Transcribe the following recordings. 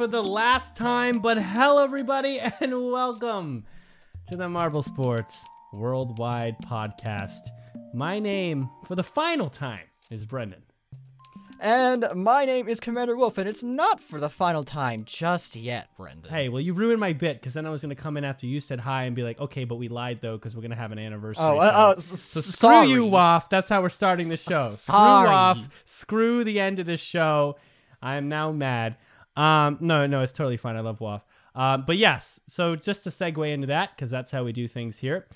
for the last time, but hello, everybody, and welcome to the Marble Sports Worldwide Podcast. My name, for the final time, is Brendan. And my name is Commander Wolf, and it's not for the final time just yet, Brendan. Hey, well, you ruined my bit because then I was going to come in after you said hi and be like, okay, but we lied though because we're going to have an anniversary. Oh, uh, s- So screw you, Waff. That's how we're starting the show. Sorry. Screw off. Screw the end of the show. I am now mad. Um, no, no, it's totally fine. I love Waff. Um, but yes, so just to segue into that, because that's how we do things here.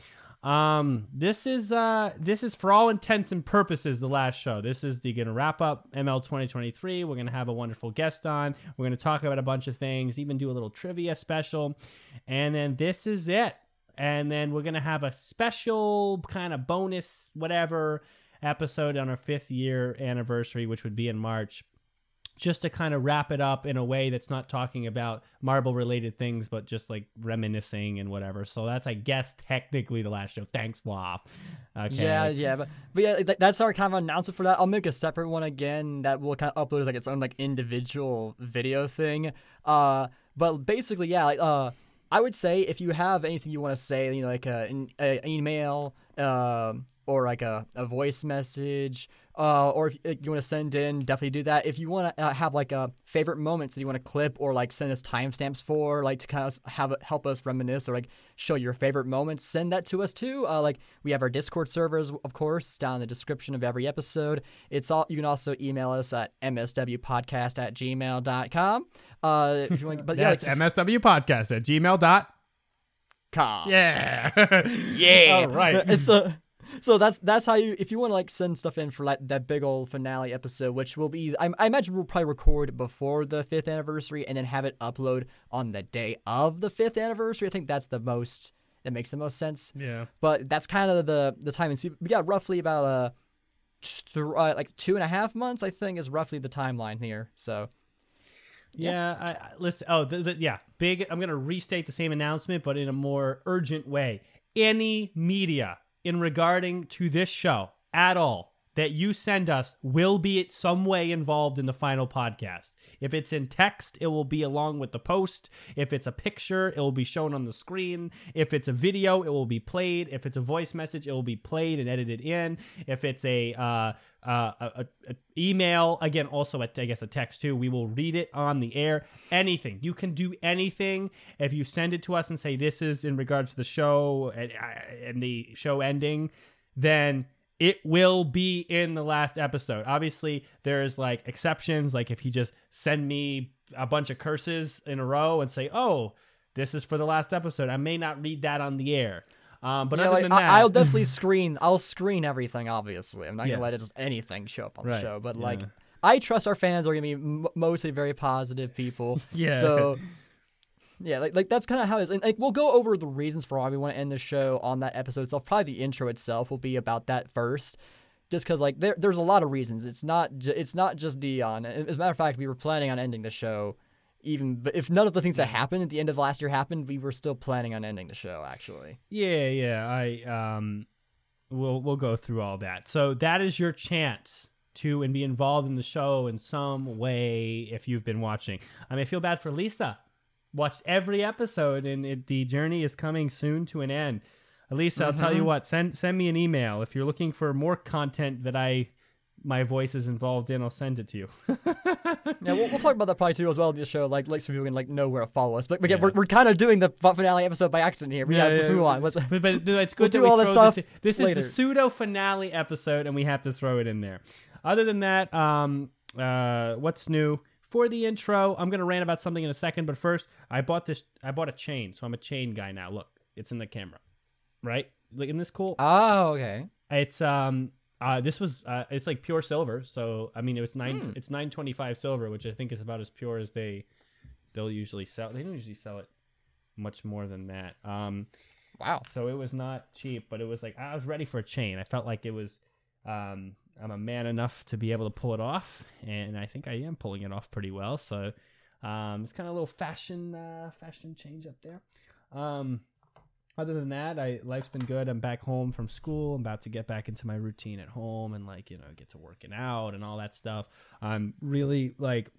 Um, this is uh, this is for all intents and purposes the last show. This is the gonna wrap up ML 2023. We're gonna have a wonderful guest on. We're gonna talk about a bunch of things, even do a little trivia special, and then this is it and then we're gonna have a special kind of bonus whatever episode on our fifth year anniversary which would be in march just to kind of wrap it up in a way that's not talking about marble related things but just like reminiscing and whatever so that's i guess technically the last show thanks Waff. okay Yeah, yeah, but but yeah, th- that's our kind of announcement for that. I'll make a separate one again that will kind of upload as like its own like individual video thing. Uh, but basically, yeah, like, uh, I would say if you have anything you want to say, you know, like a, an, an email, um, or like a, a voice message, uh, or if you want to send in, definitely do that. If you want to uh, have like a favorite moments that you want to clip or like send us timestamps for, like to kind of have help us reminisce or like show your favorite moments, send that to us too. Uh, like we have our Discord servers, of course, it's down in the description of every episode. It's all you can also email us at mswpodcast at gmail.com. Uh, if you want, but yeah, like, that's just- msw podcast at gmail dot com. yeah Yeah. all right It's uh, so that's that's how you if you want to like send stuff in for like that big old finale episode, which will be I, I imagine we'll probably record before the fifth anniversary and then have it upload on the day of the fifth anniversary. I think that's the most that makes the most sense. yeah But that's kind of the the timing. So we got roughly about uh, th- uh like two and a half months. I think is roughly the timeline here. So Yeah, I, I listen. Oh, the, the, yeah, big. I'm gonna restate the same announcement, but in a more urgent way. Any media in regarding to this show at all that you send us will be some way involved in the final podcast. If it's in text, it will be along with the post. If it's a picture, it will be shown on the screen. If it's a video, it will be played. If it's a voice message, it will be played and edited in. If it's a uh, uh, a, a, email, again, also a, I guess a text too, we will read it on the air. Anything you can do anything if you send it to us and say this is in regards to the show and, uh, and the show ending, then it will be in the last episode. Obviously, there's like exceptions, like if he just send me a bunch of curses in a row and say, "Oh, this is for the last episode," I may not read that on the air. Um, but yeah, other like, than that, I'll definitely screen. I'll screen everything. Obviously, I'm not Yeah. gonna let just anything show up on Right, the show. But like. I trust our fans are gonna be m- mostly very positive people. Yeah. So. Yeah, like like that's kind of how it is, and like we'll go over the reasons for why we want to end the show on that episode itself. Probably the intro itself will be about that first, just because like there there's a lot of reasons. It's not ju- it's not just Dion. As a matter of fact, we were planning on ending the show, even but if none of the things that happened at the end of last year happened, we were still planning on ending the show. Actually, Yeah, yeah. I um we'll we'll go through all that. So that is your chance to and be involved in the show in some way if you've been watching. I mean, I feel bad for Lisa. Watched every episode and it, the journey is coming soon to an end. Lisa, I'll tell you what, send send me an email if you're looking for more content that I my voice is involved in, I'll send it to you. Yeah, we'll, we'll talk about that probably too as well in the show, like like so people can like know where to follow us. But, but yeah, we're, we're kind of doing the finale episode by accident here. We Yeah, gotta yeah, move on. Let's, but, but no, it's We'll good do all that stuff this. This is the pseudo finale episode, and we have to throw it in there. Other than that, um, uh, what's new for the intro? I'm gonna rant about something in a second, but first, I bought this. I bought a chain, so I'm a chain guy now. Look, it's in the camera, right? Look, isn't this cool? oh, okay. It's um. Uh, this was uh, it's like pure silver, so I mean it was nine. Hmm. It's nine twenty five silver, which I think is about as pure as they they'll usually sell. They don't usually sell it much more than that. Um, Wow. so it was not cheap, but it was like I was ready for a chain. I felt like it was um I'm a man enough to be able to pull it off, and I think I am pulling it off pretty well. So um it's kind of a little fashion uh fashion change up there. Um other than that, I life's been good. I'm back home from school. I'm about to get back into my routine at home and like, you know, get to working out and all that stuff. I'm really like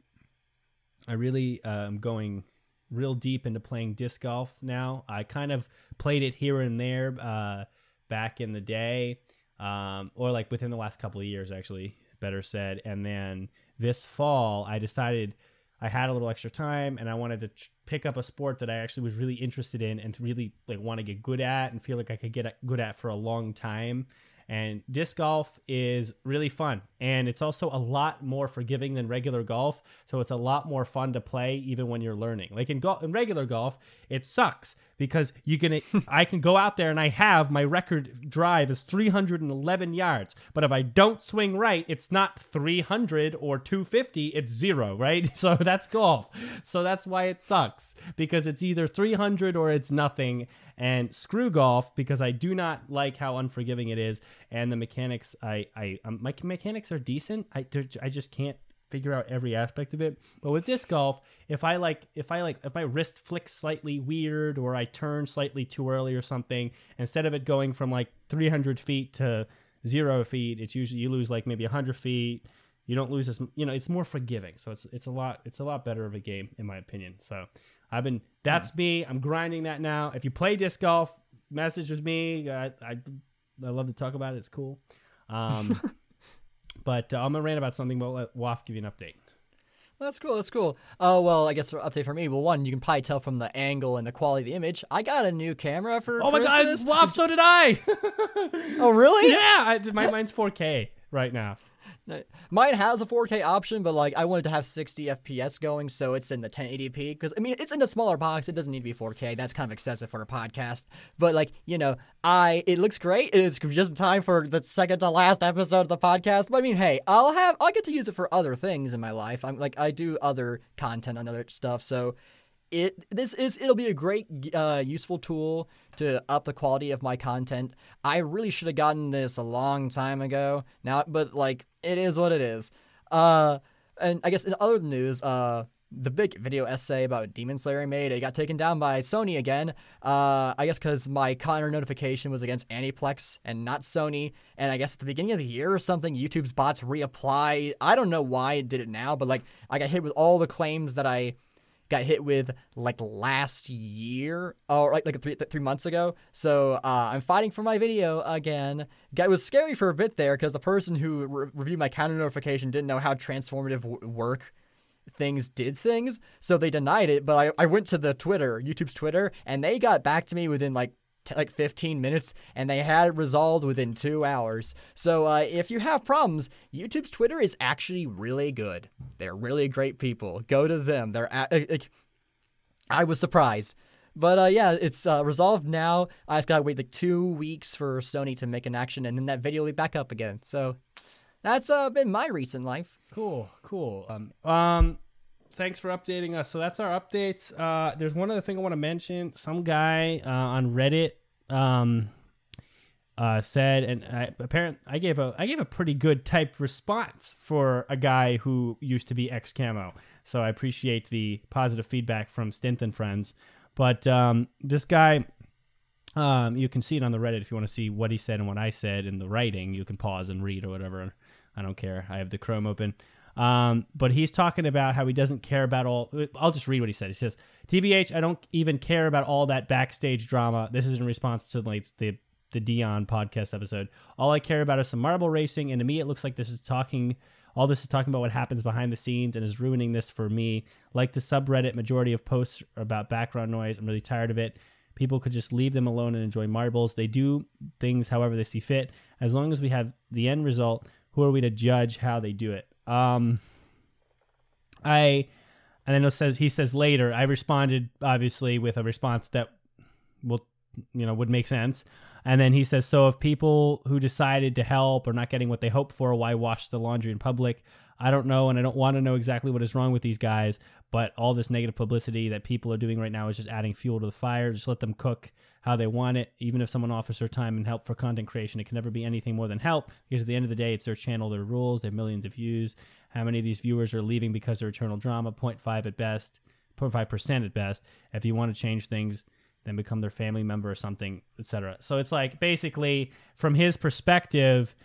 I really uh, am going real deep into playing disc golf now. I kind of played it here and there uh, back in the day, um, or like within the last couple of years, actually, better said. And then this fall, I decided I had a little extra time and I wanted to ch- pick up a sport that I actually was really interested in and really like want to get good at and feel like I could get good at for a long time. And disc golf is really fun. And it's also a lot more forgiving than regular golf. So it's a lot more fun to play even when you're learning. Like in, go- in regular golf, it sucks because you can I can go out there and I have my record drive is 311 yards. But if I don't swing right, it's not 300 or 250, it's zero, right? So that's golf. So that's why it sucks because it's either 300 or it's nothing. And screw golf because I do not like how unforgiving it is and the mechanics. I I um, my mechanics are decent. I I just can't figure out every aspect of it. But with disc golf, if I like if I like if my wrist flicks slightly weird or I turn slightly too early or something, instead of it going from like 300 feet to zero feet, it's usually you lose like maybe 100 feet. You don't lose as you know. It's more forgiving, so it's it's a lot it's a lot better of a game in my opinion. So I've been that's yeah. me. I'm grinding that now. If you play disc golf, message with me. I I, I love to talk about it. It's cool. Um, But uh, I'm gonna rant about something, but let Waff give you an update. That's cool. That's cool. Oh well, I guess update for me. Well, one, you can probably tell from the angle and the quality of the image. I got a new camera for. Oh Christmas. my god, Waff! So did I. oh really? Yeah, I, my mine's 4K right now. Mine has a 4K option, but like I wanted to have 60 FPS going, so it's in the 1080p. Because I mean, it's in a smaller box; it doesn't need to be 4K. That's kind of excessive for a podcast. But like you know, I it looks great. It's just in time for the second to last episode of the podcast. But I mean, hey, I'll have I get to use it for other things in my life. I'm like I do other content on other stuff, so it this is it'll be a great uh, useful tool to up the quality of my content. I really should have gotten this a long time ago. Now, but like it is what it is. Uh, and I guess in other news, uh, the big video essay about Demon Slayer I made, it got taken down by Sony again. Uh, I guess because my counter notification was against Aniplex and not Sony. And I guess at the beginning of the year or something, YouTube's bots reapply. I don't know why it did it now, but like I got hit with all the claims that I got hit with like last year or like like three three months ago. So uh, I'm fighting for my video again. It was scary for a bit there because the person who re- reviewed my counter notification didn't know how transformative w- work things did things, so they denied it. But I, I went to the Twitter, YouTube's Twitter, and they got back to me within like t- like 15 minutes, and they had it resolved within two hours. So uh, if you have problems, YouTube's Twitter is actually really good. They're really great people. Go to them. They're a- uh, I was surprised. But uh, yeah, it's uh, resolved now. I just gotta wait like two weeks for Sony to make an action, and then that video will be back up again. So that's uh, been my recent life. Cool, cool. Um, um, thanks for updating us. So that's our updates. Uh, there's one other thing I want to mention. Some guy uh, on Reddit um, uh, said, and I, apparently I gave a I gave a pretty good type response for a guy who used to be ex camo. So I appreciate the positive feedback from Stint and friends. But um, this guy, um, you can see it on the Reddit if you want to see what he said and what I said in the writing. You can pause and read or whatever. I don't care. I have the Chrome open. Um, but he's talking about how he doesn't care about all. I'll just read what he said. He says, "TBH, I don't even care about all that backstage drama. This is in response to like the the Dion podcast episode. All I care about is some marble racing, and to me, it looks like this is talking. All this is talking about what happens behind the scenes and is ruining this for me. Like the subreddit, majority of posts about background noise. I'm really tired of it. People could just leave them alone and enjoy marbles. They do things however they see fit. As long as we have the end result, who are we to judge how they do it? Um, I and then says he says later. I responded obviously with a response that will you know would make sense. And then he says, so if people who decided to help are not getting what they hoped for, why wash the laundry in public? I don't know, and I don't want to know exactly what is wrong with these guys. But all this negative publicity that people are doing right now is just adding fuel to the fire. Just let them cook how they want it. Even if someone offers their time and help for content creation, it can never be anything more than help because at the end of the day, it's their channel, their rules, they have millions of views. How many of these viewers are leaving because of eternal drama? 0.5 at best, 0.5% at best. If you want to change things, then become their family member or something, etc. So it's like basically from his perspective,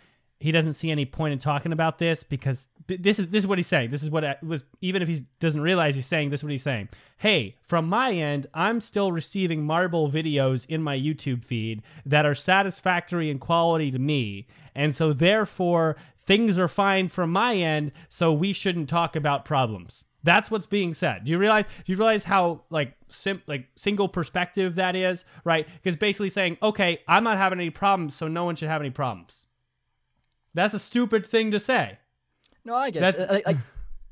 he doesn't see any point in talking about this because this is this is what he's saying. This is what I was even if he doesn't realize he's saying this is what he's saying. Hey, from my end, I'm still receiving marble videos in my YouTube feed that are satisfactory in quality to me, and so therefore things are fine from my end. So we shouldn't talk about problems. That's what's being said. Do you realize? Do you realize how like sim like single perspective that is? Right? Because basically saying, okay, I'm not having any problems, so no one should have any problems. That's a stupid thing to say. No, I get it. Like, like,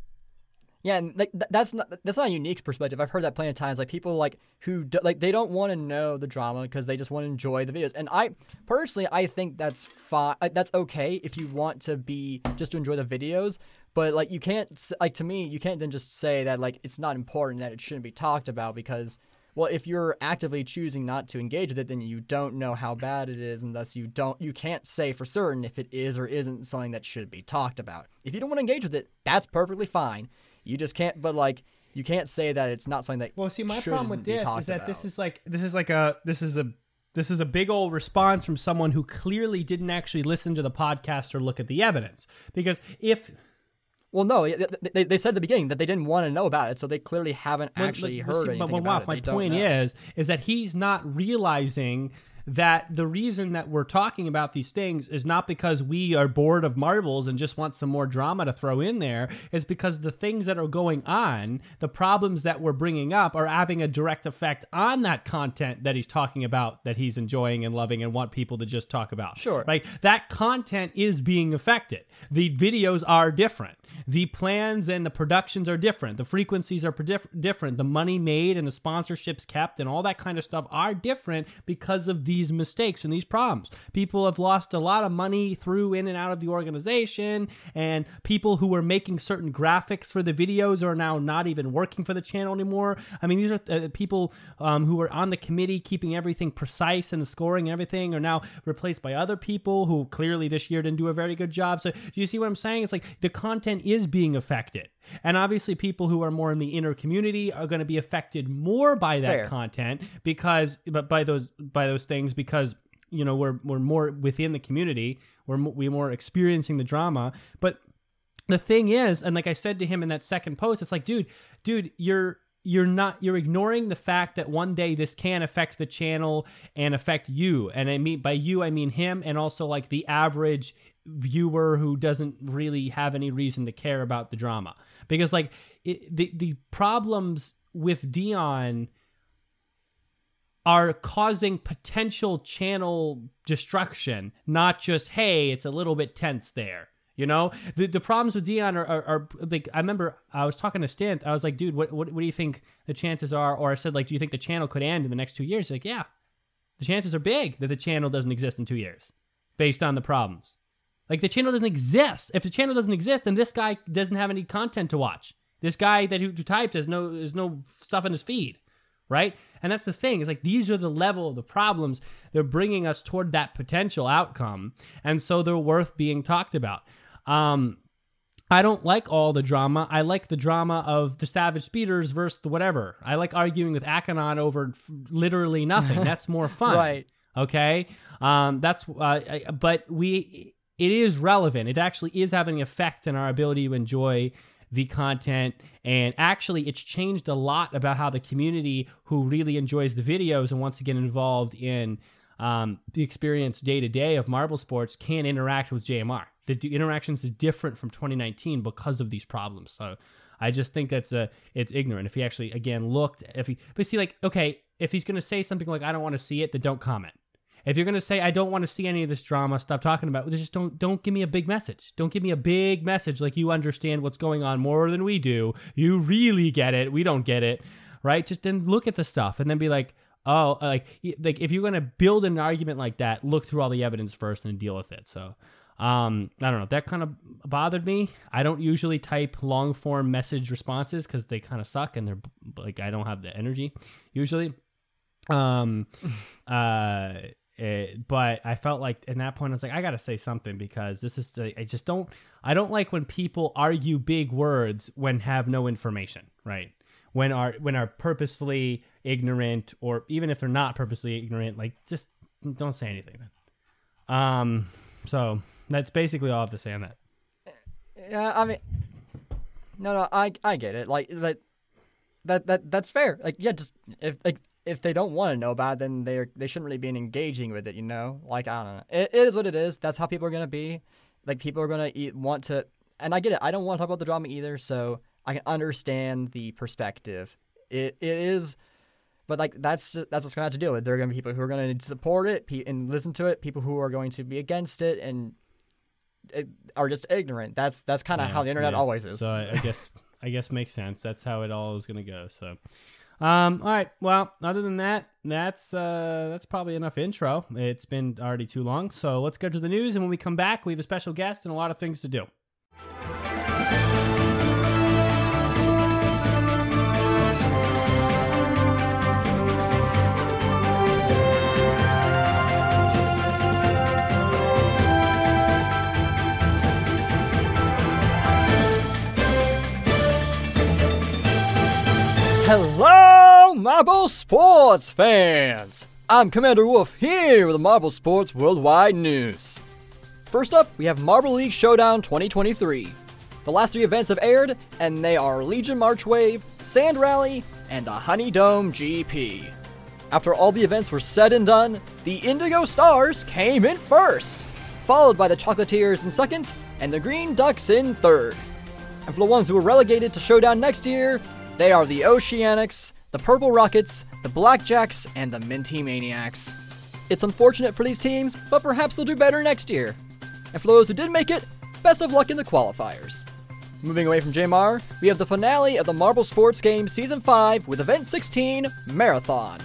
yeah, and like that's not that's not a unique perspective. I've heard that plenty of times. Like people like who do, like they don't want to know the drama because they just want to enjoy the videos. And I personally, I think that's fine. That's okay if you want to be just to enjoy the videos. But like you can't like to me, you can't then just say that like it's not important that it shouldn't be talked about because well, if you're actively choosing not to engage with it, then you don't know how bad it is, and thus you don't you can't say for certain if it is or isn't something that should be talked about. If you don't want to engage with it, that's perfectly fine. You just can't. But like you can't say that it's not something that. Well, see, my problem with this is that about. this is like this is like a this is a this is a big old response from someone who clearly didn't actually listen to the podcast or look at the evidence. Because if well, no, they, they said at the beginning that they didn't want to know about it, so they clearly haven't actually heard see, anything but, about it. My point is, is that he's not realizing that the reason that we're talking about these things is not because we are bored of marbles and just want some more drama to throw in there. Is because the things that are going on the problems that we're bringing up are having a direct effect on that content that he's talking about that he's enjoying and loving and want people to just talk about. Sure. Right? That content is being affected. The videos are different the plans and the productions are different. The frequencies are different. The money made and the sponsorships kept and all that kind of stuff are different because of these mistakes and these problems. People have lost a lot of money through in and out of the organization, and people who were making certain graphics for the videos are now not even working for the channel anymore. I mean, these are uh, people um, who were on the committee keeping everything precise and the scoring and everything are now replaced by other people who clearly this year didn't do a very good job. So, do you see what I'm saying? It's like the content is being affected. And obviously, people who are more in the inner community are going to be affected more by that Fair. content because, but by those by those things because you know we're we're more within the community. We're we're more experiencing the drama. But the thing is, and like I said to him in that second post, it's like, dude, dude, you're you're not you're ignoring the fact that one day this can affect the channel and affect you and i mean by you i mean him and also like the average viewer who doesn't really have any reason to care about the drama. Because like it, the the problems with Dion are causing potential channel destruction not just hey it's a little bit tense there you know? The, the problems with Dion are, are, are like I remember I was talking to Stint I was like dude what, what what do you think the chances are? Or I said like do you think the channel could end in the next two years? He's like yeah the chances are big that the channel doesn't exist in two years based on the problems like the channel doesn't exist. If the channel doesn't exist, then this guy doesn't have any content to watch. This guy that who, typed has no there's no stuff in his feed, right? And that's the thing. It's like these are the level of the problems. They're bringing us toward that potential outcome, and so they're worth being talked about. Um, I don't like all the drama. I like the drama of the Savage Speeders versus the whatever. I like arguing with Akanon over f- literally nothing. That's more fun. right. Okay. Um, that's uh, I, but we it is relevant. It actually is having an effect on our ability to enjoy the content. And actually, it's changed a lot about how the community who really enjoys the videos and wants to get involved in um, the experience day to day of Marble Sports can interact with JMR. The d- interactions is different from 2019 because of these problems. So I just think that's a it's ignorant. If he actually again looked, if he but see like okay, if he's gonna say something like I don't want to see it, then don't comment. If you're gonna say I don't want to see any of this drama, stop talking about it. Just don't don't give me a big message. Don't give me a big message like you understand what's going on more than we do. You really get it. We don't get it, right? Just then look at the stuff and then be like, oh, like like if you're gonna build an argument like that, look through all the evidence first and deal with it. So. Um, I don't know. That kind of bothered me. I don't usually type long form message responses because they kind of suck and they're like I don't have the energy usually. Um, uh, it, but I felt like in that point I was like I got to say something because this is the, I just don't I don't like when people argue big words when have no information, right? When are when are purposefully ignorant or even if they're not purposely ignorant, like just don't say anything then. Um so That's basically all I have to say on that. Yeah, I mean, no, no, I I get it. Like that, that that that's fair. Like yeah, just if like if they don't want to know about it, then they they shouldn't really be engaging with it. You know, like I don't know. It, it is what it is. That's how people are gonna be. Like people are gonna eat, want to, and I get it. I don't want to talk about the drama either, so I can understand the perspective. It it is. But like that's that's what's gonna have to deal with. There are gonna be people who are gonna support it pe- and listen to it, people who are going to be against it and it, are just ignorant. That's that's kind of Yeah, how the internet yeah. always is. So I, I guess I guess makes sense. That's how it all is gonna go. So, um, all right. Well, other than that, that's uh, that's probably enough intro. It's been already too long. So let's go to the news, and when we come back, we have a special guest and a lot of things to do. Hello, Marble Sports fans! I'm Commander Wolf here with the Marble Sports Worldwide News. First up, we have Marble League Showdown 2023. The last three events have aired, and they are Legion March Wave, Sand Rally, and the Honey Dome GP. After all the events were said and done, the Indigo Stars came in first, followed by the Chocolatiers in second, and the Green Ducks in third. And for the ones who were relegated to Showdown next year, they are the Oceanics, the Purple Rockets, the Blackjacks, and the Minty Maniacs. It's unfortunate for these teams, but perhaps they'll do better next year. And for those who did make it, best of luck in the qualifiers. Moving away from JMR, we have the finale of the Marble Sports Game Season 5 with Event 16 Marathon.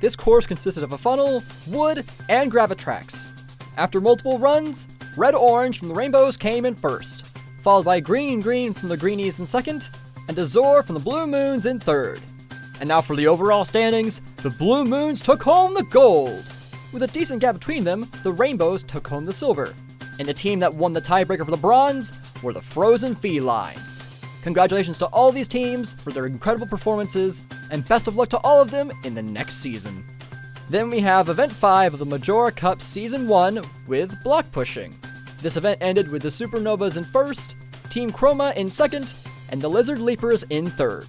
This course consisted of a funnel, wood, and gravitrax. After multiple runs, Red Orange from the Rainbows came in first, followed by Green Green from the Greenies in second, and Azor from the Blue Moons in third. And now for the overall standings, the Blue Moons took home the gold. With a decent gap between them, the Rainbows took home the silver. And the team that won the tiebreaker for the bronze were the Frozen Felines. Congratulations to all these teams for their incredible performances, and best of luck to all of them in the next season. Then we have Event 5 of the Majora Cup Season 1 with block pushing. This event ended with the Supernovas in first, Team Chroma in second, and the Lizard Leapers in third.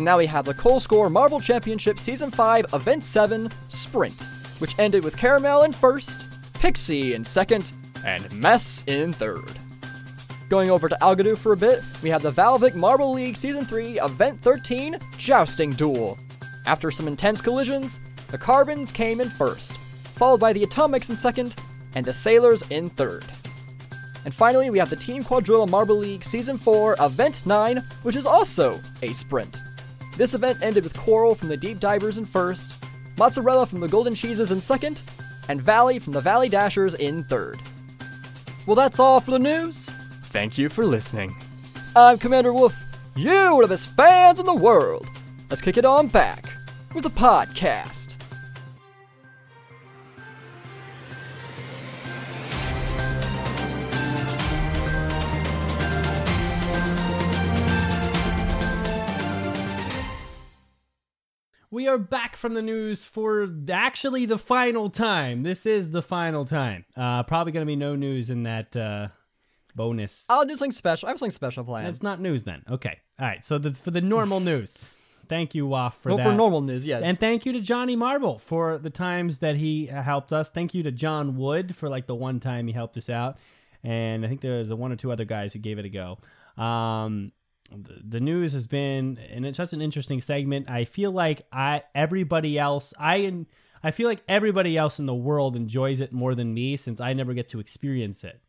And now we have the Cole Score Marble Championship Season 5 Event 7 Sprint, which ended with Caramel in first, Pixie in second, and Mess in third. Going over to Algodoo for a bit, we have the Valvic Marble League Season 3 Event 13 Jousting Duel. After some intense collisions, the Carbons came in first, followed by the Atomics in second, and the Sailors in third. And finally, we have the Team Quadrilla Marble League Season 4 Event 9, which is also a sprint. This event ended with Coral from the Deep Divers in first, Mozzarella from the Golden Cheeses in second, and Valley from the Valley Dashers in third. Well, that's all for the news. Thank you for listening. I'm Commander Wolf. You are the best fans in the world. Let's kick it on back with a podcast. We are back from the news for actually the final time. This is the final time. Uh, probably going to be no news in that uh, bonus. I'll do something special. I have something special planned. That's not news then. Okay. All right. So the, for the normal news, thank you, Waff, for well, that. for normal news, yes. And thank you to Johnny Marble for the times that he uh, helped us. Thank you to John Wood for like the one time he helped us out. And I think there's a one or two other guys who gave it a go. Um, the, news has been, and it's such an interesting segment. I feel like I everybody else, I I feel like everybody else in the world enjoys it more than me since I never get to experience it.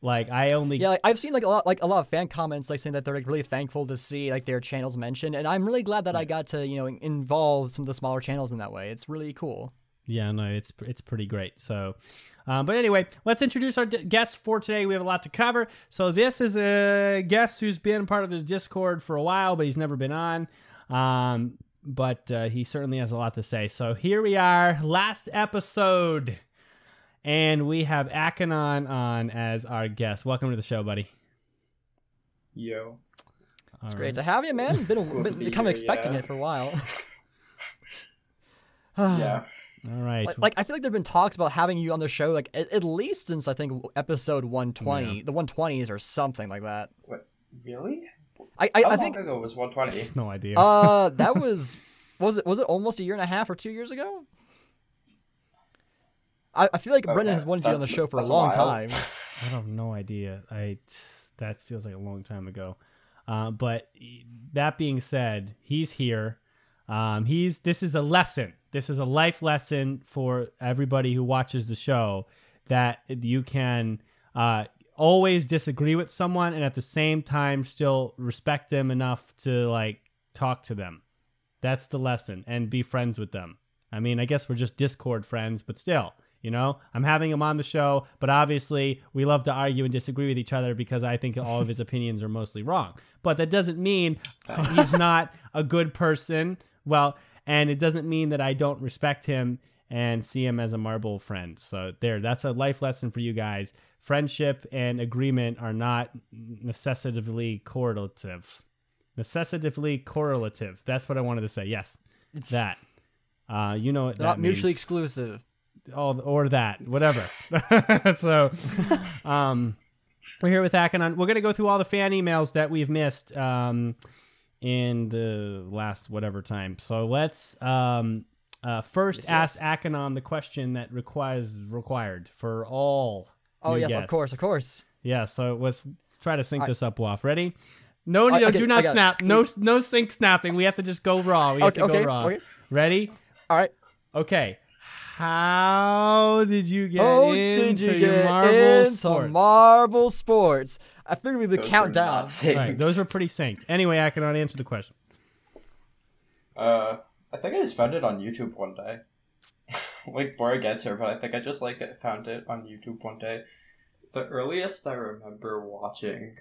Like I only yeah, like, I've seen like a lot, like a lot of fan comments, like saying that they're like really thankful to see like their channels mentioned, and I'm really glad that I got to you know involve some of the smaller channels in that way. It's really cool. Yeah, no, it's it's pretty great. So, um, but anyway, let's introduce our d- guests for today. We have a lot to cover. So this is a guest who's been part of the Discord for a while, but he's never been on. Um, but uh, he certainly has a lot to say. So here we are, last episode, and we have Akanon on as our guest. Welcome to the show, buddy. Yo. It's great to have you, man. Been, a, Cool been kind of expecting yeah. it for a while. yeah. All right. Like, like I feel like there've been talks about having you on the show like at, at least since I think episode 120, the 120s or something like that. What? Really? I I, How I long think ago was 120? no idea. uh that was was it was it almost a year and a half or two years ago? I, I feel like Brendan has wanted you on the show for a long while. time. I have no idea. I that feels like a long time ago. Uh, but that being said, he's here. Um, he's this is a lesson. This is a life lesson for everybody who watches the show that you can uh, always disagree with someone and at the same time still respect them enough to like talk to them. That's the lesson and be friends with them. I mean, I guess we're just Discord friends, but still, you know, I'm having him on the show, but obviously we love to argue and disagree with each other because I think all of his opinions are mostly wrong. But that doesn't mean he's not a good person. Well, and it doesn't mean that I don't respect him and see him as a marble friend. So there, that's a life lesson for you guys. Friendship and agreement are not necessitatively correlative. Necessitatively correlative. That's what I wanted to say. Yes, it's that. Uh, you know what not mutually means exclusive. all or that whatever so um we're here with Akanon. We're gonna go through all the fan emails that we've missed um in the last whatever time. So let's um uh first Yes, ask yes. Akanon the question that requires required for all. Oh yes, of course, of course. Yeah, so let's try to sync I- this up, Waff. Ready? No, I- no, I do not got it. snap. No, no sync snapping. We have to just go raw. We have Okay, to go okay, raw. okay. Ready? All right. Okay. How did you get Oh, into did you your get Marble into sports? Marble Sports? I figured we would Those were count down. Right, those are pretty synced. Anyway, I cannot answer the question. Uh, I think I just found it on YouTube one day. like Bora gets her, but I think I just like found it on YouTube one day. The earliest I remember watching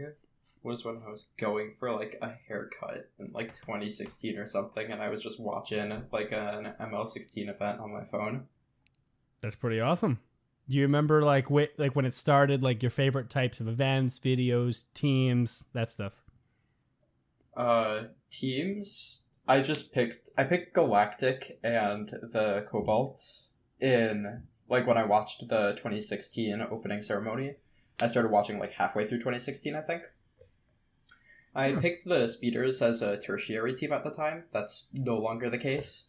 was when I was going for like a haircut in like 2016 or something, and I was just watching like an ML16 event on my phone. That's pretty awesome. Do you remember like wh- like when it started, like your favorite types of events, videos, teams, that stuff? Uh, teams. I just picked. I picked Galactic and the Cobalt in like when I watched the 2016 opening ceremony. I started watching like halfway through 2016, I think. I picked the Speeders as a tertiary team at the time. That's no longer the case.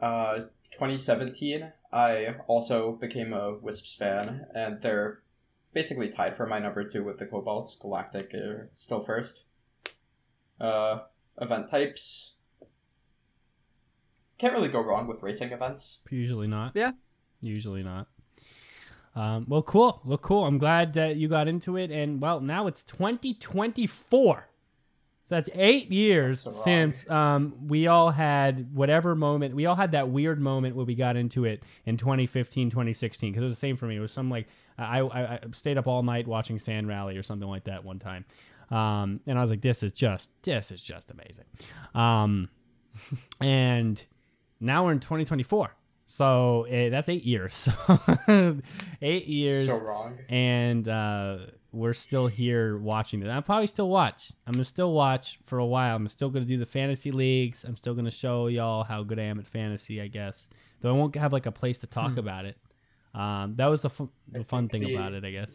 Uh, 2017, I also became a Wisps fan, and they're basically tied for my number two with the Cobalts. Galactic are still first uh, event types. Can't really go wrong with racing events. Usually not. Yeah. Usually not. Um, well, cool. Well, cool. I'm glad that you got into it, and well, now it's 2024. So that's eight years That's since um, we all had whatever moment. We all had that weird moment when we got into it in 2015, 2016. Because it was the same for me. It was some like I, I, I stayed up all night watching Sand Rally or something like that one time, um, and I was like, "This is just, this is just amazing." Um, and now we're in 2024. So eh, that's eight years. eight years So wrong. and uh, we're still here watching it. I'll probably still watch. I'm gonna still watch for a while. I'm still gonna do the fantasy leagues. I'm still gonna show y'all how good I am at fantasy. I guess, though I won't have like a place to talk about it. Um, that was the, fu- the fun thing the- about it, I guess.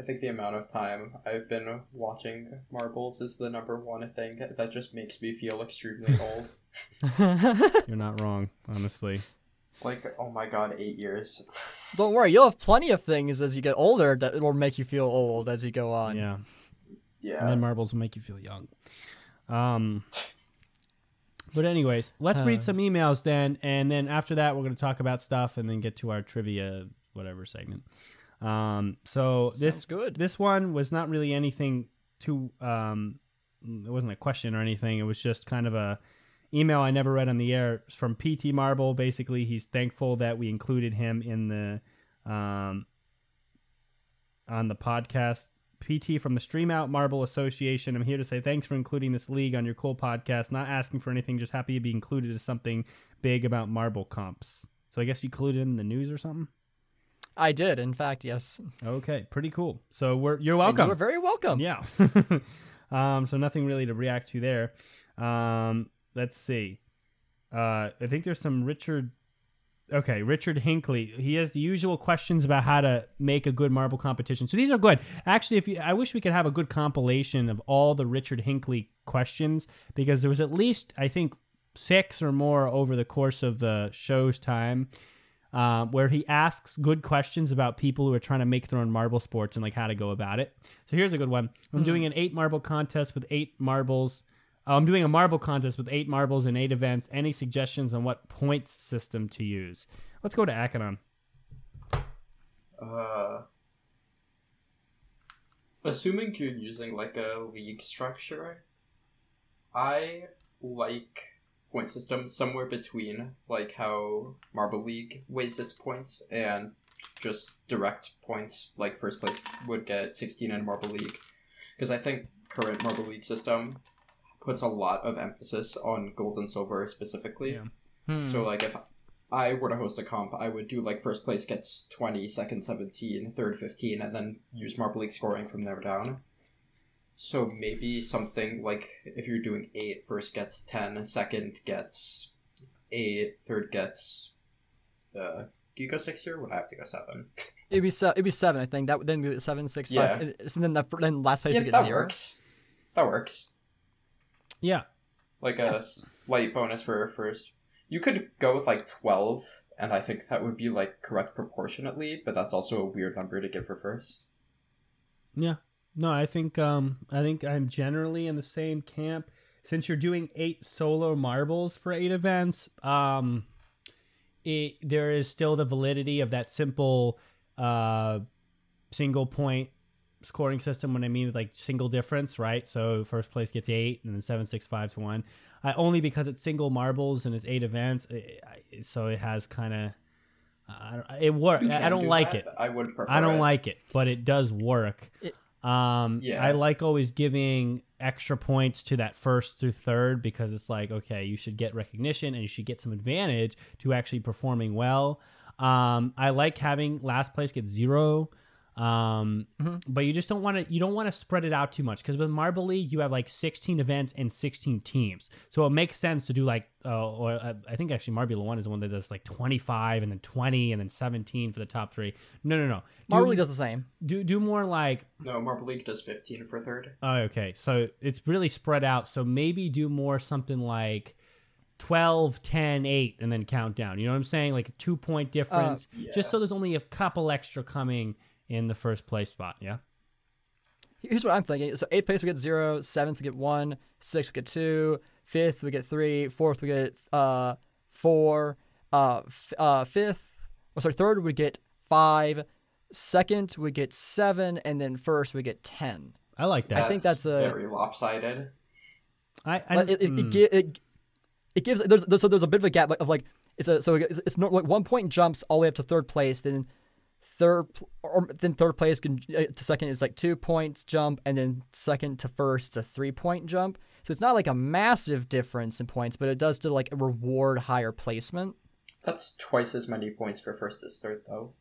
I think the amount of time I've been watching marbles is the number one thing that just makes me feel extremely old. You're not wrong, honestly. Like, oh my god, eight years. Don't worry, you'll have plenty of things as you get older that will make you feel old as you go on. Yeah, and Yeah. then marbles will make you feel young. Um, but anyways, let's Uh. read some emails then, and then after that, we're gonna talk about stuff, and then get to our trivia whatever segment. Um, so this good. this one was not really anything too. Um, it wasn't a question or anything. It was just kind of a email I never read on the air from PT Marble. Basically, he's thankful that we included him in the um, on the podcast. PT from the Stream Out Marble Association. I'm here to say thanks for including this league on your cool podcast. Not asking for anything, just happy to be included as something big about marble comps. So I guess you included in the news or something. I did, in fact, yes. Okay, pretty cool. So we're you're welcome. You are very welcome. Yeah. um, so nothing really to react to there. Um, let's see. Uh, I think there's some Richard. Okay, Richard Hinckley. He has the usual questions about how to make a good marble competition. So these are good. Actually, if you, I wish we could have a good compilation of all the Richard Hinckley questions because there was at least I think six or more over the course of the show's time. Um, where he asks good questions about people who are trying to make their own marble sports and like how to go about it. So here's a good one. I'm doing an eight marble contest with eight marbles. Oh, I'm doing a marble contest with eight marbles and eight events. Any suggestions on what points system to use? Let's go to Akanon. Uh, assuming you're using like a league structure, I like point system somewhere between like how Marble League weighs its points and just direct points like first place would get 16 in Marble League because I think current Marble League system puts a lot of emphasis on gold and silver specifically. Yeah. Hmm. So like if I were to host a comp, I would do like first place gets 20, second 17, third 15, and then use Marble League scoring from there down. So maybe something like if you're doing 8, first gets 10, second gets 8, third gets uh do you go 6 here? Would I have to go 7? It'd be se- it'd be seven, I think. That would then be seven, six, Yeah. five. And then the then last place yeah, we get that zero. works. That works. Yeah. Like a slight bonus for first. You could go with like 12, and I think that would be like correct proportionately, but that's also a weird number to give for first. Yeah. No, I think um I think I'm generally in the same camp. Since you're doing eight solo marbles for eight events, um it there is still the validity of that simple uh single point scoring system when I mean like single difference, right? So first place gets eight and then seven, six, five to one. I only because it's single marbles and it's eight events, i I, so it has kind of uh, it works. You I don't do like that. it. I would prefer I don't it. like it, but it does work. It- um, Yeah. I like always giving extra points to that first through third because it's like, okay, you should get recognition and you should get some advantage to actually performing well. Um, I like having last place get zero. Um, Mhm. but you just don't want to, you don't want to spread it out too much because with Marble League, you have like 16 events and 16 teams. So it makes sense to do like, uh, or uh, I think actually Marbula One is the one that does like 25 and then 20 and then 17 for the top three. No, no, no. Marble Do- League does the same. do do more like No, Marble League does 15 for third. oh, okay so it's really spread out so maybe do more something like 12 10 8 and then count down you know what i'm saying like a two point difference yeah. just so there's only a couple extra coming in the first place spot yeah? Here's what I'm thinking. So eighth place we get zero, seventh we get one, sixth we get two, fifth we get three, fourth we get uh four, uh, f- uh fifth, oh sorry, third we get five, second we get seven, and then first we get ten. i like that. I think that's a- very lopsided. i, I Like, it, it, mm. it, it, it gives there's, there's so there's a bit of a gap like, of like it's a so it's, it's not like one point jumps all the way up to third place then third or then third place can uh, to second is like two points jump and then second to first it's a three point jump. So it's not like a massive difference in points but it does still like reward higher placement. That's twice as many points for first as third, though.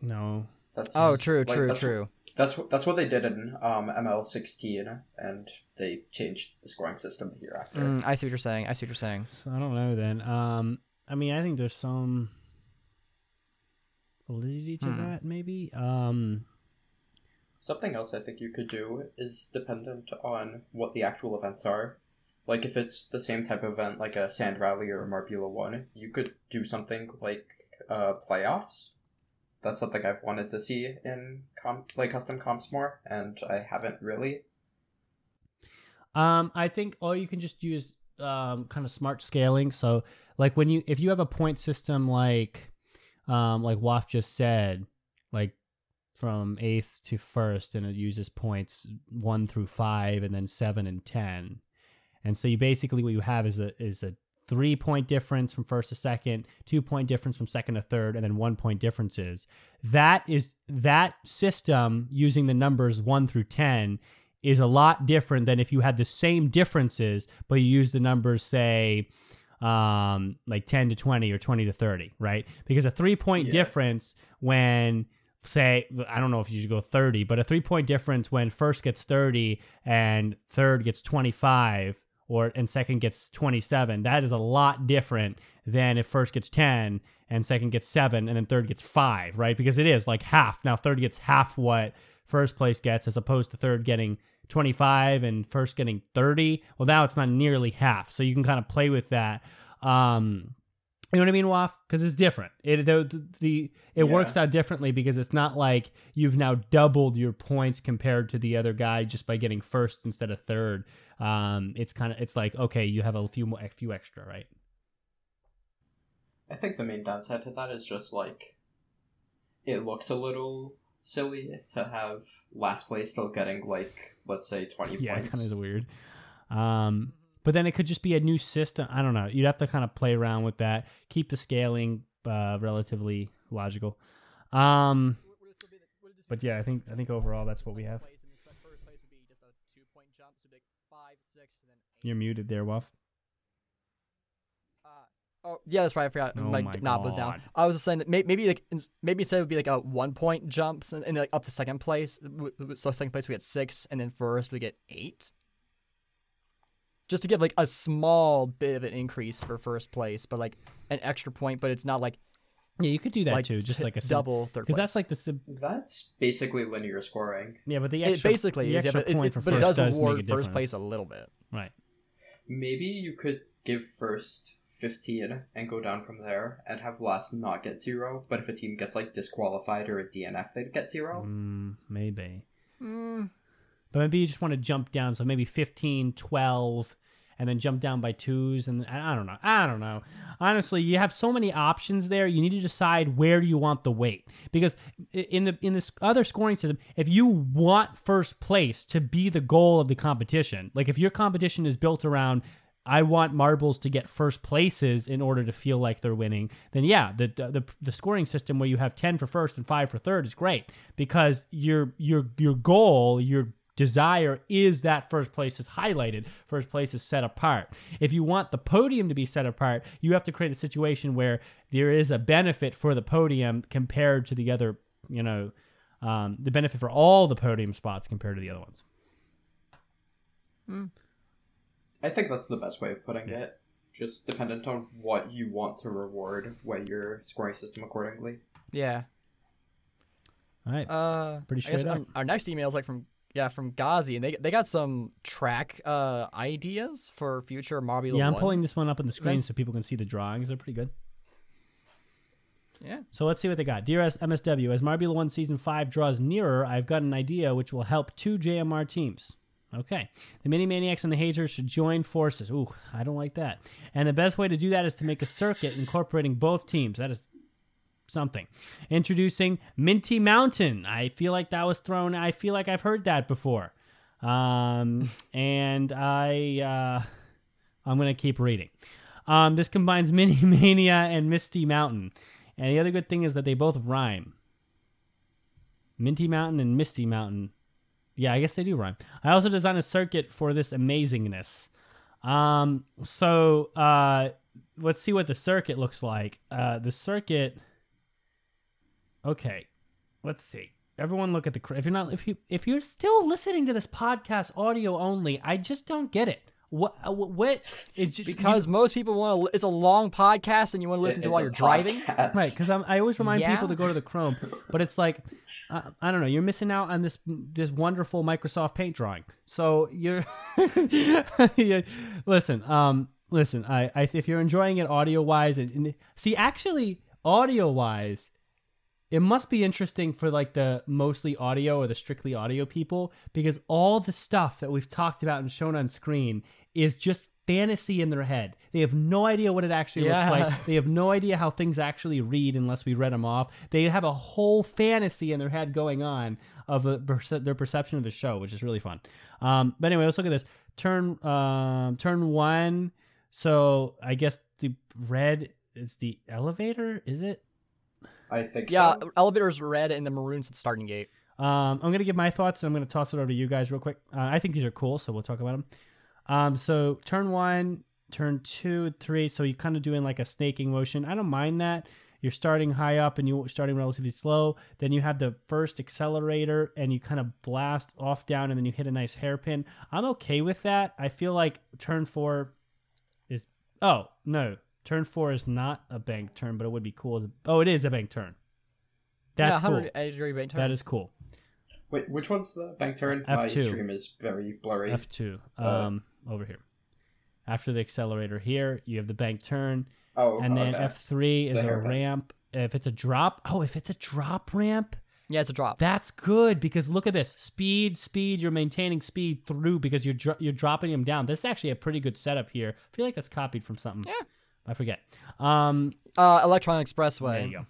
no. That's oh true like, true that's, true. That's what that's what they did in um, ML sixteen, and they changed the scoring system the year after. mm, i see what you're saying i see what you're saying. So i don't know then. Um i mean i think there's some validity to Hmm. that maybe um Something else I think you could do is dependent on what the actual events are. Like if it's the same type of event, like a Sand Rally or a Marbula One, you could do something like uh, playoffs. That's something I've wanted to see in comp, like custom comps more, and I haven't really. Um, I think or you can just use um kind of smart scaling. So like when you if you have a point system like um like Waff just said, like from eighth to first, and it uses points one through five, and then seven and ten. And so you basically what you have is a is a three point difference from first to second, two point difference from second to third, and then one point differences. That is that system using the numbers one through ten is a lot different than if you had the same differences, but you use the numbers, say, um, like 10 to 20 or 20 to 30, right? Because a three point Yeah. difference when, say, I don't know if you should go 30, but a three point difference when first gets 30 and third gets 25 or and second gets 27. That is a lot different than if first gets 10 and second gets 7 and then third gets 5, right? Because it is like half. Now third gets half what first place gets as opposed to third getting 25 and first getting 30. Well, now it's not nearly half. So you can kind of play with that. Um, you know what I mean, Waff? Because it's different. It the, the it Yeah. works out differently because it's not like you've now doubled your points compared to the other guy just by getting first instead of third. Um, it's kind of it's like okay, you have a few more, a few extra, right? I think the main downside to that is just like it looks a little silly to have last place still getting like let's say 20 Yeah, points. kind of is weird. Um, but then it could just be a new system. I don't know. You'd have to kind of play around with that. Keep the scaling uh, relatively logical. Um, but yeah, I think I think overall that's what we have. You're muted there, Waff. Oh yeah, that's right. I forgot. Oh my my knob was down. God. I was just saying that may- maybe like ins- maybe instead it would be like a one point jumps and, and like up to second place. W- w- So second place we get six, and then first we get eight. Just to give like a small bit of an increase for first place, but like an extra point, but it's not like Yeah, you could do that like too, just t- like a sim- double third Because place. that's like the sim- That's basically linear scoring. yeah, but the it basically the is, yeah, extra but it, point it- for but it first does make a reward first difference. place a little bit. right. Maybe you could give first 15 and go down from there and have last not get zero, but if a team gets like disqualified or a DNF, they'd get zero. Mm, maybe. Mm, But maybe you just want to jump down, so maybe 15, 12, and then jump down by twos. And I I don't know. I don't know. Honestly, you have so many options there. You need to decide where do you want the weight because in the in this other scoring system, if you want first place to be the goal of the competition, like if your competition is built around I want marbles to get first places in order to feel like they're winning. Then yeah, the the the scoring system where you have ten for first and five for third is great because your your your goal, your desire is that first place is highlighted, first place is set apart. If you want the podium to be set apart, you have to create a situation where there is a benefit for the podium compared to the other, you know, um, the benefit for all the podium spots compared to the other ones. I think that's the best way of putting it. Just dependent on what you want to reward, weigh your scoring system accordingly. yeah. All right. Uh, Pretty I guess straight our, up. our next email is like from yeah from Ghazi, and they they got some track uh ideas for future Marbula yeah, I'm 1. pulling this one up on the screen events. so people can see the drawings. They're pretty good. Yeah. So let's see what they got. Dear S- MSW, as Marbula 1 Season 5 draws nearer, I've got an idea which will help two JMR teams. Okay. The Mini Maniacs and the Hazers should join forces. Ooh, I don't like that. And the best way to do that is to make a circuit incorporating both teams. That is something. Introducing Minty Mountain. I feel like that was thrown. I feel like I've heard that before. Um, and I, uh, I'm going to keep reading. Um, this combines Mini Mania and Misty Mountain. And the other good thing is that they both rhyme. Minty Mountain and Misty Mountain. Yeah, I guess they do rhyme. I also designed a circuit for this amazingness. Um, so uh, let's see what the circuit looks like. Uh, the circuit. Okay, let's see. Everyone, look at the. If you're not, if you, if you're still listening to this podcast audio only, I just don't get it. What? uh, What? what it just, you- Because most people want to. It's a long podcast, and you want to listen It- to it's while you're driving. Right, because I always remind Yeah. people to go to the Chrome, but it's like, I, I don't know, you're missing out on this this wonderful Microsoft Paint drawing. So you're, yeah, listen, um, listen, I, I if you're enjoying it audio wise, and, and see, actually, audio wise, it must be interesting for like the mostly audio or the strictly audio people because all the stuff that we've talked about and shown on screen is just fantasy in their head. They have no idea what it actually Yeah. looks like. They have no idea how things actually read unless we read them off. They have a whole fantasy in their head going on of a, their perception of the show, which is really fun. Um, but anyway, let's look at this. Turn um, turn one. So I guess the red is the elevator. Is it? I think Yeah, so. elevator's red, and the maroon's at the starting gate. Um, I'm gonna give my thoughts, and I'm gonna toss it over to you guys real quick. Uh, I think these are cool, so we'll talk about them. Um, so turn one, turn two, three. So you're kind of doing like a snaking motion. I don't mind that. you're starting high up and you're starting relatively slow. Then you have the first accelerator and you kind of blast off down and then you hit a nice hairpin. I'm okay with that. I feel like turn four is. Oh, no. Turn four is not a bank turn, but it would be cool. To, oh, it is a bank turn. That's yeah, cool. degree bank turn. That is cool. Wait, which one's the bank turn? My F2. stream is very blurry. F2. Uh, Um, over here. After the accelerator here, you have the bank turn. oh, and then okay. F3 is The a hairpin. ramp. If it's a drop, oh, if it's a drop ramp, yeah, it's a drop. that's good because look at this speed, speed. You're maintaining speed through because you're dro- you're dropping him down. This is actually a pretty good setup here. I feel like that's copied from something. Yeah. I forget. Um, uh, Electron Expressway. there you go.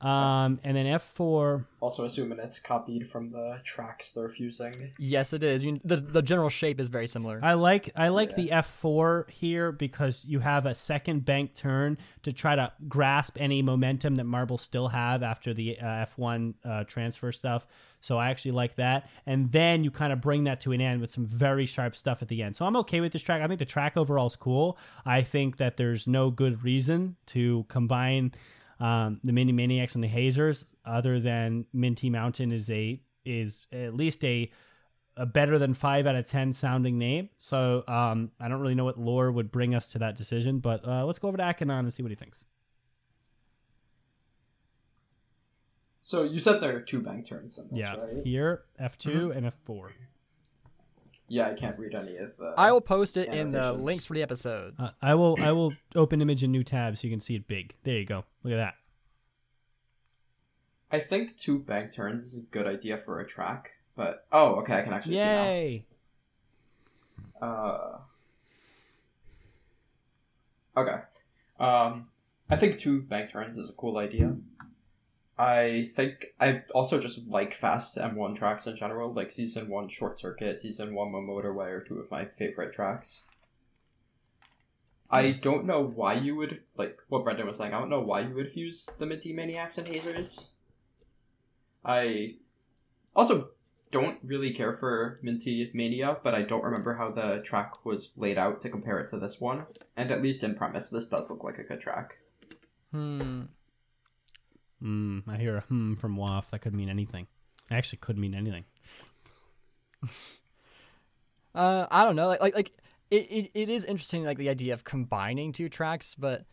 Um, and then F4. Also assuming it's copied from the tracks they're fusing. Yes, it is. You, the the general shape is very similar. I like I like Yeah. the F4 here because you have a second bank turn to try to grasp any momentum that marbles still have after the uh, F1 uh, transfer stuff. So I actually like that. And then you kind of bring that to an end with some very sharp stuff at the end. So I'm okay with this track. I think the track overall is cool. I think that there's no good reason to combine um, the Mini Maniacs and the Hazers other than Minty Mountain is a is at least a a better than five out of ten sounding name. So um, I don't really know what lore would bring us to that decision, but uh, let's go over to Akanon and see what he thinks. So you said there are two bank turns in this, yeah, right? here F 2 Mm-hmm. and F four. Yeah, I can't read any of the. I will post it in the links for the episodes. Uh, I will I will open image in new tab so you can see it big. There you go. Look at that. I think two bank turns is a good idea for a track, but oh, okay, I can actually Yay! see now. Uh, okay. Um, I think two bank turns is a cool idea. I think I also just like fast M1 tracks in general, like season one Short Circuit, season one Momotorway are two of my favorite tracks. I don't know why you would like what Brendan was saying. I don't know why you would fuse the Minty Maniacs and Hazers. I also don't really care for Minty Mania, but I don't remember how the track was laid out to compare it to this one. And at least in premise, this does look like a good track. hmm. Hmm. I hear a hmm from Waff. That could mean anything. It actually, could mean anything. Uh, I don't know. Like, like, like it, it, it is interesting, like the idea of combining two tracks, but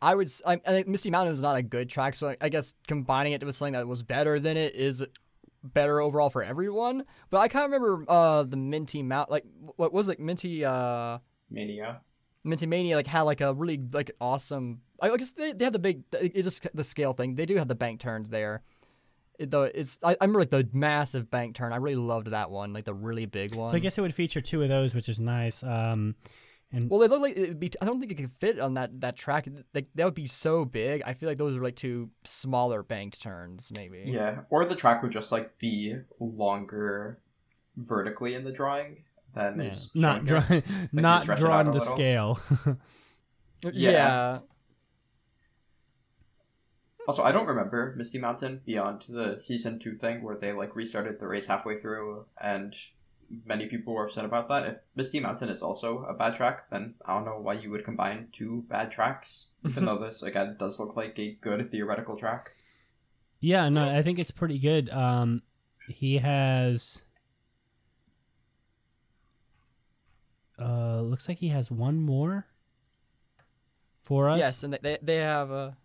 I would, I, think Misty Mountain is not a good track, so I, I guess combining it with something that was better than it is better overall for everyone. But I kind of remember uh the Minty Mount, like what was it, Minty uh Mania. Minty Mania, like had like a really like awesome. I guess they, they have the big, it's just the scale thing. They do have the bank turns there. It, though it's, I, I remember like the massive bank turn. I really loved that one, like the really big one. So I guess it would feature two of those, which is nice. Um, and Well, they look like it'd be. I don't think it could fit on that that track. Like that would be so big. I feel like those are like two smaller banked turns, maybe. Yeah, or the track would just like be longer vertically in the drawing than yeah, is not shown here. drawn, not stretch it out drawn to scale. Yeah. Yeah. Also, I don't remember Misty Mountain beyond the season two thing where they like restarted the race halfway through, and many people were upset about that. If Misty Mountain is also a bad track, then I don't know why you would combine two bad tracks. Even though this again does look like a good theoretical track. yeah, no, I think it's pretty good. Um, he has. Uh, looks like he has one more for us. Yes, and they they, they have a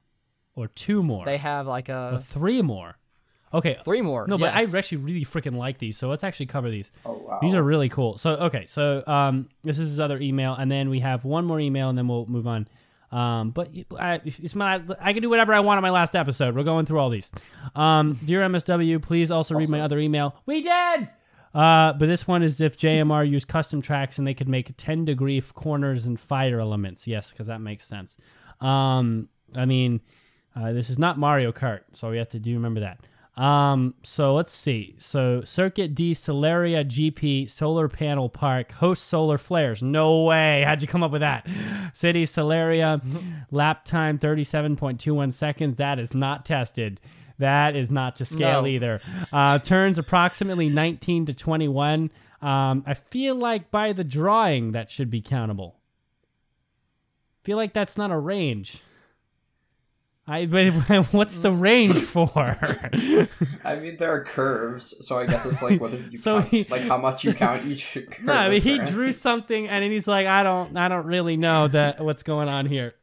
or two more. they have like or uh three more. Okay. three more. No, but yes. I actually really freaking like these, so let's actually cover these. Oh wow! These are really cool. So okay, so um, this is his other email, and then we have one more email, and then we'll move on. Um, but I, it's my I can do whatever I want on my last episode. We're going through all these. Um, dear MSW, please also read my other email. We did. Uh, but this one is if JMR used custom tracks and they could make 10 degree corners and fire elements. Yes, because that makes sense. Um, I mean, uh, this is not Mario Kart, so we have to do remember that. Um, so let's see. So Circuit D Solaria GP Solar Panel Park hosts solar flares. No way. How'd you come up with that? City Solaria lap time 37.21 seconds. That is not tested. That is not to scale No. either. Uh, turns approximately 19 to 21. Um, I feel like by the drawing that should be countable. Feel like that's not a range. I but what's the range for? I mean, there are curves, so I guess it's like whether you So count, he- like how much you count each. Curve no, I mean he variance. drew something and then he's like, I don't, I don't really know that what's going on here.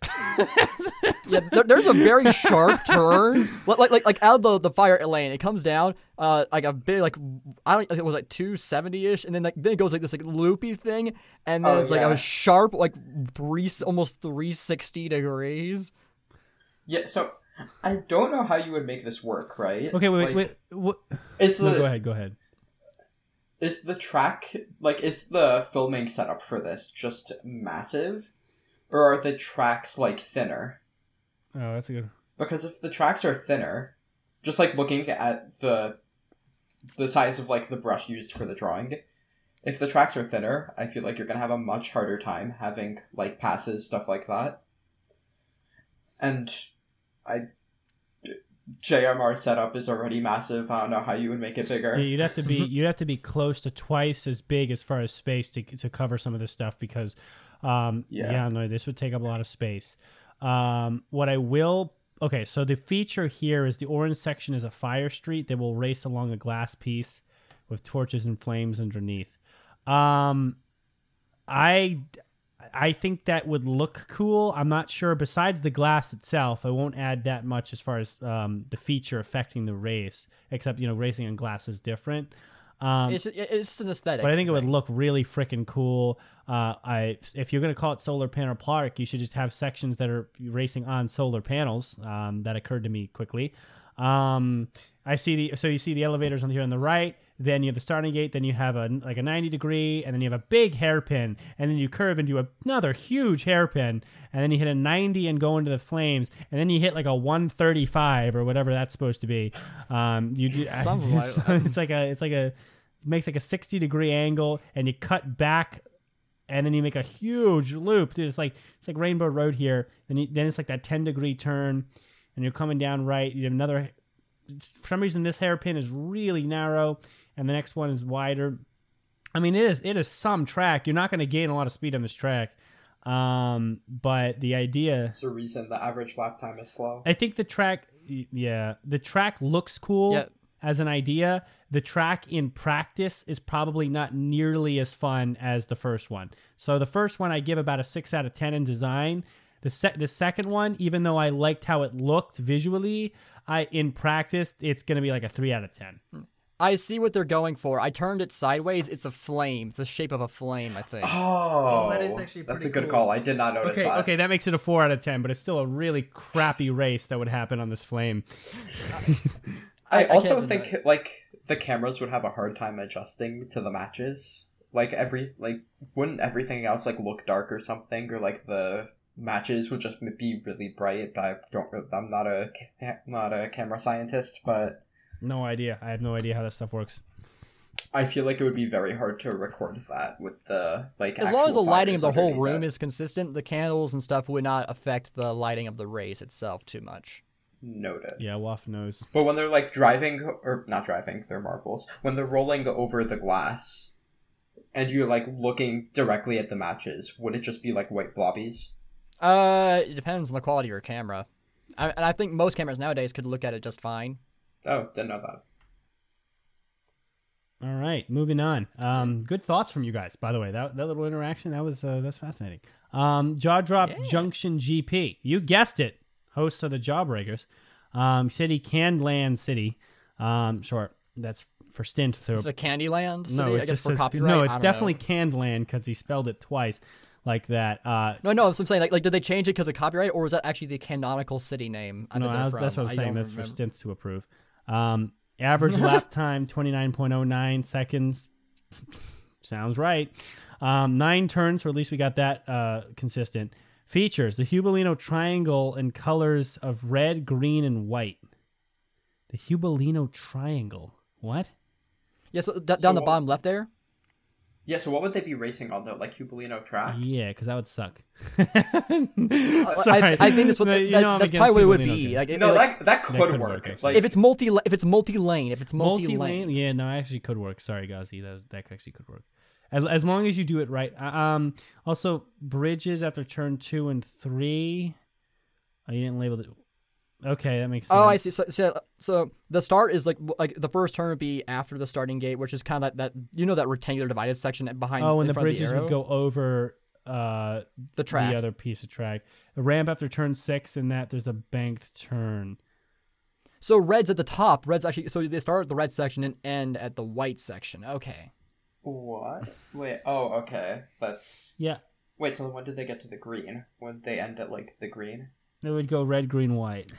Yeah, there, there's a very sharp turn, like like like, like out of the, the fire lane. It comes down, uh, like a big like I don't it was like 270 ish, and then like then it goes like this like loopy thing, and then Oh, it's like yeah. a sharp like three almost 360 degrees. Yeah, so I don't know how you would make this work, right? Okay, wait, Like, wait, wait. What? Is the No, go ahead, go ahead. is the track like is the filming setup for this just massive, or are the tracks like thinner? Oh, that's a good. Because if the tracks are thinner, just like looking at the the size of like the brush used for the drawing, if the tracks are thinner, I feel like you're gonna have a much harder time having like passes stuff like that. And I JMR setup is already massive. I don't know how you would make it bigger. Yeah, you'd have to be you'd have to be close to twice as big as far as space to to cover some of this stuff because, um, yeah, Yeah. no, this would take up a lot of space. Um, what I will okay, so the feature here is the orange section is a fire street that will race along a glass piece with torches and flames underneath. Um, I I think that would look cool. I'm not sure. Besides the glass itself, I won't add that much as far as um, the feature affecting the race. Except you know, racing on glass is different. Um, it's it's just an aesthetic. but I think it would look really freaking cool. Uh, I if you're gonna call it solar panel park, you should just have sections that are racing on solar panels. Um, that occurred to me quickly. Um, I see the so you see the elevators on here on the right. Then you have the starting gate. Then you have a like a 90 degree, and then you have a big hairpin, and then you curve into another huge hairpin, and then you hit a 90 and go into the flames, and then you hit like a 135 or whatever that's supposed to be. Um, you do, so it's like a it's like a makes like a 60 degree angle, and you cut back and then you make a huge loop. Dude, it's like it's like Rainbow Road here. Then you, then it's like that ten degree turn, and you're coming down right. You have another. For some reason, this hairpin is really narrow, and the next one is wider. I mean, it is it is some track. You're not going to gain a lot of speed on this track, um, but the idea. There's a reason the average lap time is slow. I think the track, yeah, the track looks cool Yeah. As an idea. The track in practice is probably not nearly as fun as the first one. So the first one I give about a six out of ten in design. The se- the second one, even though I liked how it looked visually, I in practice it's gonna be like a three out of ten. I see what they're going for. I turned it sideways. It's a flame. It's the shape of a flame. I think. Oh, oh that is actually that's a good cool. call. I did not notice Okay, that. okay, that makes it a four out of ten, but it's still a really crappy race that would happen on this flame. I, I- I also can't deny think like the cameras would have a hard time adjusting to the matches. Like every like wouldn't everything else like look dark or something or like the matches would just be really bright. I don't. I'm not a not a camera scientist, but No idea. I have no idea how that stuff works. I feel like it would be very hard to record that with the like. As long as the lighting of the whole room it. is consistent, the candles and stuff would not affect the lighting of the race itself too much. Noted. Yeah, Waff knows. But when they're like driving or not driving, they're marbles. When they're rolling over the glass, and you're like looking directly at the matches, would it just be like white blobbies? Uh, it depends on the quality of your camera. I, and I think most cameras nowadays could look at it just fine. Oh, didn't know that. All right, moving on. Um, good thoughts from you guys, by the way. That that little interaction that was uh, that's fascinating. Um, Jaw Drop Yeah. Junction GP. You guessed it. Hosts of the Jawbreakers. Um, City Canland City. Um, short. That's for stint. So It's a Candyland city, no, I guess just for says- copyright. No, it's definitely know. Canned Land because he spelled it twice, like that. Uh, No, no, so I'm saying like, like did they change it because of copyright, or was that actually the canonical city name? no, I- that's what I'm I saying. That's for stints to approve. Um, average lap time 29.09 seconds. Sounds right. Um, nine turns, or at least we got that uh, consistent. Features the Hubelino triangle in colors of red, green, and white. The Hubelino triangle. What? Yeah, so d- down the what- bottom left there. Yeah, so what would they be racing on though? Like Hubelino tracks? Yeah, because that would suck. I, Sorry. I, I think that's what No, you that- know that's probably what it would be. games. Like, it- No, like, that that could, could work, work. like if it's multi if it's multi lane, if it's multi multi-lane yeah no I actually could work sorry Gazi that, was, that actually could work as, as long as you do it right Uh, um also bridges after turn two and three oh, you didn't label it Okay, that makes sense. Oh, I see. So, so, so the start is like like the first turn would be after the starting gate, which is kind of that, that you know that rectangular divided section behind. Oh, and in the front bridges arrow? would go over uh, the track. the other piece of track. The ramp after turn six, and that there's a banked turn. So red's at the top. Red's actually so they start at the red section and end at the white section. Okay. What? Wait. Oh, okay. That's. Yeah, Wait. So when did they get to the green? When they end at like the green? it would go red, green, white.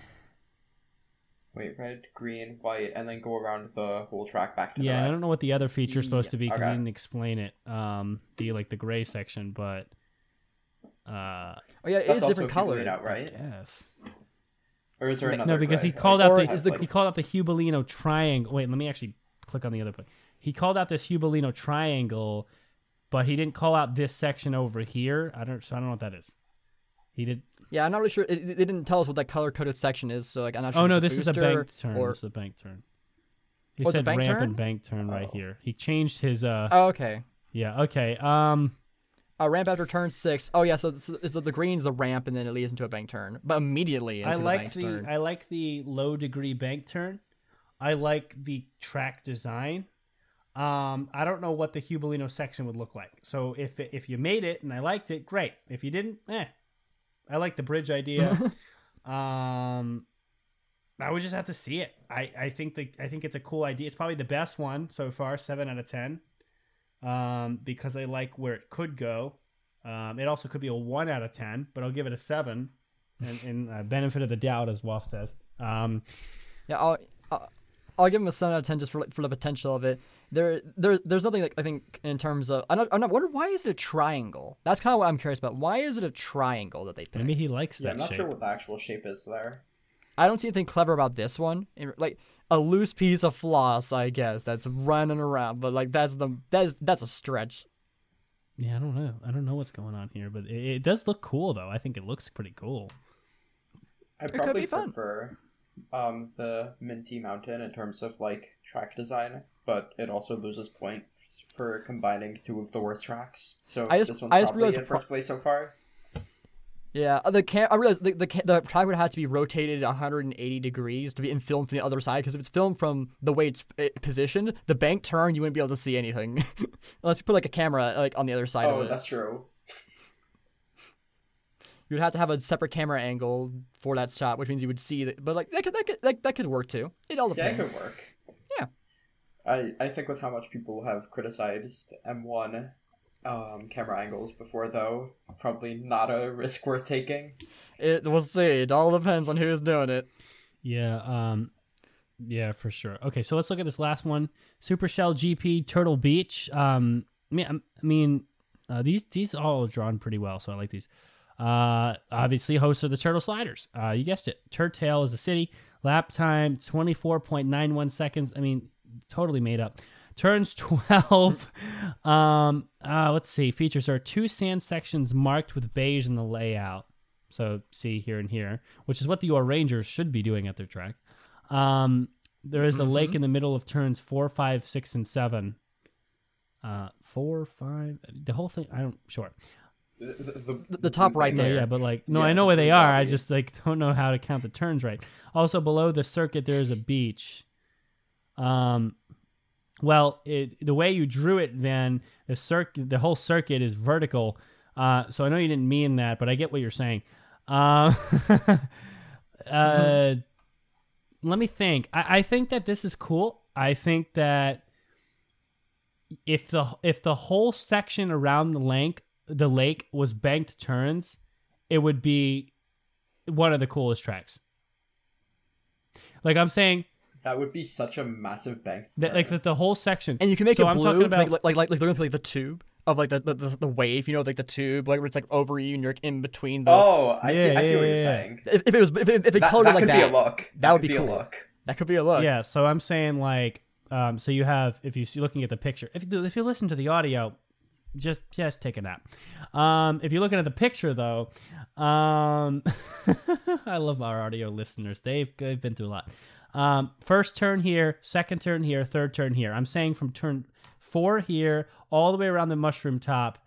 Wait, red, green, white, and then go around the whole track back to Yeah, the I don't know what the other feature is supposed to be because Okay. he didn't explain it. Um, the like the gray section, but uh, Oh yeah, it That's is different color. out, right? yes. Or is there No, another? No, because he called Like, out the is the- like- he called out the Hubelino triangle. Wait, let me actually click on the other place. He called out this Hubelino triangle, but he didn't call out this section over here. I don't. So I don't know what that is. He did. Yeah, I'm not really sure. It, it- they didn't tell us what that color coded section is, so like I'm not sure. Oh if no, this is a booster bank turn. Or This is a bank turn. He Oh, it's a said bank ramp turn? and bank turn right Oh. here. He changed his. Uh. oh okay. Yeah. Okay. Um. Uh, ramp after turn six. Oh yeah, so, so, so the green's the ramp, and then it leads into a bank turn, but immediately into I the like bank the turn. I like the low degree bank turn. I like the track design. Um, I don't know what the Hubelino section would look like. So if if you made it and I liked it, great. If you didn't, eh. I like the bridge idea. um, I would just have to see it. I I think the I think it's a cool idea. It's probably the best one so far, seven out of ten. Um, because I like where it could go. Um, it also could be a one out of ten, but I'll give it a seven and, and uh, benefit of the doubt, as Wolf says. Um, Yeah, I'll, I'll I'll give him a seven out of ten just for for the potential of it. There there there's something like I think in terms of I'm not, I'm not wonder why is it a triangle. That's kind of what I'm curious about. Why is it a triangle that they picked? maybe he likes Yeah, that I'm not shape. sure what the actual shape is there. I don't see anything clever about this one. Like a loose piece of floss, I guess that's running around, but like that's the that's that's a stretch. Yeah, I don't know. I don't know what's going on here, but it, it does look cool, though. I think it looks pretty cool. I could probably be fun. prefer um the Minty Mountain in terms of like track design, but it also loses points for combining two of the worst tracks. So I just- this one's I just realized in first place so far. Yeah, uh, the cam. I realized the the, the track would have to be rotated 180 degrees to be in film from the other side. Because if it's filmed from the way it's positioned, the bank turn you wouldn't be able to see anything unless you put like a camera like on the other side Oh, of it. that's true. You'd have to have a separate camera angle for that shot, which means you would see that. But like that could that could that, that could work too. It all depends. Yeah, it could work. Yeah. I I think with how much people have criticized M1 um, camera angles before, though, probably not a risk worth taking. It we'll see. It all depends on who's doing it. Yeah, um, yeah, for sure. Okay, so let's look at this last one: Super Shell GP Turtle Beach. Um, I mean, I mean, uh, these these all are drawn pretty well, so I like these. Uh, obviously, host of the Turtle Sliders. Uh, you guessed it. Turtail is a city. Lap time twenty four point nine one seconds. I mean, totally made up. Turns twelve. um, uh, let's see. Features are two sand sections marked with beige in the layout. So see here and here, which is what the Rangers should be doing at their track. Um, there is a lake in the middle of turns four, five, six, and seven. Uh, four, five, the whole thing. I don't sure. The, the, The- the top right No, there. yeah, but like, no, Yeah, I know where they the are. I just like don't know how to count the turns right. Also, below the circuit, there is a beach. Um, well, it, the way you drew it, then the circuit, the whole circuit is vertical. Uh, so I know you didn't mean that, but I get what you're saying. Um, uh, let me think. I, I think that this is cool. I think that if the if the whole section around the lake the lake was banked turns, it would be one of the coolest tracks. Like I'm saying, that would be such a massive bank. that like the, the whole section, And you can make So it I'm blue, talking about- make, like like like like they're going through like the tube of like the, the the the wave. You know, like the tube, like where it's like over you and you're in between the. Oh, I see. Yeah, I see yeah, what you're saying. If, if it was if it, if it That, colored that it like could that, be a look. that would could be a look. that could be a look. yeah. So I'm saying like, um, so you have if you, you're looking at the picture, if you if you listen to the audio, just just take a nap. Um, if you're looking at the picture though, um, I love our audio listeners. They've they've been through a lot. Um, first turn here, second turn here, third turn here. I'm saying from turn four here all the way around the mushroom top.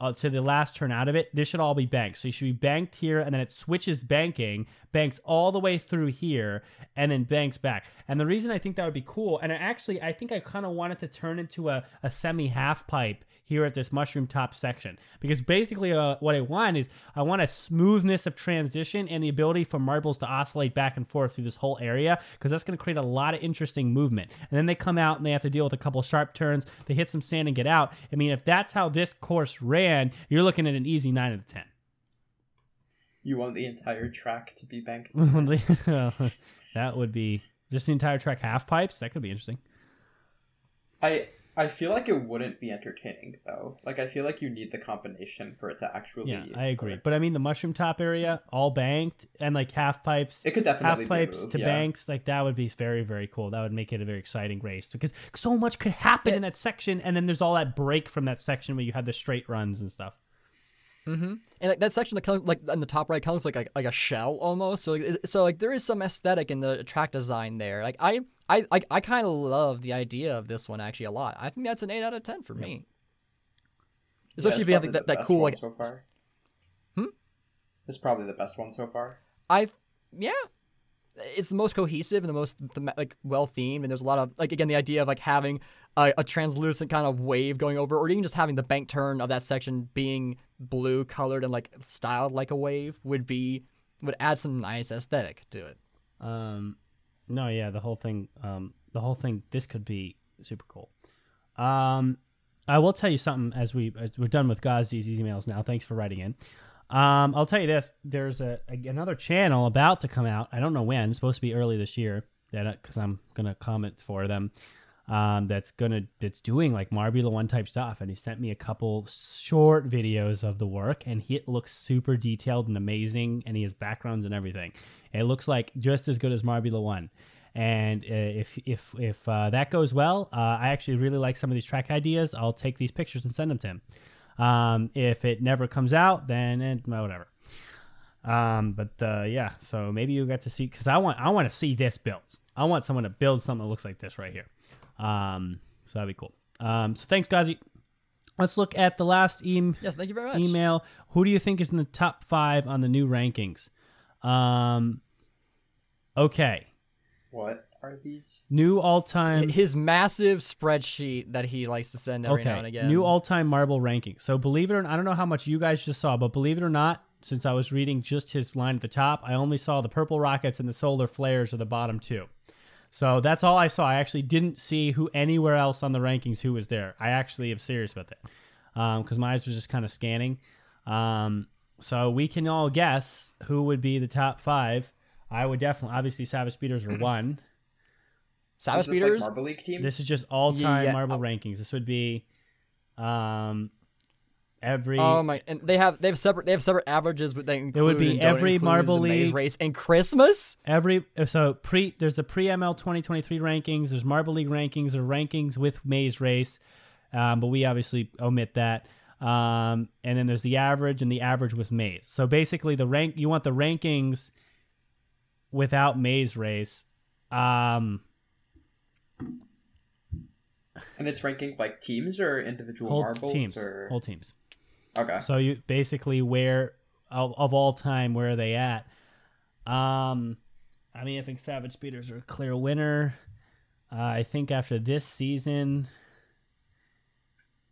uh, to the last turn out of it, this should all be banked. So you should be banked here, and then it switches banking, banks all the way through here, and then banks back. And the reason I think that would be cool, and I actually, I think I kind of wanted to turn into a, a semi half pipe here at this mushroom top section because basically uh, what I want is I want a smoothness of transition and the ability for marbles to oscillate back and forth through this whole area because that's going to create a lot of interesting movement. And then they come out and they have to deal with a couple sharp turns. They hit some sand and get out. I mean, if that's how this course ran, you're looking at an easy nine out of ten. You want the entire track to be banked? that would be just the entire track half pipes. That could be interesting. I I feel like it wouldn't be entertaining though. Like I feel like you need the combination for it to actually. Yeah, I agree. But I mean, the mushroom top area, all banked, and like half pipes. It could definitely half pipes move, to yeah. banks. Like that would be very very cool. That would make it a very exciting race because so much could happen in that section, and then there's all that break from that section where you have the straight runs and stuff. Mm-hmm. And like that section that comes like in the top right comes like a, like a shell almost. So like, so like there is some aesthetic in the track design there. Like I I I, I kind of love the idea of this one actually a lot. I think that's an eight out of ten for me. Especially Yeah, if you have like, that, that cool like one so far. Hmm? It's probably the best one so far. I yeah. It's the most cohesive and the most thema- like well themed, and there's a lot of like again the idea of like having a, a translucent kind of wave going over, or even just having the bank turn of that section being blue colored and like styled like a wave would be would add some nice aesthetic to it. Um, no, yeah, the whole thing, um, the whole thing. This could be super cool. Um, I will tell you something as we as we're done with Ghazi's emails now. Thanks for writing in. Um, I'll tell you this: there's a, a- another channel about to come out. I don't know when. It's supposed to be early this year. That because I'm gonna comment for them. Um, that's gonna that's doing like Marbula One type stuff, and he sent me a couple short videos of the work, and he, it looks super detailed and amazing, and he has backgrounds and everything. It looks like just as good as Marbula One. And uh, if if if uh, that goes well, uh, I actually really like some of these track ideas. I'll take these pictures and send them to him. Um, if it never comes out, then eh, whatever. Um, but uh, yeah, so maybe you get to see because I want I want to see this built. I want someone to build something that looks like this right here. Um, so that'd be cool. Um, so thanks, Gazi. Let's look at the last email. Yes, thank you very much. email. Who do you think is in the top five on the new rankings? Um, okay, What are these? new all-time. His massive spreadsheet that he likes to send every okay, now and again. new all-time marble ranking. So believe it or not, I don't know how much you guys just saw, but believe it or not, since I was reading just his line at the top, I only saw the purple rockets and the solar flares are the bottom two. So that's all I saw. I actually didn't see who anywhere else on the rankings who was there. I actually am serious about that because my eyes were just kind of scanning. Um, so we can all guess who would be the top five. I would definitely, obviously, Savage Speeders are one. Savage Is this Speeders. like Marble League team? This is just all time Yeah. marble rankings. This would be um every Oh my! And they have they have separate they have separate averages, but they include would be every include Marble League- race and Christmas. every so pre there's the pre ML 2023 rankings, there's Marble League rankings or rankings with Maze Race. Um, but we obviously omit that. Um, and then there's the average and the average with Maze. So basically the rank you want the rankings without Maze Race. Um and it's ranking like teams or individual whole marbles teams. or Whole teams. Okay. So you basically where of, of all time where are they at? Um, I mean I think Savage Speeders are a clear winner. Uh, I think after this season,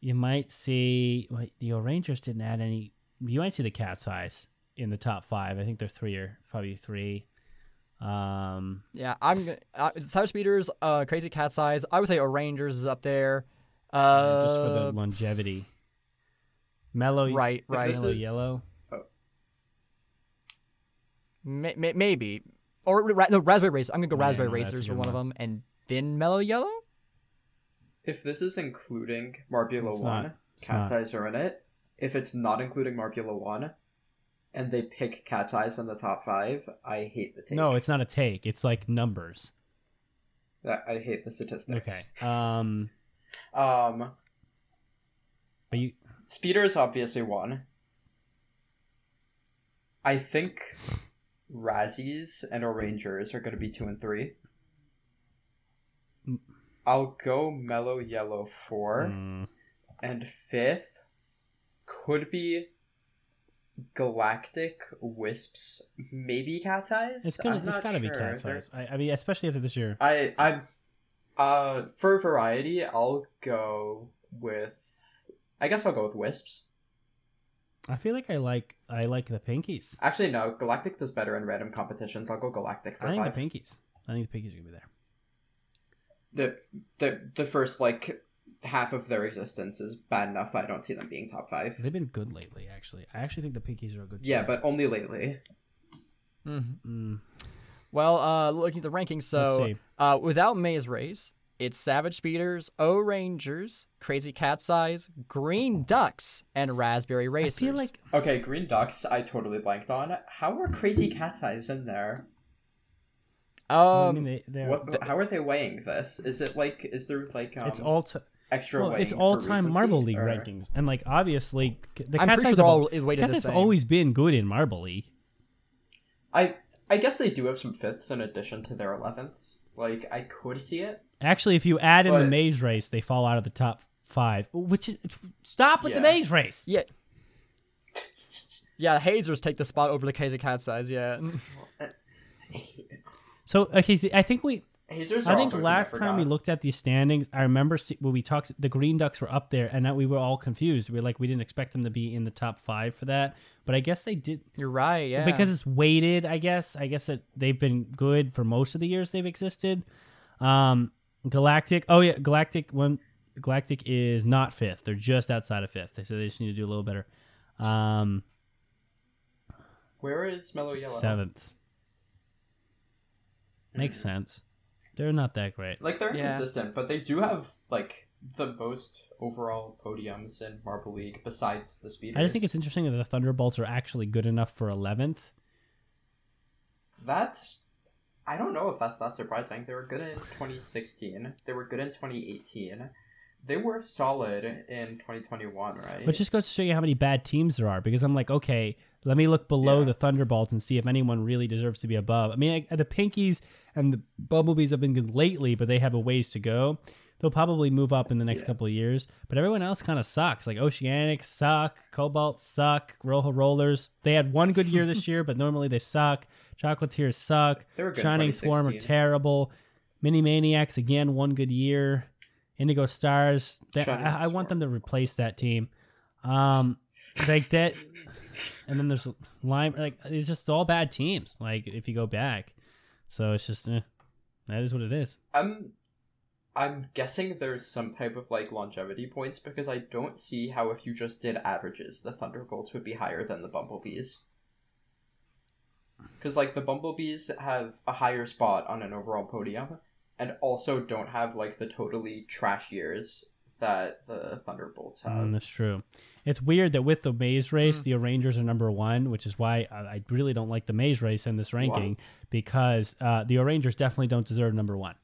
you might see wait, the Rangers didn't add any. You might see the Cat's Eyes in the top five. I think they're three or probably three. Um, Yeah, I'm uh, Savage Speeders, uh, Crazy Cat's Eyes. I would say Rangers is up there. Uh, just for the longevity. Mellow, right, right. Mellow is- Yellow. May, may, maybe or ra- no Raspberry Racer. I'm gonna go Yeah, Raspberry no, Racers for good one of them, and then Mellow Yellow. If this is including Marbula It's One, not. Cat's not. Eyes are in it. If it's not including Marbula One, and they pick Cat's Eyes in the top five, I hate the take. No, it's not a take. It's like numbers. I I hate the statistics. Okay. Um, Um, but you Speeders obviously one. I think Razzies and Rangers are going to be two and three. Mm. I'll go Mellow Yellow four mm, and fifth. could be Galactic, Wisps, maybe Cat's Eyes. It's gonna I'm it's gotta be sure. Cat's Eyes. I, I mean, especially after this year. I I'm uh for variety, I'll go with. I guess I'll go with Wisps. I feel like I like I like the Pinkies. Actually, no. Galactic does better in random competitions. I'll go Galactic for I think five. the Pinkies. I think the Pinkies are gonna be there. the the the first like half of their existence is bad enough. I don't see them being top five. They've been good lately, actually. I actually think the Pinkies are a good. Yeah, team. but only lately. Mm, Well, uh, looking at the rankings, so uh, without Maze Race, it's Savage Speeders, O'Rangers, Crazy Cat's Eyes, Green Ducks, and Raspberry I Racers. feel like Okay, Green Ducks. I totally blanked on. How are Crazy Cat's Eyes in there? I um, mean, they, they're, What? how are they weighing this? Is it like? Is there like? Um, it's all t- extra well, It's all time recency, Marble League or- rankings, and like obviously the I'm Cat's pretty Eyes have, all weighted Cat's the same. have always been good in Marble League. I I guess they do have some fifths in addition to their elevenths. Like I could see it. Actually, if you add in the maze race, they fall out of the top five. Which is, stop with the maze race. yeah. Yeah, Hazers take the spot over the Crazy Cat's Eyes, yeah. So okay, see, I think we. Hazers. I think also a team last time we looked at these standings, I remember see, when we talked, the Green Ducks were up there, and that we were all confused. We were like, we didn't expect them to be in the top five for that, but I guess they did You're right, yeah. because it's weighted. I guess. I guess that they've been good for most of the years they've existed. Um, Galactic. Oh yeah, Galactic. One Galactic is not fifth. They're just outside of fifth. So they just need to do a little better. Um, Where is Mellow Yellow? seventh makes Hmm. sense. They're not that great. Like they're Yeah. inconsistent, but they do have like the most overall podiums in Marble League besides the Speeders. I just think it's interesting that the Thunderbolts are actually good enough for eleventh. that's. I don't know if that's that surprising. They were good in 2016. They were good in 2018. They were solid in 2021, right? Which just goes to show you how many bad teams there are. Because I'm like, okay, let me look below Yeah. the Thunderbolts and see if anyone really deserves to be above. I mean, I, the Pinkies and the Bumblebees have been good lately, but they have a ways to go. They'll probably move up in the next Yeah. couple of years, but everyone else kind of sucks. Like Oceanic suck, Kobalt suck, Rojo Rollers. They had one good year this year, but normally they suck. Chocolatiers suck. They were good Shining Swarm are terrible. Mini Maniacs again, one good year. Indigo Stars. Shining I, I want them to replace that team. Um, like that, and then there's Lime. Like it's just all bad teams. Like if you go back, so it's just eh, that is what it is. I'm I'm guessing there's some type of like longevity points because I don't see how if you just did averages, the Thunderbolts would be higher than the Bumblebees. Because like the Bumblebees have a higher spot on an overall podium, and also don't have like the totally trash years that the Thunderbolts have. Mm, that's true. It's weird that with the maze race, Mm. the Rangers are number one, which is why I, I really don't like the maze race in this ranking. What? because uh, the Rangers definitely don't deserve number one.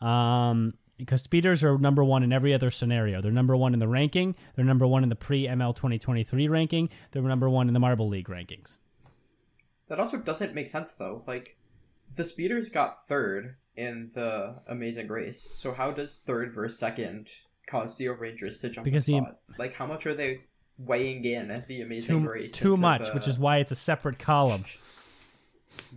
Um, because speeders are number one in every other scenario. They're number one in the ranking. They're number one in the pre ML 2023 ranking. They're number one in the Marble League rankings. That also doesn't make sense though. Like the speeders got third in the Amazing Race, so how does third versus second cause the Rangers to jump Because a the- spot? Like how much are they weighing in at the Amazing Too, Race? too much, the- which is why it's a separate column.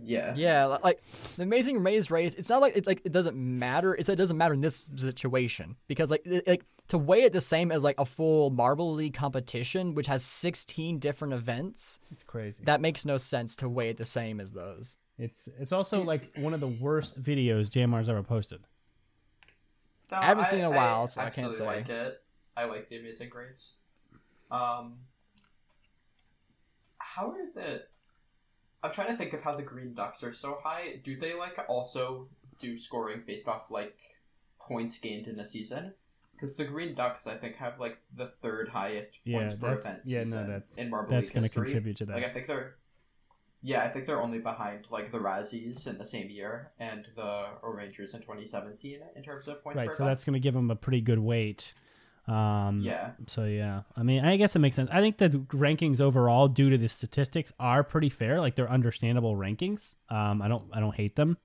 yeah. Yeah, li- like the Amazing Maze race. It's not like it like it doesn't matter. It's it doesn't matter in this situation because like it, like to weigh it the same as like a full Marble League competition, which has 16 different events. It's crazy. That makes no sense to weigh it the same as those. it's it's also like one of the worst videos JMR's ever posted. No, I haven't seen it in a while, so I can't actually say. like it. I like the Amazing Race. Um, how are the? I'm trying to think of how the Green Ducks are so high. Do they like also do scoring based off like points gained in a season? Because the Green Ducks, I think, have like the third highest Yeah, points per event yeah, no, season that's- in Marble That's going to contribute to that. Like I think they're, yeah, I think they're only behind like the Razzies in the same year and the Rangers in 2017 in terms of points right, so event. that's going to give them a pretty good weight. Um, yeah. So yeah, I mean, I guess it makes sense. I think the rankings overall, due to the statistics, are pretty fair. Like they're understandable rankings. Um, I don't, I don't hate them.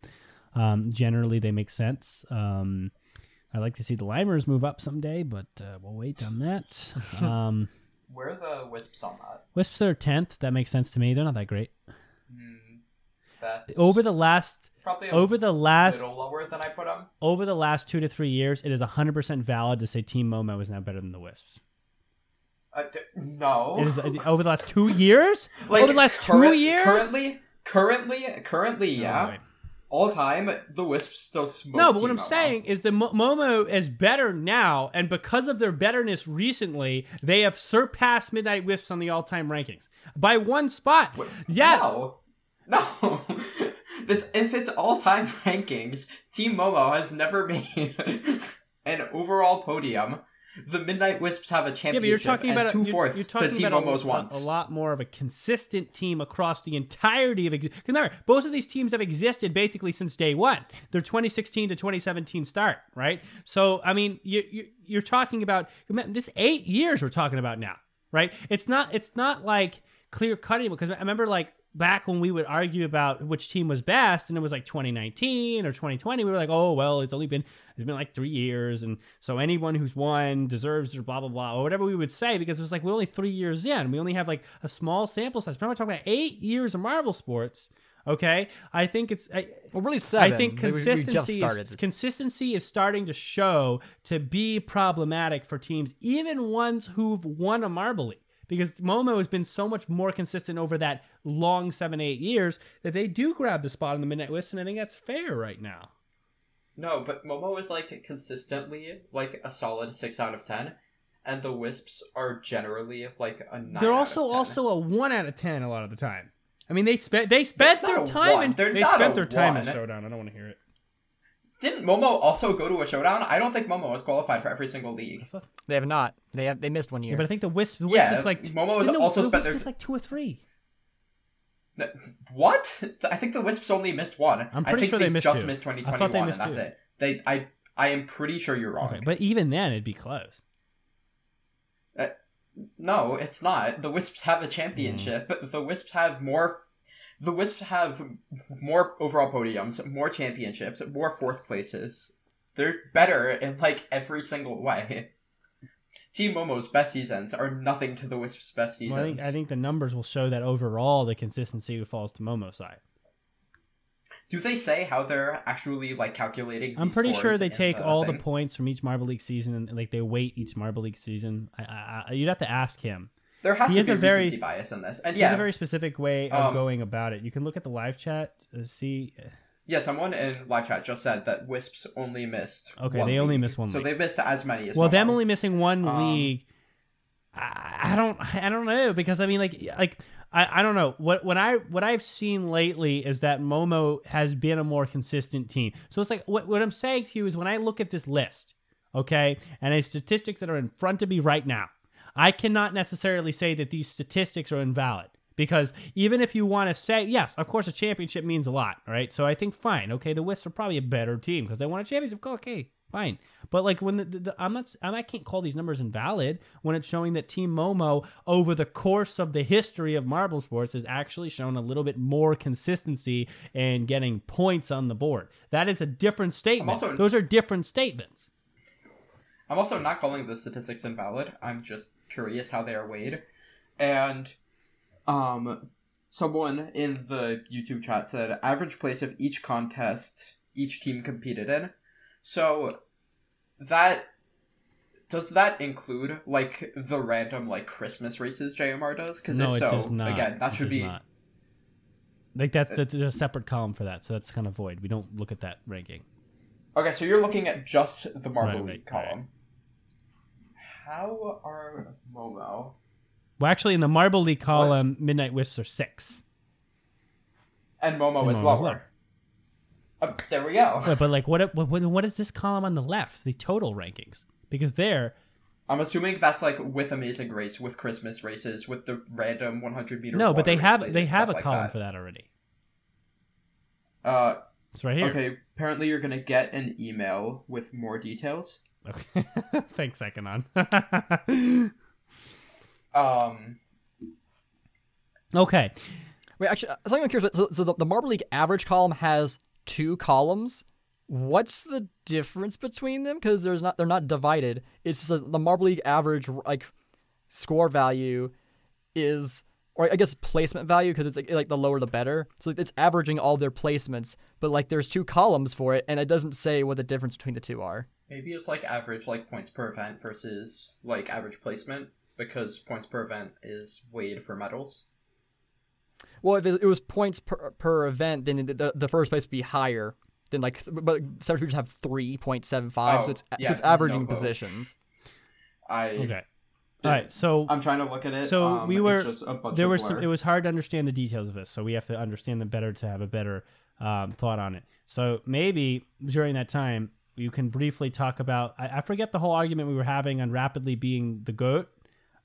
Um, generally, they make sense. Um, I like to see the Limers move up someday, but uh, we'll wait on that. um, Where are the Wisps on that? Wisps are tenth. That makes sense to me. They're not that great. Hmm, that's Over the last probably over the last little lower than I put them. over the last two to three years, it is hundred percent valid to say Team Momo is now better than the Wisps. Uh, d- no. It is uh, over the last two years. like over the last two years. Currently, currently, currently, yeah. Alright. All time, the Wisps still smoke. No, but what I'm Momo. saying is the Mo- Momo is better now, and because of their betterness recently, they have surpassed Midnight Wisps on the all-time rankings by one spot. Wait, yes. No. No. This if it's all time rankings, Team Momo has never made an overall podium. The Midnight Wisps have a Yeah, championship but you're talking about two fourths you're to Team Momo's a, once. a lot more of a consistent team across the entirety of. 'cause Remember, both of these teams have existed basically since day one. Their 2016 to 2017 start, right? So, I mean, you, you you're talking about this eight years we're talking about now, right? It's not it's not like clear cutting because I remember like back when we would argue about which team was best and it was like 2019 or 2020 we were like oh well it's only been it's been like three years and so anyone who's won deserves or blah blah blah or whatever we would say because it was like we're only three years in we only have like a small sample size but we're talking about eight years of marble sports okay i think it's I, Well, really seven. I think We- we- we consistency is, consistency is starting to show to be problematic for teams, even ones who've won a Marble League. Because Momo has been so much more consistent over that long seven, eight years that they do grab the spot in the Midnight Wisp, and I think that's fair right now. No, but Momo is like consistently like a solid six out of ten, and the Wisps are generally like a nine. They're out also of 10. also a one out of ten a lot of the time. I mean, they spent they spent their time one. in They're they spent their time in one. showdown. I don't want to hear it. Didn't Momo also go to a showdown? I don't think Momo was qualified for every single league. They have not. They have. They missed one year. Yeah, but I think the Wisp, the Wisp Yeah, is like Momo has didn't the- also the spent Wisp their- is like two or three. What? I think the Wisps only missed one. I'm I pretty think sure they missed just two. missed 2021, thought they and that's two. it. They, I, I am pretty sure you're wrong. Okay, but even then, it'd be close. No, it's not. The Wisps have a championship. Hmm. The Wisps have more. The Wisps have more overall podiums, more championships, more fourth places. They're better in like every single way. Team Momo's best seasons are nothing to the Wisps' best seasons. Well, I think I think the numbers will show that overall the consistency falls to Momo's side. Do they say how they're actually like calculating? I'm pretty sure they take the all thing? the points from each Marble League season and like they weight each Marble League season. I, I, I, you'd have to ask him. There has he to has be a very- bias in this, and He has yeah, a very specific way of Um, going about it. You can look at the live chat, uh, see. yeah. Someone in live chat just said that Wisps only missed. Okay, they only league. missed one so league. they missed as many as Well, them only missing one Um, league. I, I don't. I don't know because I mean, like, like I, I don't know what what I what I've seen lately is that Momo has been a more consistent team. So it's like what what I'm saying to you is when I look at this list, okay, and the statistics that are in front of me right now, I cannot necessarily say that these statistics are invalid. Because even if you want to say, yes, of course, a championship means a lot, right? So I think, fine, okay, the Wisps are probably a better team because they won a championship. Okay, fine. But like when the, the, the I'm not, I can't call these numbers invalid when it's showing that Team Momo over the course of the history of marble sports has actually shown a little bit more consistency in getting points on the board. That is a different statement. also- Those are different statements. I'm also not calling the statistics invalid. I'm just curious how they are weighed. And um someone in the YouTube chat said average place of each contest each team competed in. So that does that include like the random like Christmas races JMR does? Because no, if it so, does not. again, that It should be not. like that's, that's a separate column for that, so that's kind of void. We don't look at that ranking. okay. So you're looking at just the Marble Right, League right, right. How are Momo? Well, actually, in the Marble League column, Midnight Wisps are six. And Momo And is Momo's lower. lower. Uh, there we go. But, but like, what, what what what is this column on the left? The total rankings, because there, I'm assuming that's like with Amazing Race, with Christmas races, with the random 100 meter. no, but they have they have a like column that. for that already. Uh, It's right here. okay. Apparently, you're gonna get an email with more details. Okay. Thanks, Akanon. Um, okay. Wait, actually, uh, something I'm curious. about. So, so the, the Marble League average column has two columns. What's the difference between them? Because there's not they're not divided. It's just that the Marble League average like score value is or I guess placement value because it's like, like the lower the better. So it's averaging all their placements, but like there's two columns for it, and it doesn't say what the difference between the two are. Maybe it's like average like points per event versus like average placement because points per event is weighed for medals. Well, if it, it was points per, per event, then the, the, the first place would be higher than like, but some people have three point seven five, Oh, so it's yeah, so it's averaging no positions. I Okay. All right. So I'm trying to look at it. So um, we were just a bunch there of were some. It was hard to understand the details of this, so we have to understand them better to have a better um, thought on it. So maybe during that time you can briefly talk about. I, I forget the whole argument we were having on rapidly being the goat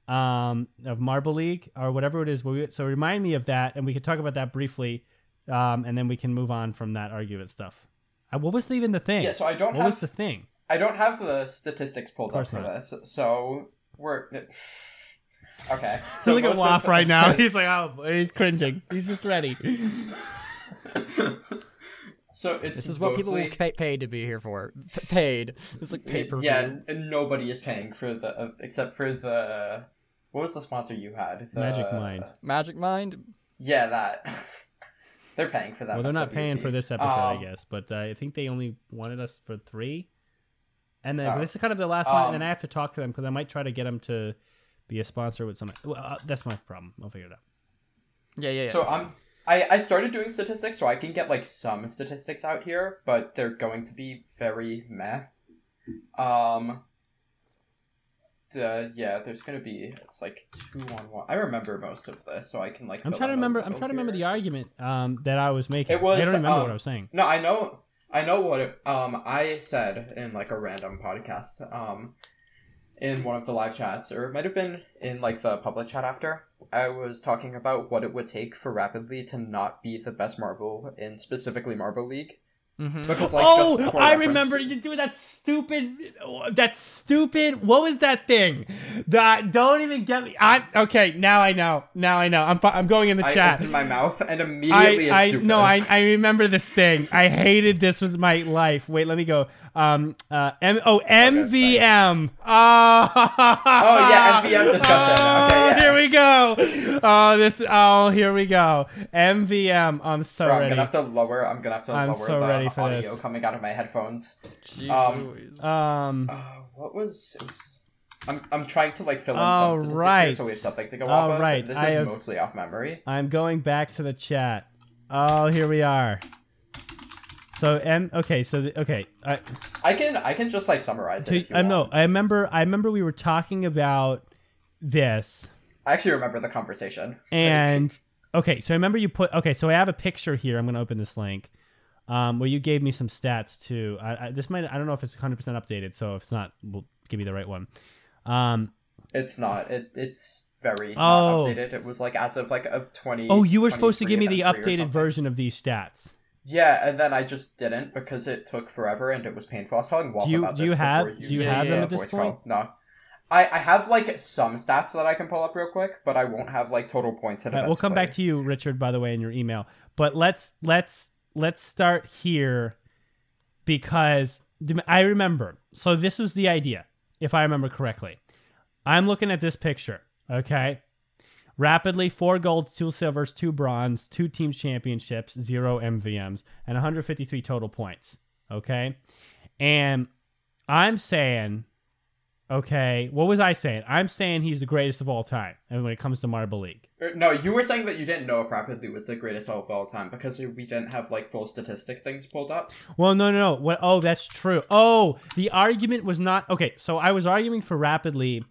um, of Marble League or whatever it is. We- So remind me of that, and we could talk about that briefly, um, and then we can move on from that argument stuff. Uh, what was even the thing? Yeah, so I don't what have was the thing? I don't have the statistics pulled up for not. this, so we're okay. So look at most of Waff the- right now. He's like, oh, he's cringing. He's just ready. so it's This is what people will mostly- pay, pay to be here for. P- paid. It's like pay per. Yeah, and nobody is paying for the uh, except for the what was the sponsor you had? The, Magic Mind. Magic Mind. Yeah, that. they're paying for that. Well, they're not paying for this episode, I Um, guess, but uh, I think they only wanted us for three. And then Oh. this is kind of the last one, and then Um, I have to talk to them because I might try to get them to be a sponsor with some. Well, uh, that's my problem. I'll figure it out. Yeah, yeah, yeah. So I'm. I, I started doing statistics so I can get like some statistics out here, but they're going to be very meh. Um. The yeah, there's gonna be it's like two on one. I remember most of this, so I can like. I'm trying to remember. I'm little trying to remember the argument um, that I was making. It was, I don't remember um, what I was saying. No, I know. I know what um I said in like a random podcast um in one of the live chats or it might have been in like the public chat after. I was talking about what it would take for Rapidly to not be the best marble in specifically Marble League mm-hmm. because like oh, just I remember you doing that stupid, that stupid. What was that thing? That don't even get me. I okay. Now I know. Now I know. I'm I'm going in the I chat. opened my mouth and immediately I, I stupid. no, I, I remember this thing. I hated this with my life. Wait, let me go. Um, uh, M- oh, MVM. Oh, Oh, yeah, MVM discussion. Okay, yeah. Here we go. Oh, this. Oh, here we go. MVM. I'm so Bro, I'm gonna have to lower. I'm gonna have to I'm lower so the ready for audio this. coming out of my headphones. Jeez um, Um. Uh, what was? Was I'm, I'm trying to like fill in Oh, some statistics here right. so we have something to go Oh, off of. right. This I is have- mostly off memory. I'm going back to the chat. Oh, here we are. So M. Okay. So the, okay. I, I can I can just like summarize it. to, I know. I remember. I remember we were talking about this. I actually remember the conversation. And okay, so I remember you put okay. So I have a picture here. I'm going to open this link, um, where you gave me some stats too. I, I, this might I don't know if it's 100 percent updated. So if it's not, we'll give you the right one. Um, it's not. It it's very Oh. not updated. It was like as of like of twenty. oh, you were supposed to give me the then three or updated version of these stats. Yeah, and then I just didn't because it took forever and it was painful. I was telling Wolf Do you- about do this you have- before do you have them at this voice call. No. I, I have like some stats that I can pull up real quick, but I won't have like total points right, we'll come back to you, Richard. By the way, in your email, but let's let's let's start here because I remember. So this was the idea, if I remember correctly. I'm looking at this picture. Okay, rapidly four golds, two silvers, two bronze, two team championships, zero MVMs, and 153 total points. Okay, and I'm saying. Okay, what was I saying? I'm saying he's the greatest of all time, and when it comes to Marble League. Er, No, you were saying that you didn't know if Rapidly was the greatest of all time because we didn't have like full statistic things pulled up. Well, no, no, no. What? Oh, that's true. Oh, the argument was not okay. So I was arguing for rapidly,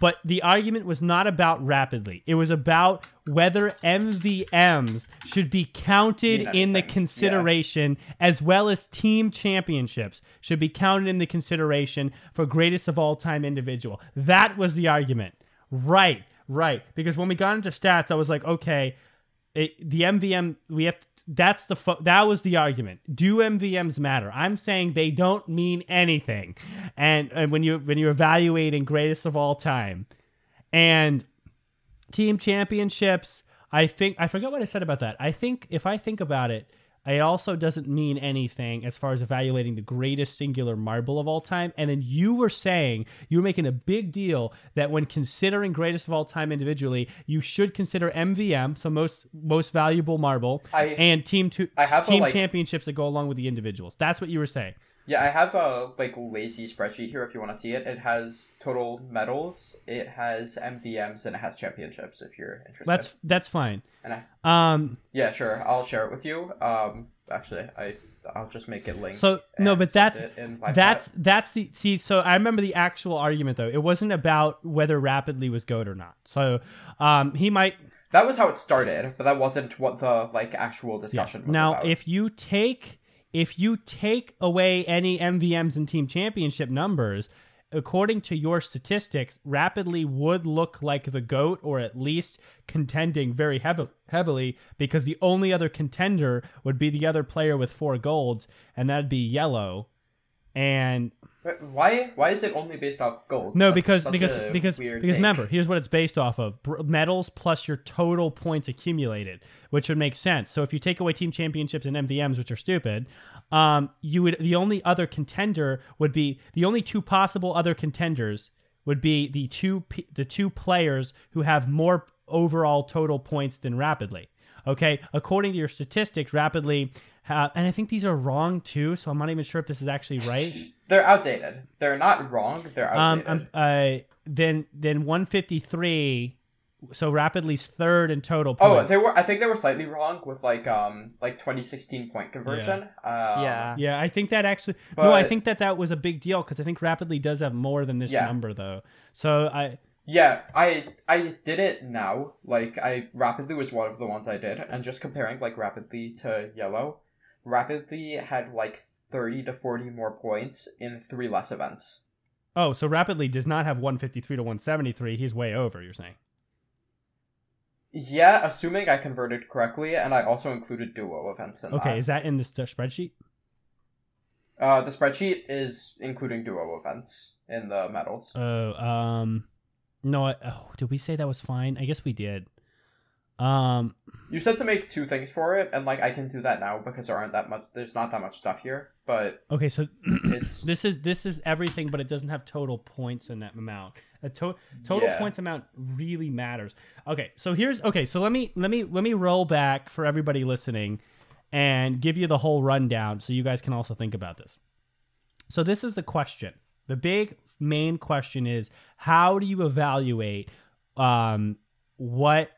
but the argument was not about rapidly. It was about whether MVMs should be counted Mean in the consideration as well as team championships should be counted in the consideration for greatest of all time individual. That was the argument. Right, right. Because when we got into stats, I was like, okay, it, the MVM we have that's the that was the argument. Do MVMs matter? I'm saying they don't mean anything. And, and when you when you're evaluating greatest of all time and team championships, I think I forget what I said about that. I think if I think about it, It also doesn't mean anything as far as evaluating the greatest singular marble of all time. And then you were saying you were making a big deal that when considering greatest of all time individually, you should consider MVM, so most most valuable marble, I and team two I have a, team like- championships that go along with the individuals. That's what you were saying. Yeah, I have a like lazy spreadsheet here if you want to see it. It has total medals, it has MVMs, and it has championships if you're interested. That's that's fine. And I, Um, yeah, sure, I'll share it with you. Um, actually, I I'll just make it link. so no, but that's it in live that's chat. that's the see. So I remember the actual argument though. It wasn't about whether rapidly was goat or not. So um, he might that was how it started, but that wasn't what the like actual discussion was now about. if you take if you take away any MVMs and team championship numbers. According to your statistics, rapidly would look like the goat, or at least contending very heavily, heavily, because the only other contender would be the other player with four golds, and that'd be yellow. And why why is it only based off gold? No, That's because because because because take. remember, here's what it's based off of: medals plus your total points accumulated, which would make sense. So if you take away team championships and MVMs, which are stupid, um, you would the only other contender would be the only two possible other contenders would be the two the two players who have more overall total points than rapidly. Okay, according to your statistics, rapidly, ha- and I think these are wrong too. So I'm not even sure if this is actually right. They're outdated. They're not wrong. They're Um, outdated. um, uh, then then 153. So rapidly's third in total oh, they were. I think they were slightly wrong with like um like 2016 point conversion. Um, Yeah. yeah, I think that actually. no, I think that that was a big deal because I think rapidly does have more than this Yeah. number though. So I Yeah, I I did it now. Like I rapidly was one of the ones I did, and just comparing like rapidly to yellow, rapidly had like 30 to 40 more points in three less events. oh so rapidly does not have 153 to 173. He's way over. You're saying. Yeah, assuming I converted correctly, and I also included duo events in that. Okay, that. is that in this uh, spreadsheet? Uh, the spreadsheet is including duo events in the medals. Oh, um, no. I, oh, did we say that was fine? I guess we did. Um, You said to make two things for it, and like I can do that now because there aren't that much. There's not that much stuff here, but okay, so it's This is this is everything, but it doesn't have total points in that amount. A to- total Yeah. points amount really matters. Okay, so here's okay. So let me let me let me roll back for everybody listening, and give you the whole rundown so you guys can also think about this. So this is the question. The big main question is how do you evaluate um, what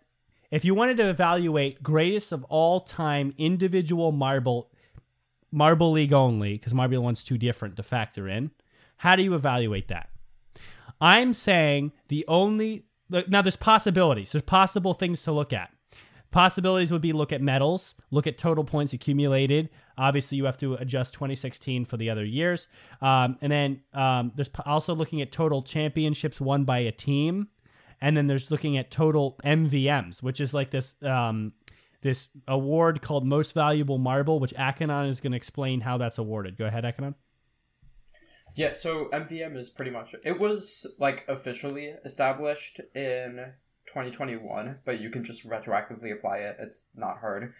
if you wanted to evaluate greatest of all time individual marble Marble League only, because Marbula One's too different to factor in. How do you evaluate that? I'm saying the only now there's possibilities. There's possible things to look at. Possibilities would be look at medals, look at total points accumulated. Obviously, you have to adjust 2016 for the other years, um, and then um, there's also looking at total championships won by a team, and then there's looking at total MVMs, which is like this um, this award called Most Valuable Marble, which Akanon is going to explain how that's awarded. Go ahead, Akanon. Yeah, so MVM is pretty much it was like officially established in 2021, but you can just retroactively apply it. It's not hard.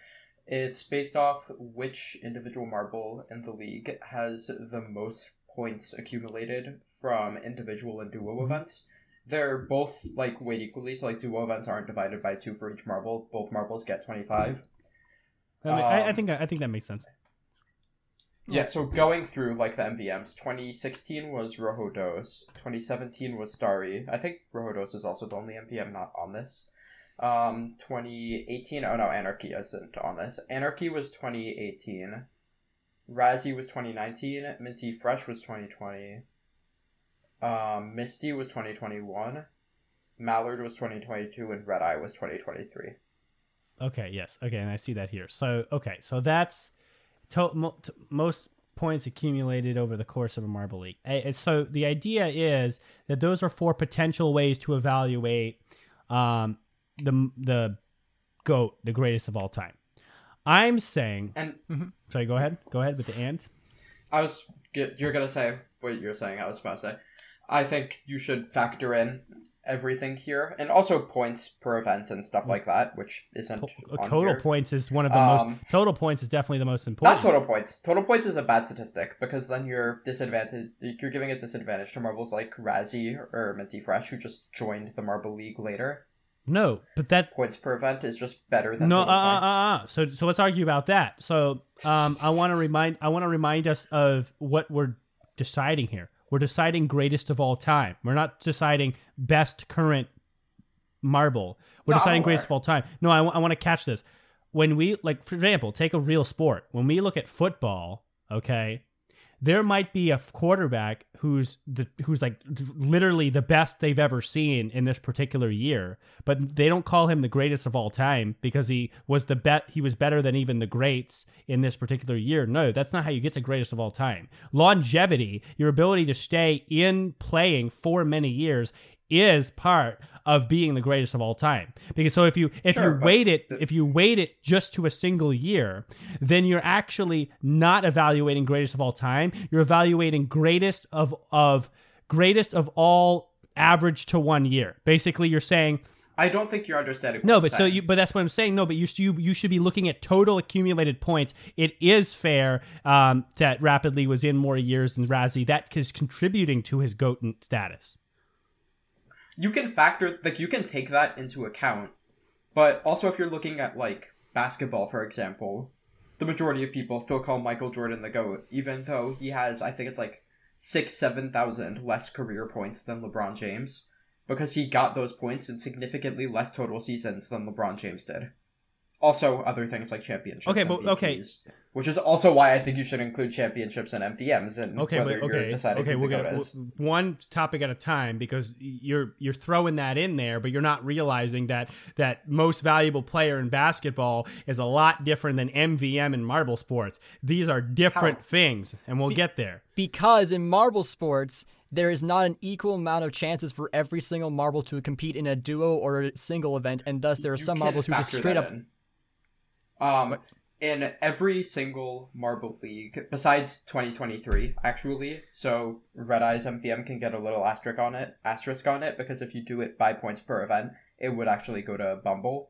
It's based off which individual marble in the league has the most points accumulated from individual and duo events. They're both like weighed equally, so like duo events aren't divided by two for each marble. Both marbles get 25. I, mean, I, I Um, think I think that makes sense. Yeah, so going through like the MVMs, 2016 was Rojo Dos, 2017 was Starry. I think Rojo Dos is also the only MVM not on this. Um, 2018, oh no, Anarchy isn't on this. Anarchy was 2018. Razzie was 2019. Minty Fresh was 2020. Um, Misty was 2021. Mallard was 2022, and Red Eye was 2023. Okay, yes. Okay, and I see that here. So, okay, so that's to, mo, t most points accumulated over the course of a Marble League. Eh, So the idea is that those are four potential ways to evaluate um, the the goat, the greatest of all time. I'm saying. And Sorry, go ahead. Go ahead with the and. I was you're gonna say what you're saying. I was about to say. I think you should factor in everything here, and also points per event and stuff like that, which isn't total here. points is one of the Um, most. Total points is definitely the most important. Not total points. Total points is a bad statistic because then you're disadvantage. You're giving a disadvantage to marbles like Razzie or Minty Fresh, who just joined the Marble League later. No, but that Points per event is just better than no. Uh, total uh, points. uh, uh. So so let's argue about that. So um, I want to remind I want to remind us of what we're deciding here. We're deciding greatest of all time. We're not deciding best current marble. We're No, deciding greatest of all time. No, I, want to catch this. When we like, for example, take a real sport. When we look at football, okay, there might be a quarterback who's the who's like literally the best they've ever seen in this particular year, but they don't call him the greatest of all time because he was the bet he was better than even the greats in this particular year. No, that's not how you get to greatest of all time. Longevity, your ability to stay in playing for many years is part of being the greatest of all time. Because so if you if Sure, you weight it if you weight it just to a single year, then you're actually not evaluating greatest of all time. You're evaluating greatest of of greatest of all average to one year. Basically, you're saying I don't think you're understanding. No, but so you but that's what I'm saying. No, but you you you should be looking at total accumulated points. It is fair um, that Rapidly was in more years than Razzie. That is contributing to his goat status. You can factor like you can take that into account but also if you're looking at like basketball for example the majority of people still call michael jordan the goat even though he has i think it's like six seven thousand less career points than lebron james because he got those points in significantly less total seasons than lebron james did also other things like championships Okay, but- okay. MVPs, which is also why i think you should include championships and mvms and Okay, whether but you're deciding okay, who we're the gonna is. one topic at a time because you're you're throwing that in there, but you're not realizing that that most valuable player in basketball is a lot different than MVM in marble sports. These are different How? things, and we'll get there. because in marble sports there is not an equal amount of chances for every single marble to compete in a duo or a single event, and thus there are You some marbles who just straight up. in. Um, in every single marble league, besides 2023, actually, so Red Eyes MVM can get a little asterisk on it, asterisk on it, because if you do it by points per event, it would actually go to Bumble.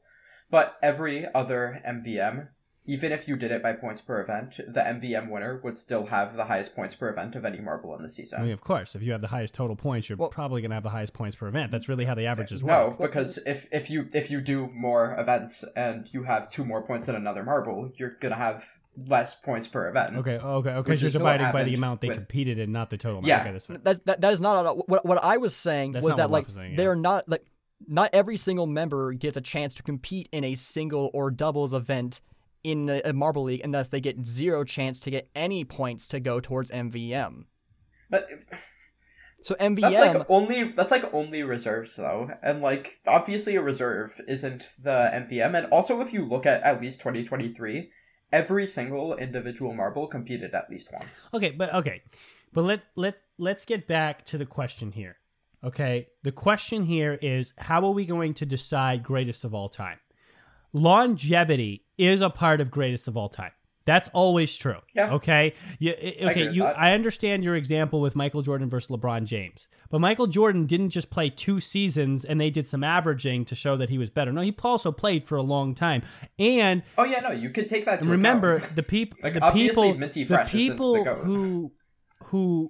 But every other MVM, even if you did it by points per event, the MVM winner would still have the highest points per event of any marble in the season. I mean, of course, if you have the highest total points, you're Well- probably going to have the highest points per event. That's really how the averages No, work. No, because if if you if you do more events and you have two more points than another marble, you're gonna have less points per event. Okay, okay, okay. Because you're dividing by the amount they with- competed in, not the total amount. Yeah. Okay, that's. That's that, that is not at all- what what I was saying That's was that like was saying, yeah. they're not like not every single member gets a chance to compete in a single or doubles event in a, a marble league, and thus they get zero chance to get any points to go towards MVM. But So MVM, that's like only that's like only reserves though, and like obviously a reserve isn't the MVM. And also, if you look at at least 2023, every single individual marble competed at least once. Okay, but okay, but let let let's get back to the question here. Okay, the question here is how are we going to decide greatest of all time? Longevity is a part of greatest of all time. That's always true. Yeah. Okay. You, i- okay. with You. I understand your example with Michael Jordan versus LeBron James, but Michael Jordan didn't just play two seasons and they did some averaging to show that he was better. No, he also played for a long time, and Oh yeah, no, you could take that. To remember the people Like, the people Minty the Fresh isn't the people who who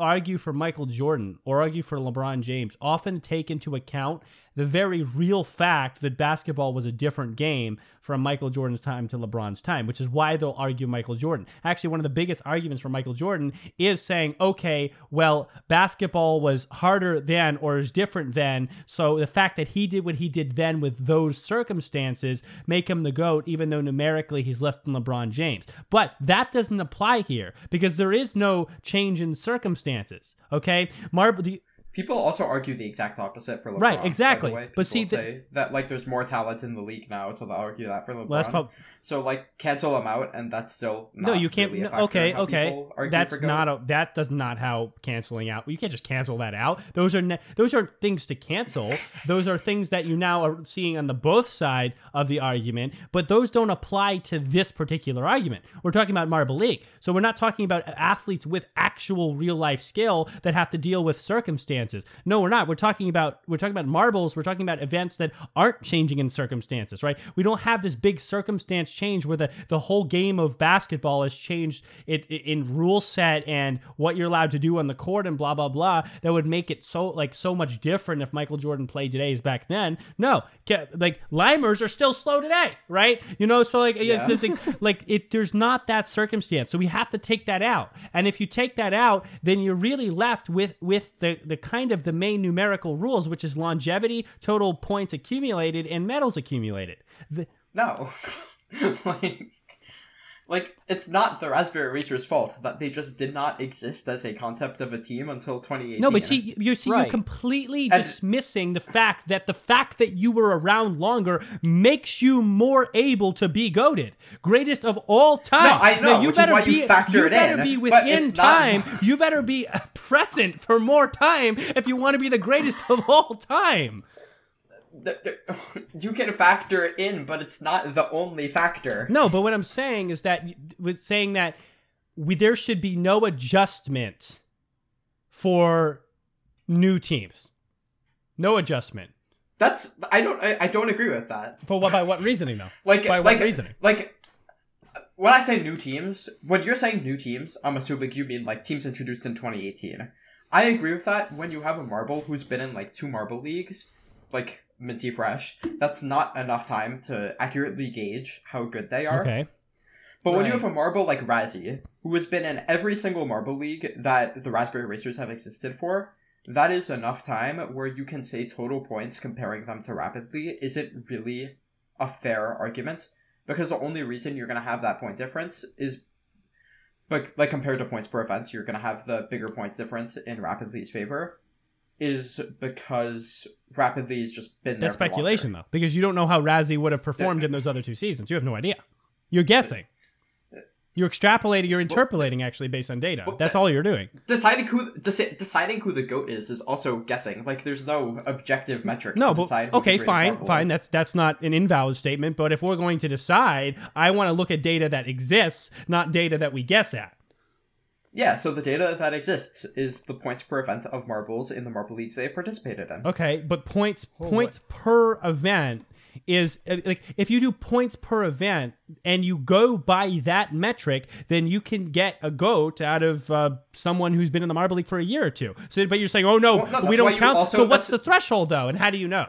argue for Michael Jordan or argue for LeBron James often take into account the very real fact that basketball was a different game from Michael Jordan's time to LeBron's time, which is why they'll argue Michael Jordan. Actually, one of the biggest arguments for Michael Jordan is saying, okay, well, basketball was harder then or is different then. So the fact that he did what he did then with those circumstances make him the GOAT, even though numerically he's less than LeBron James. But that doesn't apply here because there is no change in circumstances. Okay? Marble. the- People also argue the exact opposite for LeBron. Right, exactly. But see, say that like there's more talent in the league now, so they'll argue that for LeBron. Well, that's prob- so like cancel them out, and that's still no, you can't. Really no, okay, okay. That's not a. That does not how canceling out. You can't just cancel that out. Those are ne- those are things to cancel. those are things that you now are seeing on the both side of the argument. But those don't apply to this particular argument. We're talking about Marble League, so we're not talking about athletes with actual real life skill that have to deal with circumstances. No, we're not. We're talking about we're talking about marbles. We're talking about events that aren't changing in circumstances, right? We don't have this big circumstance change where the the whole game of basketball has changed it, it in rule set and what you're allowed to do on the court and blah blah blah. That would make it so like so much different if Michael Jordan played today as back then. No, like limers are still slow today, right? You know, so like Yeah. like, like it there's not that circumstance so we have to take that out and if you take that out then you're really left with with the the kind of the main numerical rules which is longevity total points accumulated and medals accumulated the, No. like, like it's not the Raspberry Racers' fault that they just did not exist as a concept of a team until 2018. no but see you're see, you're completely And- dismissing the fact that the fact that you were around longer makes you more able to be goaded greatest of all time I know, Now, you which is better why you be factor you it better in, be within it's not- time you better be present for more time if you want to be the greatest of all time. Th- th- you can factor it in, but it's not the only factor. No, but what I'm saying is that was saying that we, there should be no adjustment for new teams. No adjustment. That's I don't I, I don't agree with that. For what by what reasoning though? Like By what like reasoning? like when I say new teams, when you're saying new teams, I'm assuming you mean like teams introduced in 2018. I agree with that. When you have a marble who's been in like two marble leagues, like Minty Fresh, that's not enough time to accurately gauge how good they are. Okay. But when you have a marble like Razzie, who has been in every single marble league that the Raspberry Racers have existed for, that is enough time where you can say total points comparing them to Rapidly isn't really a fair argument. Because the only reason you're going to have that point difference is, like, like compared to points per event, you're going to have the bigger points difference in Rapidly's favor, is because Rapidly has just been there That's for longer. speculation though, because you don't know how Razzie would have performed in those other two seasons. You have no idea. You're guessing. You're extrapolating. You're interpolating actually based on data. That's all you're doing. deciding who deci- deciding who the goat is is also guessing. Like there's no objective metric. No, to but decide okay, fine, fine. is. That's that's not an invalid statement. But if we're going to decide, I want to look at data that exists, not data that we guess at. Yeah. So the data that exists is the points per event of marbles in the marble leagues they participated in. Okay, but points Well, points per event is uh, like if you do points per event and you go by that metric, then you can get a goat out of uh, someone who's been in the marble league for a year or two. So, but you're saying, oh no, Well, no, we don't count. also- so what's the threshold though, and how do you know?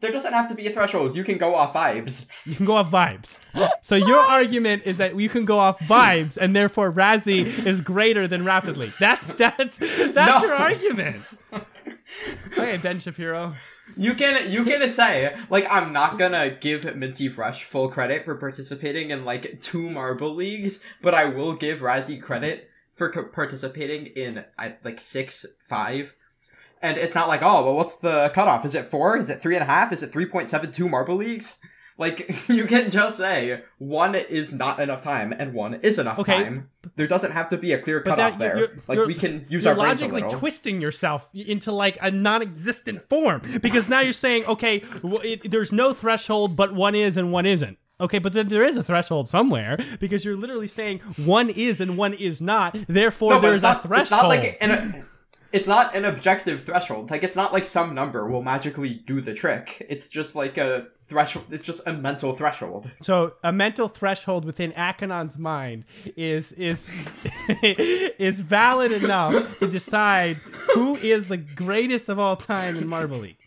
There doesn't have to be a threshold. You can go off vibes. You can go off vibes. So your argument is that you can go off vibes, and therefore Razzie is greater than rapidly. That's that's that's No. your argument. Okay, Ben Shapiro. You can you can say like I'm not gonna give Minty Fresh full credit for participating in like two marble leagues, but I will give Razzie credit for co- participating in I, like six five. And it's not like oh well what's the cutoff? Is it four? Is it three and a half? Is it three point seven two marble leagues? Like you can just say one is not enough time and one is enough Okay. time. There doesn't have to be a clear cutoff that- there. you're- you're- like you're- we can use our brains a logically twisting yourself into like a non-existent form because now you're saying, okay, well, it, there's no threshold, but one is and one isn't. Okay, but then there is a threshold somewhere because you're literally saying one is and one is not. Therefore, No, there's not, a threshold. It's not like an, it's not an objective threshold. Like it's not like some number will magically do the trick. It's just like a threshold. It's just a mental threshold. So a mental threshold within Akanon's mind is is is valid enough to decide who is the greatest of all time in Marble League.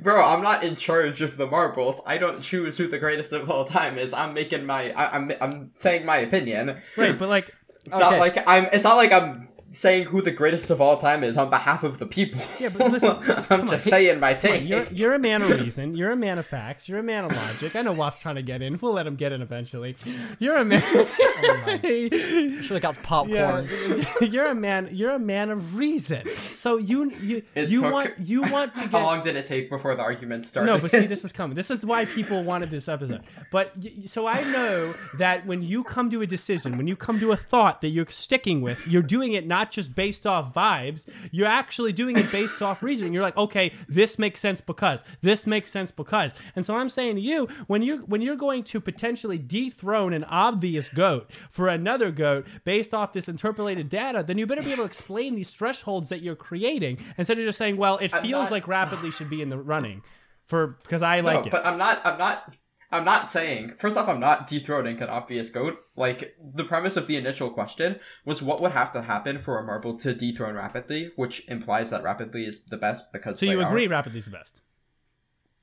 Bro, I'm not in charge of the marbles. I don't choose who the greatest of all time is. I'm making my. I, I'm. I'm saying my opinion. Right, but like It's not like I'm. It's not like I'm saying who the greatest of all time is on behalf of the people. Yeah, but listen, I'm just on. saying my Come on, take. you're you're a man of reason. You're a man of facts. You're a man of logic. I know Waff's trying to get in. We'll let him get in eventually. You're a man. oh Should have got popcorn. yeah, you're a man. You're a man of reason. So you you It you took- want you want to Get... How long did it take before the argument started? No, but see, this was coming. This is why people wanted this episode. But so I know that when you come to a decision, when you come to a thought that you're sticking with, you're doing it not not just based off vibes. You're actually doing it based off reasoning. You're like, okay, this makes sense because this makes sense because. And so I'm saying to you, when you when you're going to potentially dethrone an obvious goat for another goat based off this interpolated data, then you better be able to explain these thresholds that you're creating instead of just saying, well, it feels not- like rapidly should be in the running for because I like no, it. but I'm not. I'm not. I'm not saying. First off, I'm not dethroning an obvious goat. Like the premise of the initial question was what would have to happen for a marble to dethrone rapidly, which implies that rapidly is the best because. so you are. rapidly is the best.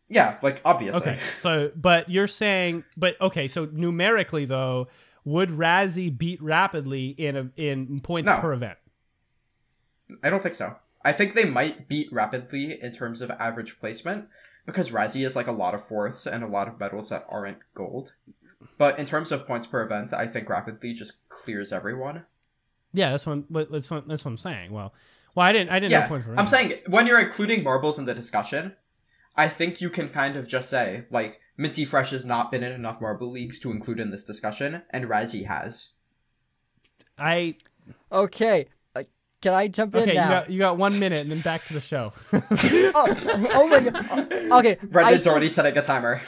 Yeah, like obviously. Okay, so but you're saying, but okay, so numerically though, would Razzie beat rapidly in a, in points No. per event? I don't think so. I think they might beat rapidly in terms of average placement because Razzie is like a lot of fourths and a lot of medals that aren't gold. But in terms of points per event, I think rapidly just clears everyone. Yeah, that's what what- that's what that's what I'm saying. Well, well, I didn't I didn't know Yeah, points per I'm saying when you're including marbles in the discussion, I think you can kind of just say like Minty Fresh has not been in enough marble leagues to include in this discussion, and Razzie has. I Okay. Can I jump in okay. You got you got one minute and then back to the show. oh, oh my god. Okay. I Brendan's still, already setting a timer.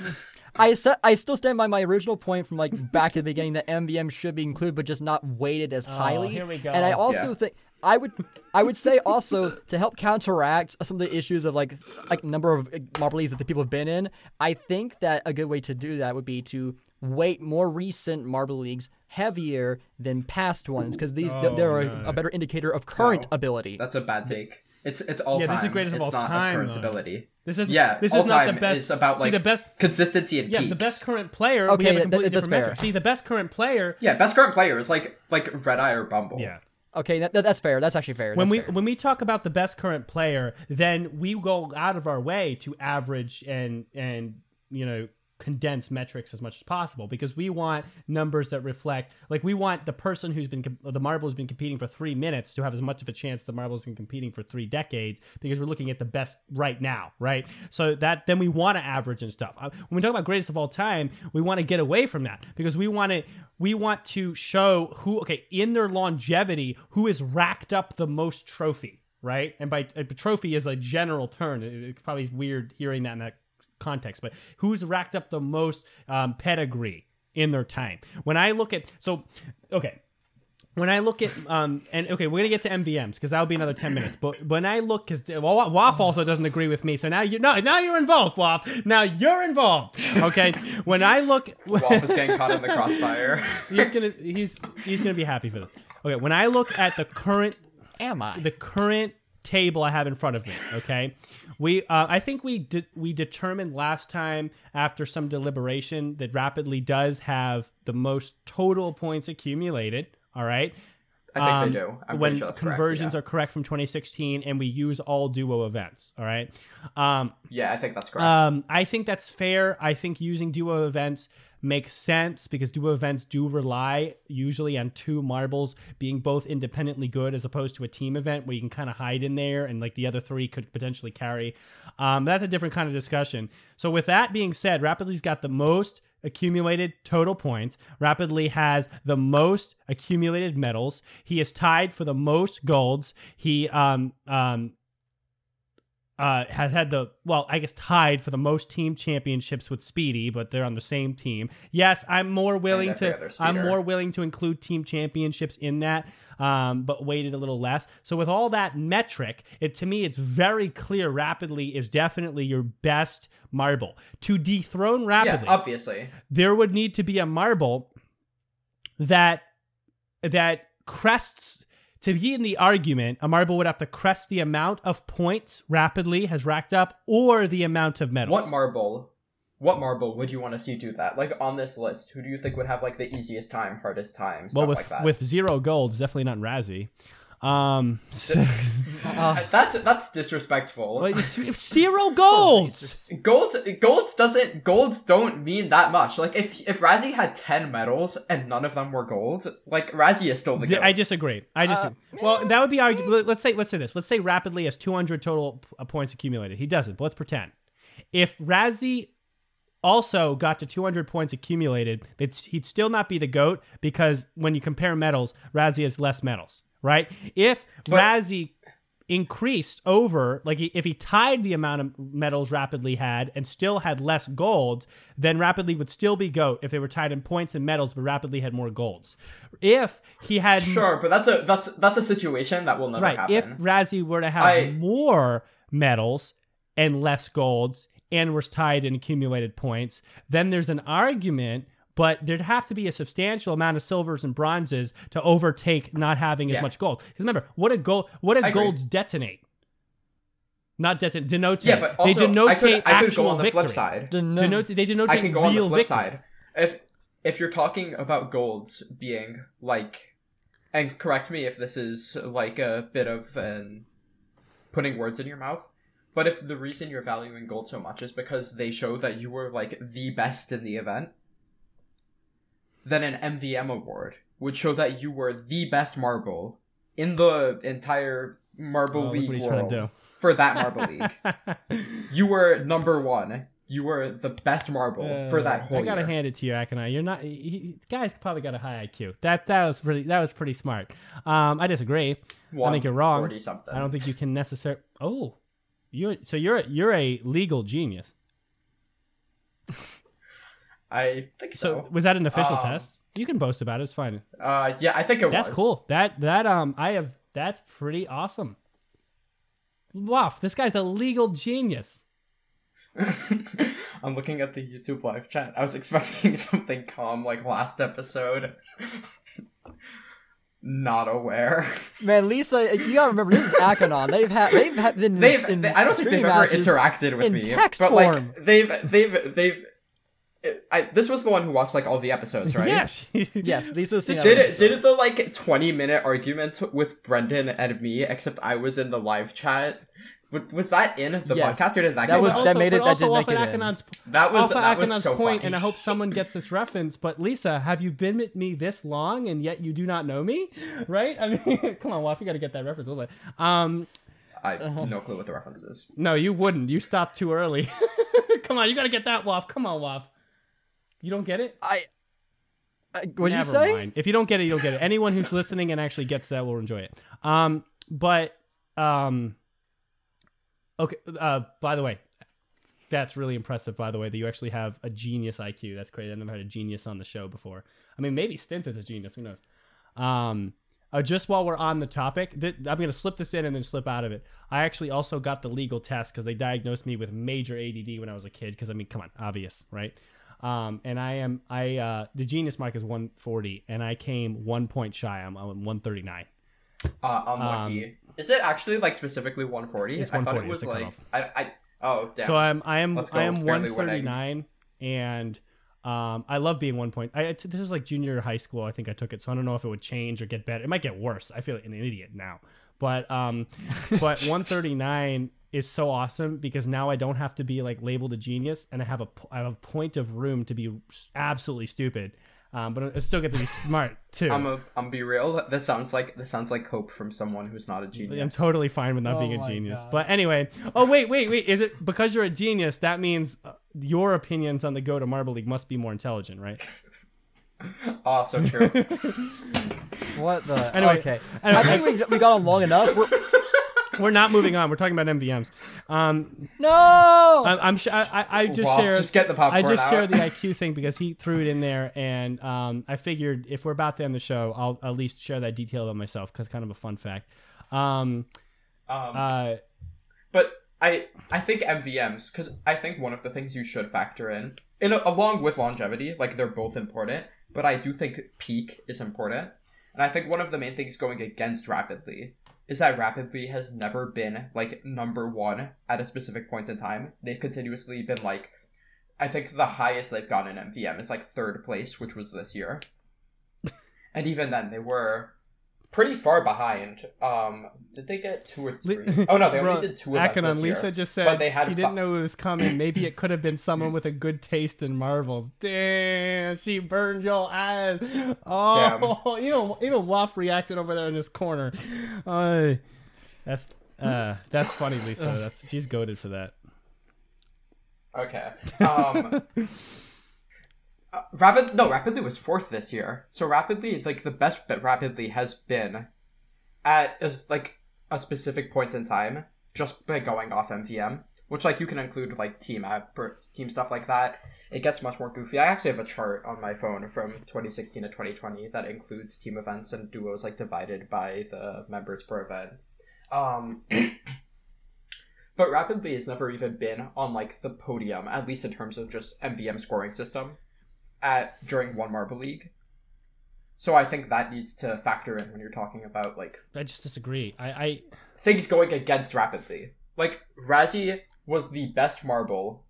I set, I still stand by my original point from like back at the beginning that MVM should be included, but just not weighted as oh, highly. Oh, here we go. And I also Yeah. think I would I would say also to help counteract some of the issues of like like number of marble leagues that the people have been in. I think that a good way to do that would be to weight more recent marble leagues heavier than past ones because these Oh, they're no. a, a better indicator of current No. ability. That's a bad take. It's it's all Yeah, time. this is greatest of it's all not time, of current though. ability. this is Yeah, This all is not time the best. is about, see like, the best. Consistency and Yeah, peaks. the best current player. Okay, we have a that- completely that's different fair. metric. See, the best current player. Yeah, best current player is like like Red Eye or Bumble. Yeah. Okay, that, that- that's fair. That's actually fair. when That's we fair. when we talk about the best current player, then we go out of our way to average and and you know condense metrics as much as possible because we want numbers that reflect like we want the person who's been the marble has been competing for three minutes to have as much of a chance the marble's been competing for three decades because we're looking at the best right now right? So that then we want to average and stuff. Uh, when we talk about greatest of all time we want to get away from that because we want to we want to show who okay in their longevity who has racked up the most trophy right? And by uh, trophy is a general term. It's probably weird hearing that in that context but who's racked up the most um, pedigree in their time when i look at so okay when I look at um and okay, we're gonna get to MVMs because that'll be another ten minutes. But when I look, because well, Waff also doesn't agree with me, so now you no, now you're involved, Waff. Now you're involved. Okay, when I look, Waff is getting caught in the crossfire. he's gonna he's he's gonna be happy for this. Okay, when I look at the current am I? the current table I have in front of me. Okay, we uh, I think we did we determined last time after some deliberation that rapidly does have the most total points accumulated. All right. I think Um, they do. I'm when sure that's correct, conversions yeah. are correct from 2016 and we use all duo events. All right. Um, Yeah, I think that's correct. um, I think that's fair. I think using duo events makes sense because duo events do rely usually on two marbles being both independently good as opposed to a team event where you can kind of hide in there and like the other three could potentially carry. Um, that's a different kind of discussion. So with that being said, Rapidly's got the most accumulated total points. Rapidly has the most accumulated medals. He is tied for the most golds. He um um uh, has had the well, I guess tied for the most team championships with Speedy, but they're on the same team. Yes, I'm more willing to. I'm more willing to include team championships in that, um, but weighted a little less. So with all that metric, it to me it's very clear. Rapidly is definitely your best marble to dethrone rapidly. yeah, obviously. there would need to be a marble that that crests to be in the argument a marble would have to crest the amount of points rapidly has racked up or the amount of medals What marble? What marble would you want to see do that? Like on this list, who do you think would have like the easiest time, hardest time, stuff well with like that? with zero golds definitely not razzie um Uh, that's that's disrespectful. well, it's, it's zero golds Gold, golds doesn't golds don't mean that much. Like if if Razzie had ten medals and none of them were gold, like Razzie is still the goat. I disagree. I just well, that would be argu- Let's say let's say this. Let's say rapidly has 200 total p- uh, points accumulated. He doesn't. But let's pretend if Razzie also got to 200 points accumulated, it's, he'd still not be the goat because when you compare medals, Razzie has less medals. Right? If But- Razzie increased over, like if he tied the amount of medals Rapidly had and still had less golds, then Rapidly would still be GOAT if they were tied in points and medals, but Rapidly had more golds. If he had Sure, but that's a that's that's a situation that will never right, happen. if Razzie were to have I- more medals and less golds and was tied in accumulated points, then there's an argument. But there'd have to be a substantial amount of silvers and bronzes to overtake not having as much gold. Because remember, what a gold? What did I agree. golds detonate? Not detonate. Denote. yeah, but they also denote I could, I could actual go on the victory. flip side. Deno- Denote, they denote I can go on the real flip victory. side. If if you're talking about golds being like, and correct me if this is like a bit of an putting words in your mouth, but if the reason you're valuing gold so much is because they show that you were like the best in the event, then an MVM award would show that you were the best marble in the entire marble Oh, league world for that marble league. You were number one. You were the best marble for that Uh, whole I gotta year. hand it to you, Akanon. You're not. He, guys probably got a high IQ. That that was pretty. That was pretty smart. Um, I disagree. I think you're wrong. 140 something. I don't think you can necessarily. Oh, you're so you're you're a legal genius. I think So so. was that an official Um, test? You can boast about it. It's fine. Uh, yeah, I think it was. That's was. cool. That that um I have. That's pretty awesome. Wow, this guy's a legal genius. I'm looking at the YouTube live chat. I was expecting something calm like last episode. Not aware. Man, Lisa, you gotta remember this is Akanon. They've had they've had been They've. in they- I don't think they've ever interacted with in me. text but form. like they've they've they've. I, this was the one who watched like all the episodes, right? Yes. Yes, these was Did it, did it the like 20 minute argument with Brendan and me, except I was in the live chat? Was that in the Yes. podcast or did that, That get was- out? that made it- but that also didn't make of it in. That was off of that was so point, funny. and I hope someone gets this reference. But Lisa, have you been with me this long, and yet you do not know me? Right? I mean, come on, Wolf, you got to get that reference a little bit. Um, I have no clue what the reference is. no, you wouldn't. You stopped too early. come on, you got to get that, Wolf. Come on, Wolf. You don't get it? I. I what'd you say? mind. If you don't get it, you don't get it. Anyone who's listening and actually gets that will enjoy it. Um, but um, okay. Uh, by the way, that's really impressive. By the way, that you actually have a genius IQ. That's great. I've never had a genius on the show before. I mean, maybe Stint is a genius. Who knows? Um, uh, just while we're on the topic, th- I'm going to slip this in and then slip out of it. I actually also got the legal test because they diagnosed me with major ADD when I was a kid. Because I mean, come on, obvious, right? Um, and I am I uh, the genius mark is 140, and I came one point shy. I'm, I'm 139. Uh, unlucky. is it actually like specifically 140? Um, It's I thought 140, it was it's like. I I oh damn. So I'm I am Let's go. I am Barely winning. 139, and um, I love being one point. I it- this was like junior high school. I think I took it, so I don't know if it would change or get better. It might get worse. I feel like an idiot now, but um, but 139 is so awesome because now I don't have to be like labeled a genius, and I have a p- I have a point of room to be absolutely stupid. Um, but I still get to be smart too. I'm a I'm be real. This sounds like this sounds like hope from someone who's not a genius. I'm totally fine with not Oh being a genius. God. But anyway, oh wait, wait, wait. Is it because you're a genius? That means uh, your opinions on the Go to Marble League must be more intelligent, right? Oh, so true. What the? Anyway, okay. anyway. I think we, we got on long enough. We're, We're not moving on. We're talking about MVMs. Um, no. I, I'm sh- I, I I just Well, shared. just get the I just out. shared the IQ thing because he threw it in there, and um, I figured if we're about to end the show, I'll at least share that detail about myself because it's kind of a fun fact. Um, Um, uh, But I I think MVMs because I think one of the things you should factor in, in a, along with longevity, like they're both important. But I do think peak is important, and I think one of the main things going against rapidly is that Rapid rapidly has never been like number one at a specific point in time. They've continuously been like, I think the highest they've gotten in MVM is like third place, which was this year, and even then they were pretty far behind. Um, did they get two or Li- three? Oh no, they Bro, only did two events Akanon, this Lisa year. just said they had she fi- didn't know it was coming. Maybe it could have been someone with a good taste in marbles. Damn, she burned your eyes. Oh, even even Waff reacted over there in this corner. Uh, that's uh, that's funny, Lisa. That's she's goated for that. Okay. Um, uh, Rapid no, Rapidly was fourth this year. So Rapidly, like the best that Rapidly has been at as like a specific point in time just by going off MVM, which like you can include like team app team stuff like that. It gets much more goofy. I actually have a chart on my phone from 2016 to 2020 that includes team events and duos like divided by the members per event. Um, but Rapidly has never even been on like the podium, at least in terms of just MVM scoring system, at during one Marble League. So I think that needs to factor in when you're talking about like I just disagree. I, I things going against rapidly. Like Razzie was the best marble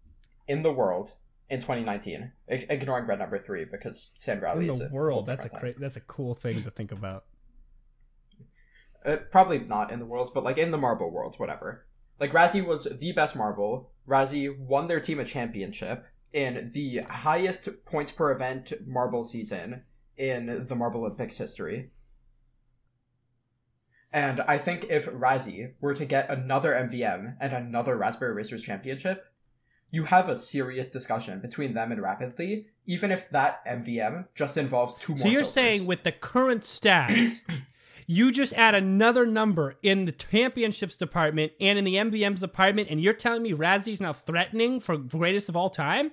in the world in 2019, ig- ignoring red number three because Sand Rally in the a world, that's a cra- that's a cool thing to think about. Uh, probably not in the world, but like in the marble world, whatever. Like Razzie was the best marble. Razzie won their team a championship in the highest points per event marble season in the Marble Olympics history. And I think if Razzie were to get another MVM and another Raspberry Racers Championship, you have a serious discussion between them and Rapidly, even if that MVM just involves two more. So you're silvers. saying with the current stats, you just add another number in the championships department and in the MVMs department, and you're telling me Razzie's now threatening for greatest of all time?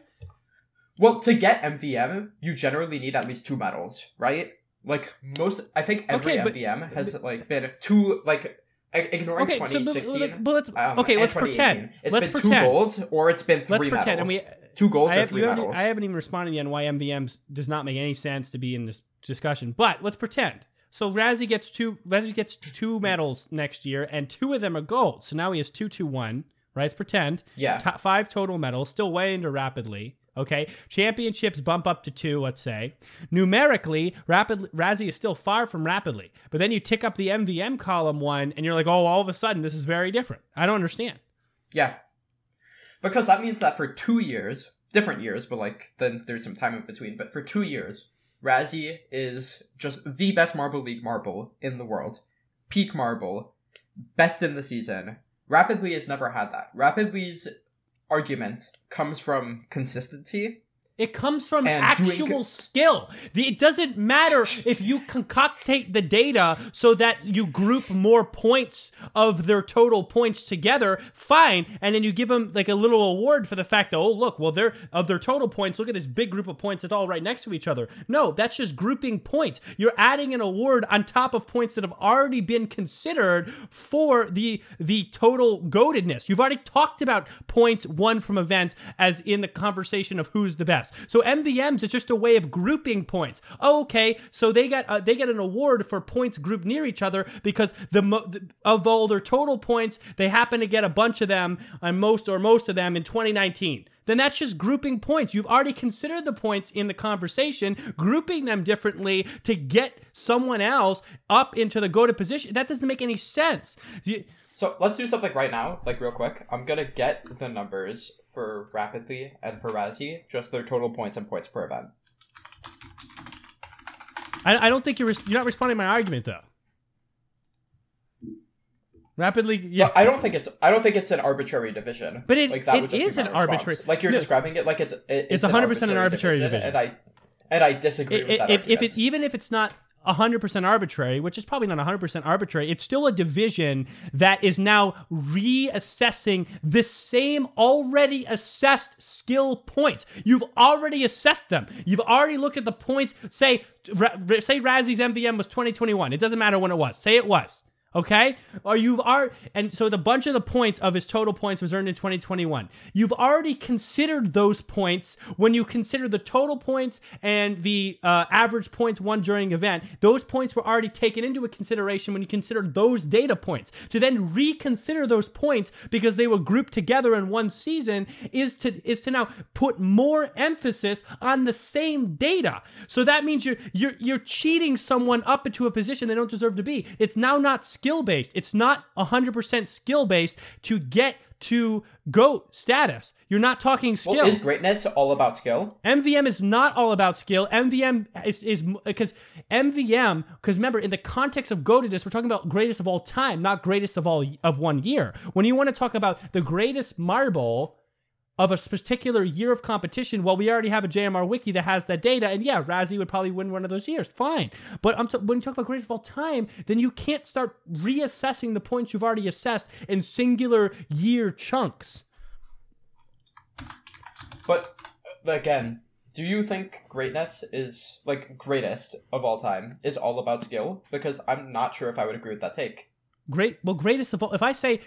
Well, to get MVM, you generally need at least two medals, right? Like most, I think every Okay, but- MVM has like been two, like ignoring Okay, so but, 2016. but let's um, okay, let's pretend. It's let's been pretend. two golds or it's been 3 Let's pretend, and we two golds I, or have, three you haven't- medals. I haven't even responded yet on why MVMs does not make any sense to be in this discussion. But let's pretend. So Razzie gets two. Razzie gets two medals next year, and two of them are gold. So now he has two, two, one. Right? Let's pretend. Yeah. Top five total medals, still way into rapidly. Okay, championships bump up to two, let's say. Numerically, rapid Razzie is still far from rapidly, but then you tick up the MVM column one, and you're like, oh, all of a sudden this is very different. I don't understand. Yeah. Because that means that for two years, different years, but like then there's some time in between, but for two years, Razzie is just the best Marble League marble in the world. Peak marble, best in the season. Rapidly has never had that. Rapidly's argument comes from consistency. It comes from And actual skill. The, it doesn't matter if you concoctate the data so that you group more points of their total points together. Fine, and then you give them like a little award for the fact that oh look, well they're of their total points. Look at this big group of points that's all right next to each other. No, that's just grouping points. You're adding an award on top of points that have already been considered for the the total goatedness. You've already talked about points won from events as in the conversation of who's the best. So MVMs is just a way of grouping points. Oh, okay, so they get uh, they get an award for points grouped near each other because the mo- of all their total points, they happen to get a bunch of them and most or most of them in 2019 then that's just grouping points. You've already considered the points in the conversation, grouping them differently to get someone else up into the go to position. That doesn't make any sense. You- So let's do something right now, like real quick. I'm gonna get the numbers for Rapidly and for Razzie, just their total points and points per event. I, I don't think you're res- you're not responding to my argument though. Rapidly, yeah. I don't think it's I don't think it's an arbitrary division. But it- like, that it would is an arbitrary- Like you're no. describing it like it's it, It's an 100% an arbitrary division. and I and I disagree It- with that. if, if it even if it's not 100% arbitrary which is probably not 100% arbitrary. It's still a division that is now reassessing the same already assessed skill points. You've already assessed them. You've already looked at the points. Say say Razzie's MVM was 2021 it doesn't matter when it was. Say it was Okay? Or you've are and so the bunch of the points of his total points was earned in 2021. You've already considered those points when you consider the total points and the uh, average points won during event. Those points were already taken into consideration when you considered those data points. To then reconsider those points because they were grouped together in one season is to is to now put more emphasis on the same data. So that means you're you're you're cheating someone up into a position they don't deserve to be. It's now not skill based. It's not 100% skill based to get to GOAT status. You're not talking skill. well, is greatness all about skill? MVM is not all about skill. MVM is is because MVM because remember in the context of goatedness, we're talking about greatest of all time, not greatest of all of one year. When you want to talk about the greatest marble, of a particular year of competition, well, we already have a JMR wiki that has that data, and yeah, Razzie would probably win one of those years. Fine, but I'm t- when you talk about greatest of all time, then you can't start reassessing the points you've already assessed in singular year chunks. But uh, again, do you think greatness is like greatest of all time is all about skill? Because I'm not sure if I would agree with that take. Great, well, greatest of all. If I say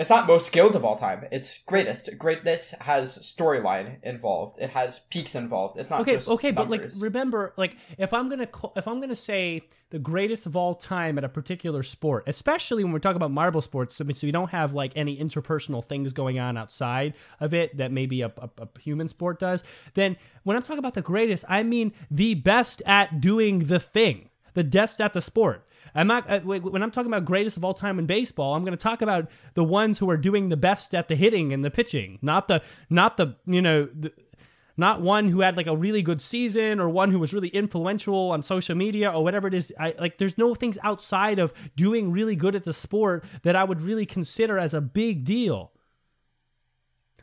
It's not most skilled of all time. It's greatest. Greatness has storyline involved. It has peaks involved. It's not okay, just okay, but like remember, like if I'm gonna call, if I'm gonna say the greatest of all time at a particular sport, especially when we're talking about marble sports, so, so you don't have like any interpersonal things going on outside of it that maybe a, a, a human sport does. Then when I'm talking about the greatest, I mean the best at doing the thing, the best at the sport. I'm not uh, when I'm talking about greatest of all time in baseball. I'm going to talk about the ones who are doing the best at the hitting and the pitching, not the not the you know. The, not one who had like a really good season or one who was really influential on social media or whatever it is. I like there's no things outside of doing really good at the sport that I would really consider as a big deal.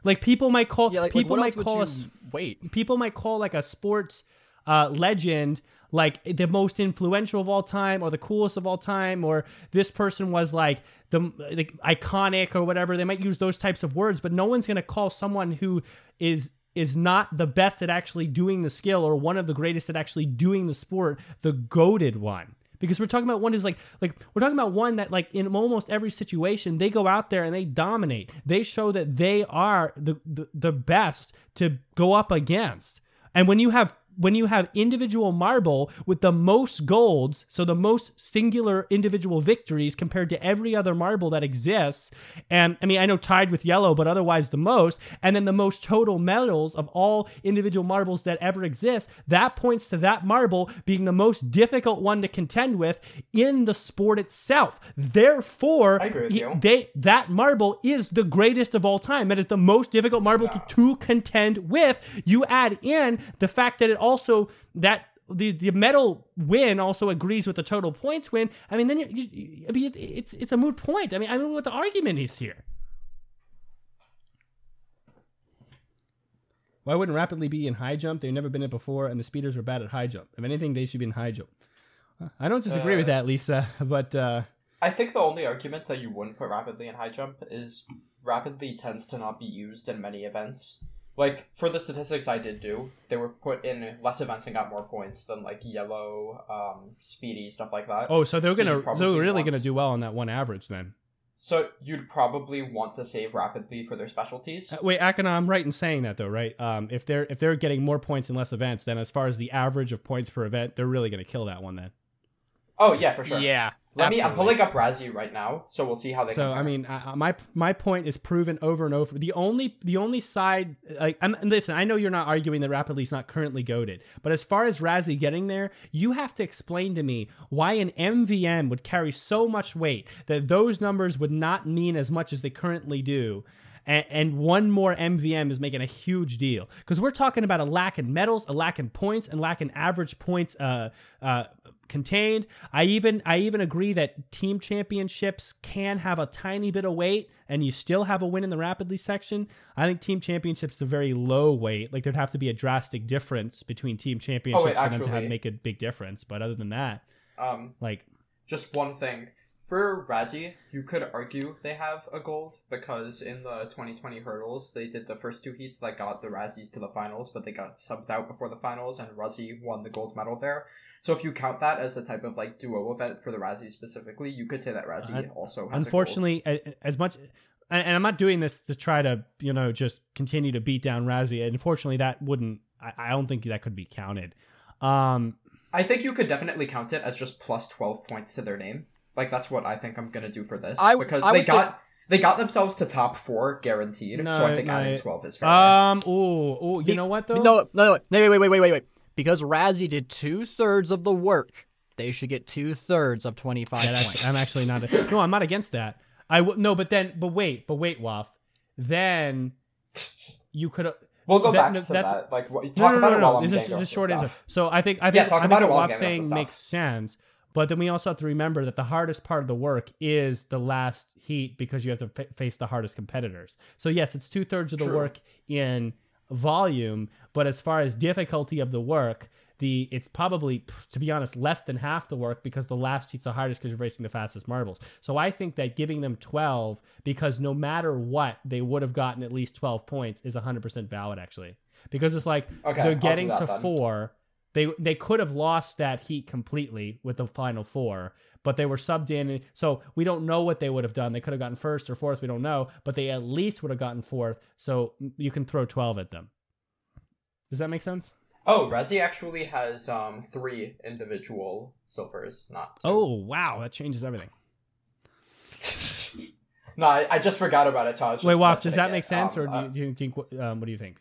Like people might call Yeah, like, like, people what might call us wait? people might call like a sports uh, legend like the most influential of all time or the coolest of all time or this person was like the like iconic or whatever. They might use those types of words but no one's going to call someone who is is not the best at actually doing the skill or one of the greatest at actually doing the sport the goated one. Because we're talking about one is like like we're talking about one that like in almost every situation they go out there and they dominate. They show that they are the the, the best to go up against. And when you have when you have individual marble with the most golds, so the most singular individual victories compared to every other marble that exists, and I mean I know tied with yellow, but otherwise the most, and then the most total medals of all individual marbles that ever exist, that points to that marble being the most difficult one to contend with in the sport itself. Therefore, I agree with you. they that marble is the greatest of all time. That is the most difficult marble to, to contend with. You add in the fact that it also that the the medal win also agrees with the total points win. I mean, then you, you, I mean, it, it's it's a moot point. I mean, I don't what the argument is here. Why wouldn't rapidly be in high jump? They've never been in it before, and the speeders are bad at high jump. If anything, they should be in high jump. I don't disagree with Uh, that, Lisa, but uh, I think the only argument that you wouldn't put rapidly in high jump is rapidly tends to not be used in many events. Like for the statistics I did do, they were put in less events and got more points than like yellow, um, speedy stuff like that. oh, so they're So gonna probably they're really want- gonna do well on that one average then. So you'd probably want to save rapidly for their specialties. Uh, Wait, Akanon, I'm right in saying that though, right? Um, if they're if they're getting more points in less events, then as far as the average of points per event, they're really going to kill that one then. Oh yeah, for sure. Yeah. Let me. I'm pulling up Razzie right now, so we'll see how they. So compare. I mean, I, I- my my point is proven over and over. The only the only side, like, I'm, listen, I know you're not arguing that Rapidly is not currently goated, but as far as Razzie getting there, you have to explain to me why an MVM would carry so much weight that those numbers would not mean as much as they currently do. And, and one more MVM is making a huge deal because we're talking about a lack in medals, a lack in points, and lack in average points uh, uh, contained. I even I even agree that team championships can have a tiny bit of weight, and you still have a win in the rapidly section. I think team championships is a very low weight. Like there'd have to be a drastic difference between team championships for them to have, make a big difference. But other than that, um, like just one thing for Razzie, you could argue they have a gold because in the 2020 hurdles they did the first two heats that got the Razzies to the finals, but they got subbed out before the finals, and Razzie won the gold medal there. So if you count that as a type of like duo event for the Razzie specifically, you could say that Razzie Un- also has unfortunately, as much. And I'm not doing this to try to, you know, just continue to beat down Razzie. Unfortunately, that wouldn't. I, I don't think that could be counted. Um, I think you could definitely count it as just plus 12 points to their name. Like that's what I think I'm gonna do for this I- because I they would say- got they got themselves to top four guaranteed. No, so I think no, adding 12 is fair. um, ooh, ooh, you Be- know what though? No, no, no, wait, wait, wait, wait, wait, wait. Because Razzie did two thirds of the work, they should get two thirds of twenty five Yeah, that's- points. I'm actually not. A, no, I'm not against that. I w- no, but then, but wait, but wait, Waff. Then you could. we'll go that- back no, to that's- that. Like what, talk No, no, about no, it no, while no. I'm This getting is off the short this answer. stuff. So I think I think Yeah, talk I about think it what while I'm Waff's getting off saying the makes stuff. sense. But then we also have to remember that the hardest part of the work is the last heat because you have to fa- face the hardest competitors. So yes, it's two thirds of the True. work in volume, but as far as difficulty of the work, the it's probably to be honest less than half the work because the last heat's the hardest because you're racing the fastest marbles. So I think that giving them 12 because no matter what they would have gotten at least 12 points is 100% valid actually because it's like Okay, they're getting to then. four. They they could have lost that heat completely with the final four, but they were subbed in. So we don't know what they would have done. They could have gotten first or fourth. We don't know, but they at least would have gotten fourth. So you can throw 12 at them. Does that make sense? Oh, Razzie actually has um three individual silvers, not two. Oh wow, that changes everything. no, I, I just forgot about it. So I was just Wait, Waff, does mentioning that it. make sense, Um, or do uh, you, do you think? Um, what do you think?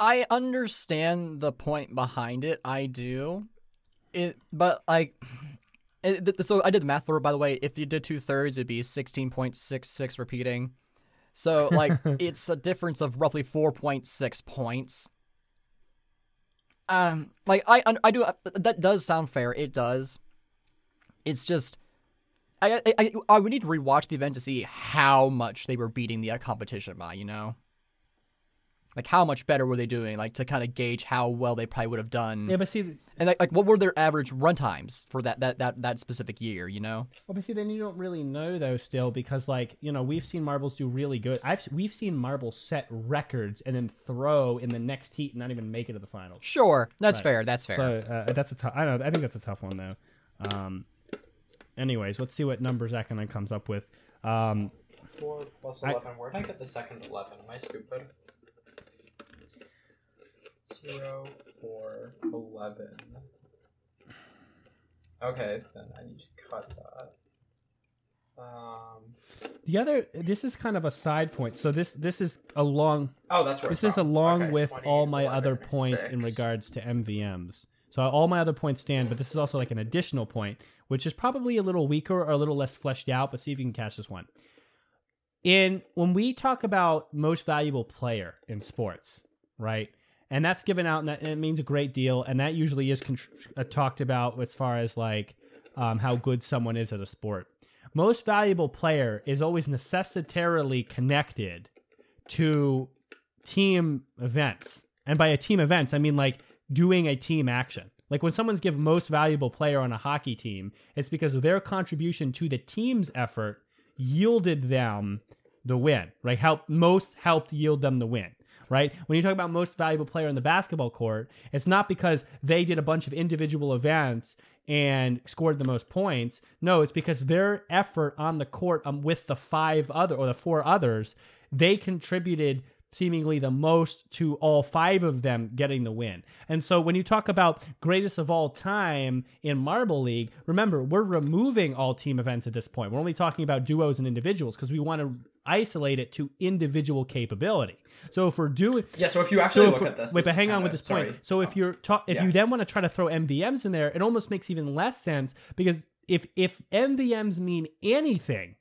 I understand the point behind it. I do. It, but like, it, so I did the math for it. By the way, if you did two thirds, it'd be sixteen point six six repeating. So like, it's a difference of roughly four point six points. Um, like I, I do. That does sound fair. It does. It's just. I, I, I, I would need to rewatch the event to see how much they were beating the uh, competition by, you know? Like how much better were they doing? Like to kind of gauge how well they probably would have done, Yeah, but see, and like, like what were their average run times for that that that that specific year? You know? well, but see, then you don't really know though still because like you know we've seen marbles do really good. I've we've seen marbles set records and then throw in the next heat and not even make it to the finals. Sure, that's Right. fair. That's fair. So uh, that's a tough. I know. I think that's a tough one though. Um, anyways, let's see what numbers Akanon comes up with. Um, Four plus I- eleven. Where did I get the second eleven? Am I stupid? Zero, four, eleven. Okay, then I need to cut that. Um. the other, this is kind of a side point. So this this is along Oh, that's where. this is along Okay, with 20, all my 11, other points in regards to MVMs. So all my other points stand, but this is also like an additional point, which is probably a little weaker or a little less fleshed out. But see if you can catch this one. In when we talk about most valuable player in sports, right? And that's given out, and that and it means a great deal. And that usually is contr uh, talked about as far as like um, how good someone is at a sport. Most valuable player is always necessitarily connected to team events. And by a team events, I mean like doing a team action. Like when someone's given most valuable player on a hockey team, it's because their contribution to the team's effort yielded them the win, right? Help most helped yield them the win, right? When you talk about most valuable player in the basketball court, it's not because they did a bunch of individual events and scored the most points. No, it's because their effort on the court um, with the five other or the four others, they contributed seemingly the most to all five of them getting the win. And so when you talk about greatest of all time in Marble League, remember, we're removing all team events at this point. We're only talking about duos and individuals because we want to isolate it to individual capability. So if we're doing Yeah. So if you actually so look at this, wait, this but hang on with this point. So if you're ta- if yeah. you then want to try to throw MVMs in there, it almost makes even less sense because if if MVMs mean anything,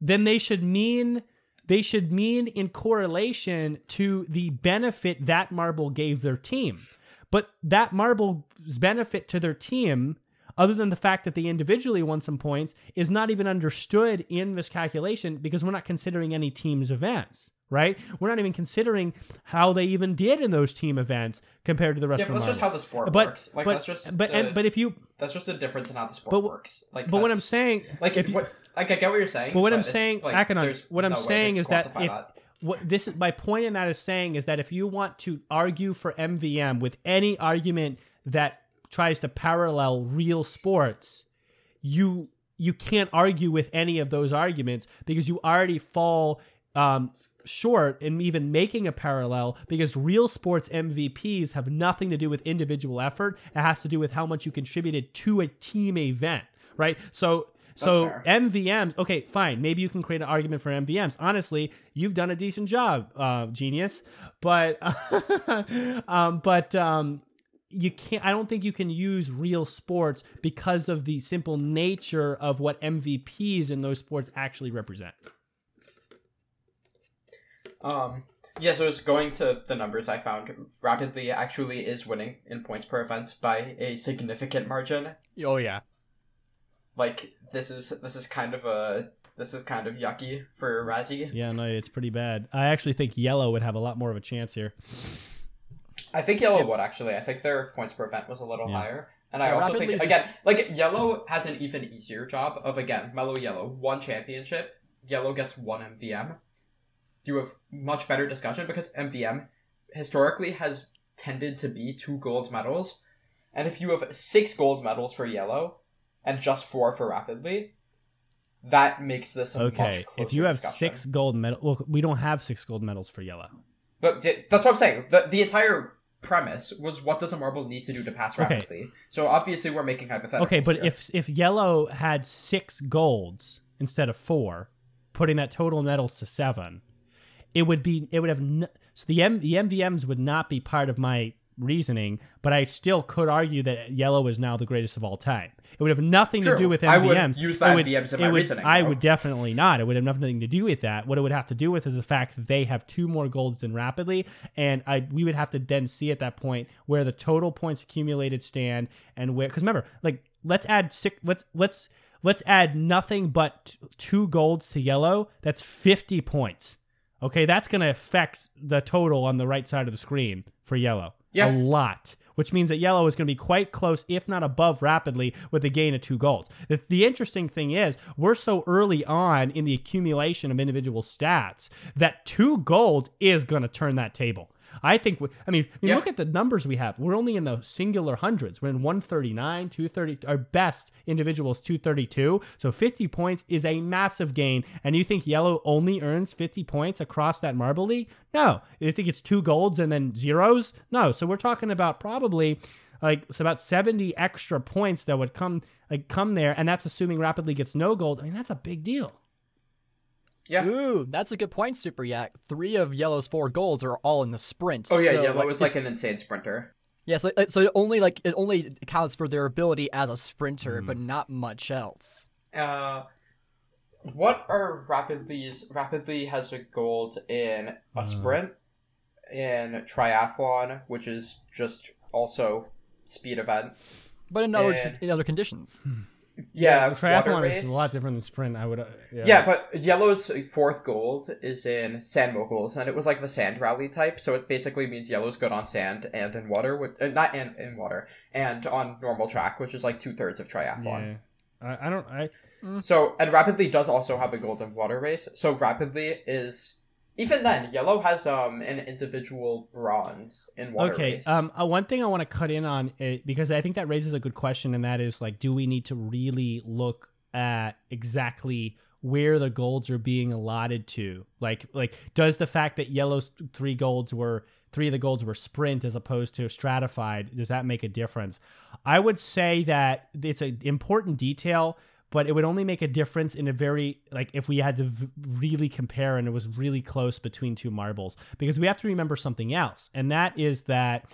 then they should mean they should mean in correlation to the benefit that marble gave their team. But that marble's benefit to their team, other than the fact that they individually won some points, is not even understood in this calculation because we're not considering any team's events. Right? We're not even considering how they even did in those team events compared to the rest Yeah, of but the that's just how the sport but, works. Like but, that's just but, the, and, but if you that's just a difference in how the sport But- works. Like, but what I'm saying like if you- what like I get what you're saying. But what I'm saying, like, Akanon, what I'm no saying is that if what this is my point in that is saying is that if you want to argue for MVM with any argument that tries to parallel real sports, you you can't argue with any of those arguments because you already fall um, short in even making a parallel because real sports MVPs have nothing to do with individual effort. It has to do with how much you contributed to a team event, right? So so. MVMs, okay, fine. Maybe you can create an argument for MVMs. Honestly, you've done a decent job, uh, genius. But um, but um, you can't. I don't think you can use real sports because of the simple nature of what MVPs in those sports actually represent. Um, Yeah, so it's going to the numbers I found. Rapidly actually is winning in points per event by a significant margin. Oh yeah. Like this is this is kind of a this is kind of yucky for Razzie. Yeah, no, it's pretty bad. I actually think yellow would have a lot more of a chance here. I think yellow would actually. I think their points per event was a little Yeah. higher. And I Yeah, also Rapidly think is again, like yellow has an even easier job of again, mellow yellow, one championship, yellow gets one MVM. You have much better discussion because MVM historically has tended to be two gold medals. And if you have six gold medals for yellow and just four for rapidly, that makes this a Okay, much if you have discussion. six gold medals, well, we don't have six gold medals for yellow. But that's what I'm saying. The the entire premise was what does a marble need to do to pass Okay. rapidly? So obviously we're making hypotheticals. Okay, but here. if if yellow had six golds instead of four, putting that total medals to seven, it would be it would have n- so the M, the MVMs would not be part of my reasoning, but I still could argue that yellow is now the greatest of all time. It would have nothing to do with MVMs. I would use that would- MVMs in my would- reasoning, I though. would definitely not. It would have nothing to do with that. What it would have to do with is the fact that they have two more golds than rapidly, and I we would have to then see at that point where the total points accumulated stand and where because remember like let's add six let's let's let's add nothing but t- two golds to yellow. That's fifty points. Okay, that's going to affect the total on the right side of the screen for yellow. Yeah. A lot, which means that yellow is going to be quite close, if not above rapidly, with a gain of two golds. The, the interesting thing is, we're so early on in the accumulation of individual stats that two golds is going to turn that table. I think, we- I mean, I mean Yeah. look at the numbers we have. We're only in the singular hundreds. We're in 139, 230. Our best individual is 232. So 50 points is a massive gain. And you think yellow only earns 50 points across that marble league? No. You think it's two golds and then zeros? No. So we're talking about probably like it's about 70 extra points that would come like come there and that's assuming rapidly gets no gold. I mean that's a big deal. Yeah. Ooh, that's a good point, Super Yak. Three of Yellow's four golds are all in the sprint. Oh yeah, so, yellow was like it's- an insane sprinter. yeah. So, so it only like it only counts for their ability as a sprinter, Hmm. but not much else. Uh, what are rapidly's? Rapidly has a gold in a Uh. sprint, in triathlon, which is just also speed event. But in other And- in other conditions. Yeah, the triathlon water is race. a lot different than sprint. I would uh, yeah. Yeah, but Yellow's fourth gold is in sand moguls, and it was like the sand rally type, so it basically means Yellow's good on sand and in water, which, uh, not in, in water, and on normal track, which is like two thirds of triathlon. yeah. I, I don't I So, and Rapidly does also have a golden water race. So Rapidly is even then Yellow has um an individual bronze in water okay race. um uh, one thing i want to cut in on uh, because i think that raises a good question and that is like do we need to really look at exactly where the golds are being allotted to like like does the fact that yellow's three golds were three of the golds were sprint as opposed to stratified does that make a difference i would say that it's an important detail but it would only make a difference in a very like if we had to v- really compare and it was really close between two marbles because we have to remember something else and that is that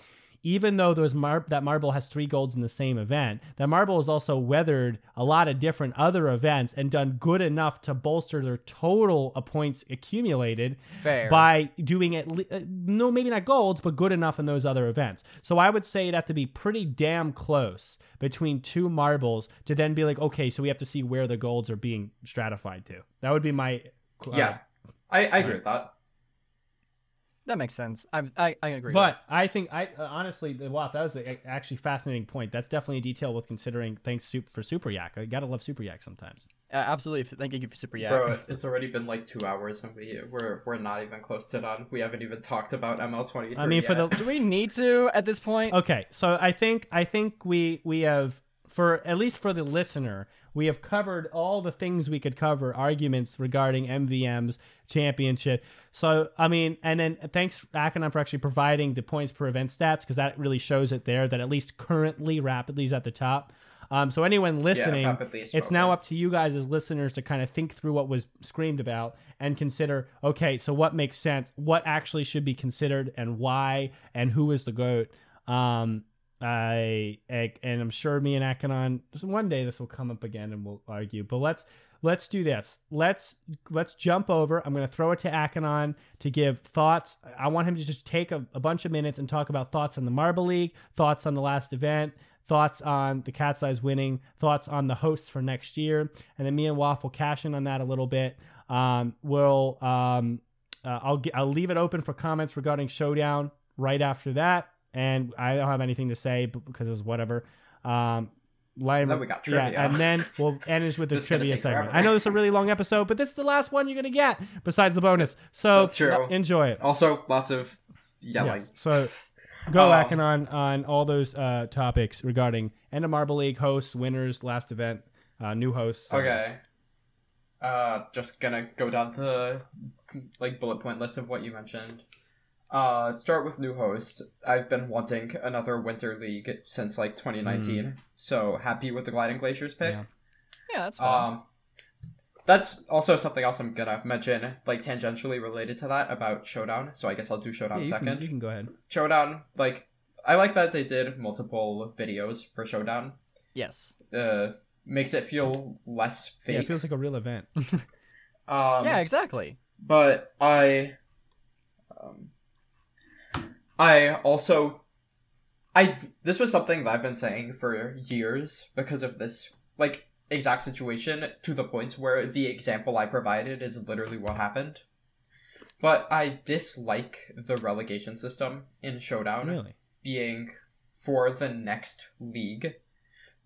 even though those mar- that marble has three golds in the same event that marble has also weathered a lot of different other events and done good enough to bolster their total points accumulated Fair. by doing it le- uh, no maybe not golds but good enough in those other events so i would say it'd have to be pretty damn close between two marbles to then be like okay so we have to see where the golds are being stratified to that would be my uh, yeah, I, I agree with that. That makes sense. I I, I agree. But I think I uh, honestly, wow, that was a, actually fascinating point. That's definitely a detail worth considering. Thanks Sup- for Super Yak. I gotta love Super Yak sometimes. Uh, absolutely. Thank you for Super Yak. Bro, it's already been like two hours and we we're we're not even close to done. We haven't even talked about ML twenty. I mean, for the Do we need to at this point? Okay, so I think I think we we have for at least for the listener, we have covered all the things we could cover, arguments regarding MVM's championship. So I mean, and then thanks Akanon for actually providing the points per event stats because that really shows it there that at least currently rapidly is at the top. Um, so anyone listening, is it's now up to you guys as listeners to kind of think through what was screamed about and consider, okay, so what makes sense, what actually should be considered, and why, and who is the goat. Um, I, I and I'm sure me and Akanon one day this will come up again and we'll argue. But let's let's do this. Let's let's jump over. I'm going to throw it to Akanon to give thoughts. I want him to just take a, a bunch of minutes and talk about thoughts on the Marble League, thoughts on the last event, thoughts on the Cat's Eyes winning, thoughts on the hosts for next year, and then me and Waff will cash in on that a little bit. Um, we'll um, uh, I'll I'll leave it open for comments regarding Showdown right after that, and I don't have anything to say because it was whatever. Um, Then we got trivia. yeah, and then we'll end it with the This is gonna trivia segment. forever. I know it's a really long episode, but this is the last one you're gonna get besides the bonus. So That's true. enjoy it. Also, lots of yelling. Yes. So go Um, on on all those uh, topics regarding end of Marble League hosts, winners, last event, uh, new hosts. okay. Uh, just gonna go down the like bullet point list of what you mentioned. Uh, start with new host. I've been wanting another winter league since like 2019. So happy with the Gliding Glaciers pick. Yeah. Yeah, that's fine. Um, that's also something else I'm gonna mention, like tangentially related to that about Showdown. So I guess I'll do Showdown Yeah, you, second. can, you can go ahead. Showdown, like I like that they did multiple videos for Showdown. yes. Uh, makes it feel less fake. Yeah, it feels like a real event. um, yeah, exactly. but I, I also, I this was something that I've been saying for years because of this like exact situation to the point where the example I provided is literally what happened. But I dislike the relegation system in Showdown really? being for the next league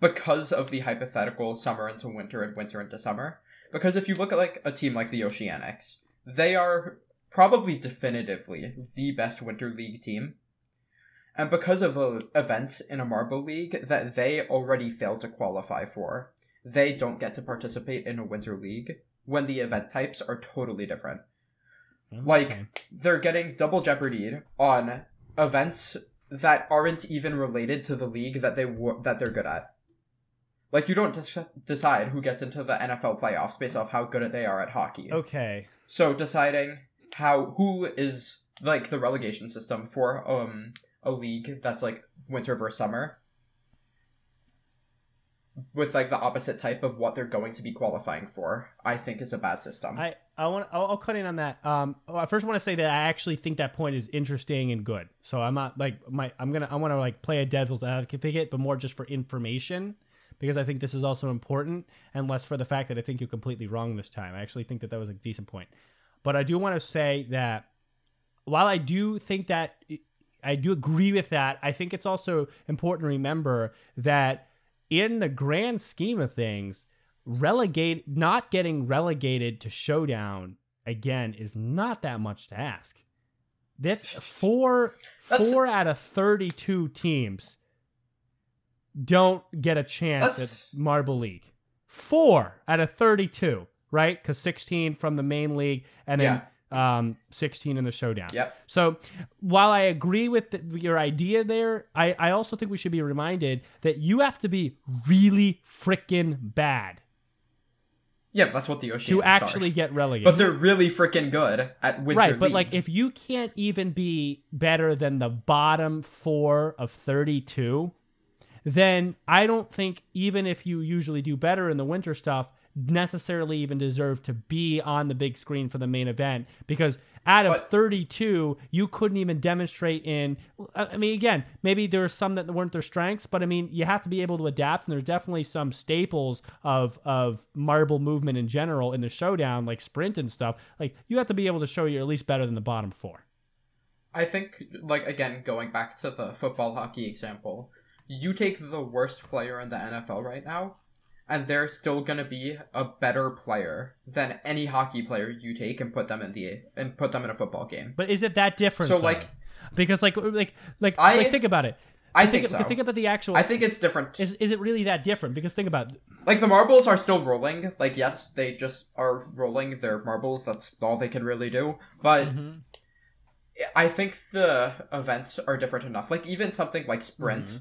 because of the hypothetical summer into winter and winter into summer. Because if you look at like a team like the Oceanics, they are probably definitively the best winter league team. And because of uh, events in a marble league that they already failed to qualify for, they don't get to participate in a winter league when the event types are totally different Like- they're getting double jeopardied on events that aren't even related to the league that they w- that they're good at. Like you don't decide who gets into the NFL playoffs based off how good they are at hockey. okay. So deciding how who is like the relegation system for um a league that's like winter versus summer with like the opposite type of what they're going to be qualifying for, I think is a bad system. I I want I'll, I'll cut in on that. Um, I first want to say that I actually think that point is interesting and good. So I'm not like my I'm gonna I want to like play a devil's advocate, but more just for information because I think this is also important and less for the fact that I think you're completely wrong this time. I actually think that that was a decent point, but I do want to say that while I do think that I do agree with that, I think it's also important to remember that in the grand scheme of things, relegate not getting relegated to showdown again is not that much to ask. That's four That's- four out of thirty two teams don't get a chance at Marble League. Four out of thirty two, right? Because sixteen from the main league and then um, sixteen in the showdown. Yep. So while I agree with the, your idea there, I, I also think we should be reminded that you have to be really freaking bad Yeah, that's what the Oceanics to actually are. get relegated. But they're really freaking good at winter right, but league. like if you can't even be better than the bottom four of 32, then I don't think even if you usually do better in the winter stuff, necessarily even deserve to be on the big screen for the main event because out of But- 32 you couldn't even demonstrate in i I mean again maybe there are some that weren't their strengths but i mean you have to be able to adapt and there's definitely some staples of of marble movement in general in the showdown like sprint and stuff. Like you have to be able to show you're at least better than the bottom four. I think, like again, going back to the football hockey example, you take the worst player in the NFL right now, and they're still gonna be a better player than any hockey player you take and put them in the and put them in a football game. but is it that different So, though? like- because like like like, I- like think about it I think, think so. think about the actual I think it's different. is, is it really that different because think about. Like the marbles are still rolling. Like yes, they just are rolling their marbles. That's all they can really do. But Mhm. I think the events are different enough. Like even something like sprint, Mm-hmm.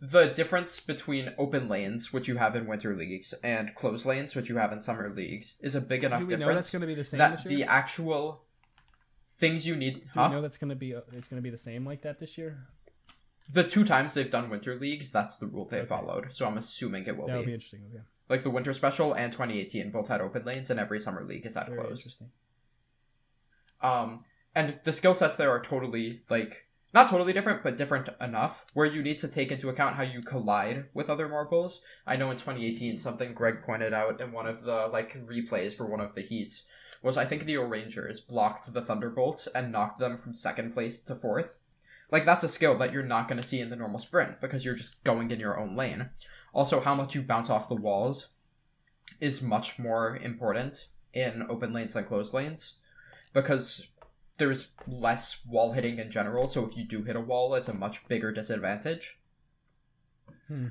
The difference between open lanes, which you have in winter leagues, and closed lanes, which you have in summer leagues, is a big enough do we know that's going to be the same that the actual things you need. do Huh? we know that's going to be it's going to be the same like that this year the two times they've done winter leagues, that's the rule they Okay. followed. So I'm assuming it will That be. be interesting. Okay. Like the winter special and 2018 both had open lanes, and every summer league is at Very closed. Um, and the skill sets there are totally like not totally different, but different enough where you need to take into account how you collide with other marbles. I know in 2018 something Greg pointed out in one of the like replays for one of the heats was I think the O'Rangers blocked the Thunderbolt and knocked them from second place to fourth. Like that's a skill that you're not going to see in the normal sprint because you're just going in your own lane. Also, how much you bounce off the walls is much more important in open lanes than closed lanes because there's less wall hitting in general. So if you do hit a wall, it's a much bigger disadvantage. Hmm.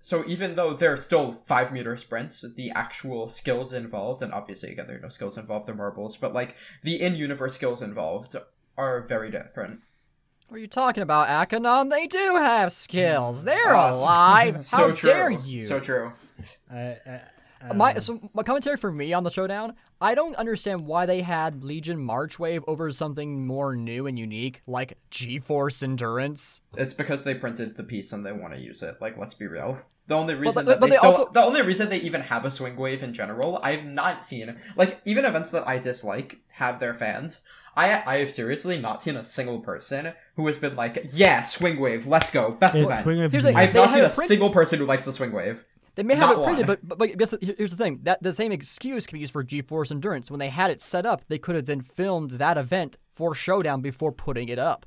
So even though they're still five meter sprints, the actual skills involved, and obviously again there are no skills involved, they're marbles, but like the in universe skills involved are very different. What are you talking about, Akanon? They do have skills. They're Ah, alive. so How true. dare you? So true. I My um, so my commentary for me on the showdown, I don't understand why they had Legion March Wave over something more new and unique like G-Force Endurance. It's because they printed the piece and they want to use it. Like, let's be real. The only reason but- that but they, they still, also- the only reason they even have a swing wave in general, I've not seen like even events that I dislike have their fans. I I have seriously not seen a single person who has been like, yeah, swing wave, let's go, best It- event. Swing of Here's the the- I have not seen a printed- single person who likes the swing wave. They may have Not it printed, but, but but guess the, here's the thing: that the same excuse can be used for G-Force Endurance. When they had it set up, they could have then filmed that event for Showdown before putting it up.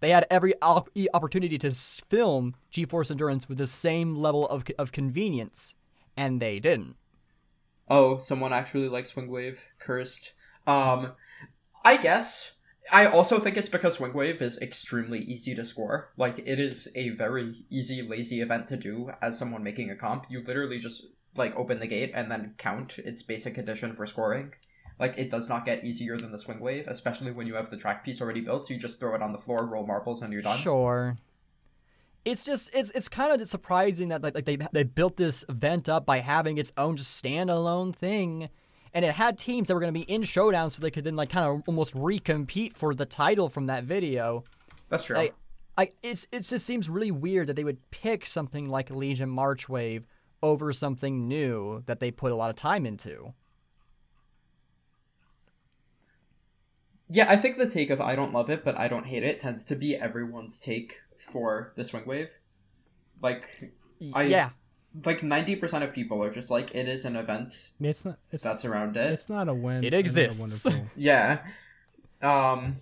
They had every op- opportunity to film G-Force Endurance with the same level of of convenience, and they didn't. Oh, someone actually likes swing wave. Cursed. Um, I guess. I also think it's because swing wave is extremely easy to score. Like it is a very easy, lazy event to do as someone making a comp. You literally just like open the gate and then count its basic condition for scoring. Like it does not get easier than the swing wave, especially when you have the track piece already built. So You just throw it on the floor, roll marbles, and you're done. Sure. It's just it's it's kind of surprising that like, like they they built this event up by having its own just standalone thing, and it had teams that were going to be in showdown, so they could then like kind of almost recompete for the title from that video. That's true. I, I it's it just seems really weird that they would pick something like Legion March Wave over something new that they put a lot of time into. Yeah, I think the take of I don't love it, but I don't hate it tends to be everyone's take for the swing wave. Like, I- yeah, like ninety percent of people are just like, it is an event It's not. It's, that's around it. it's not a win. It exists. Yeah. Um.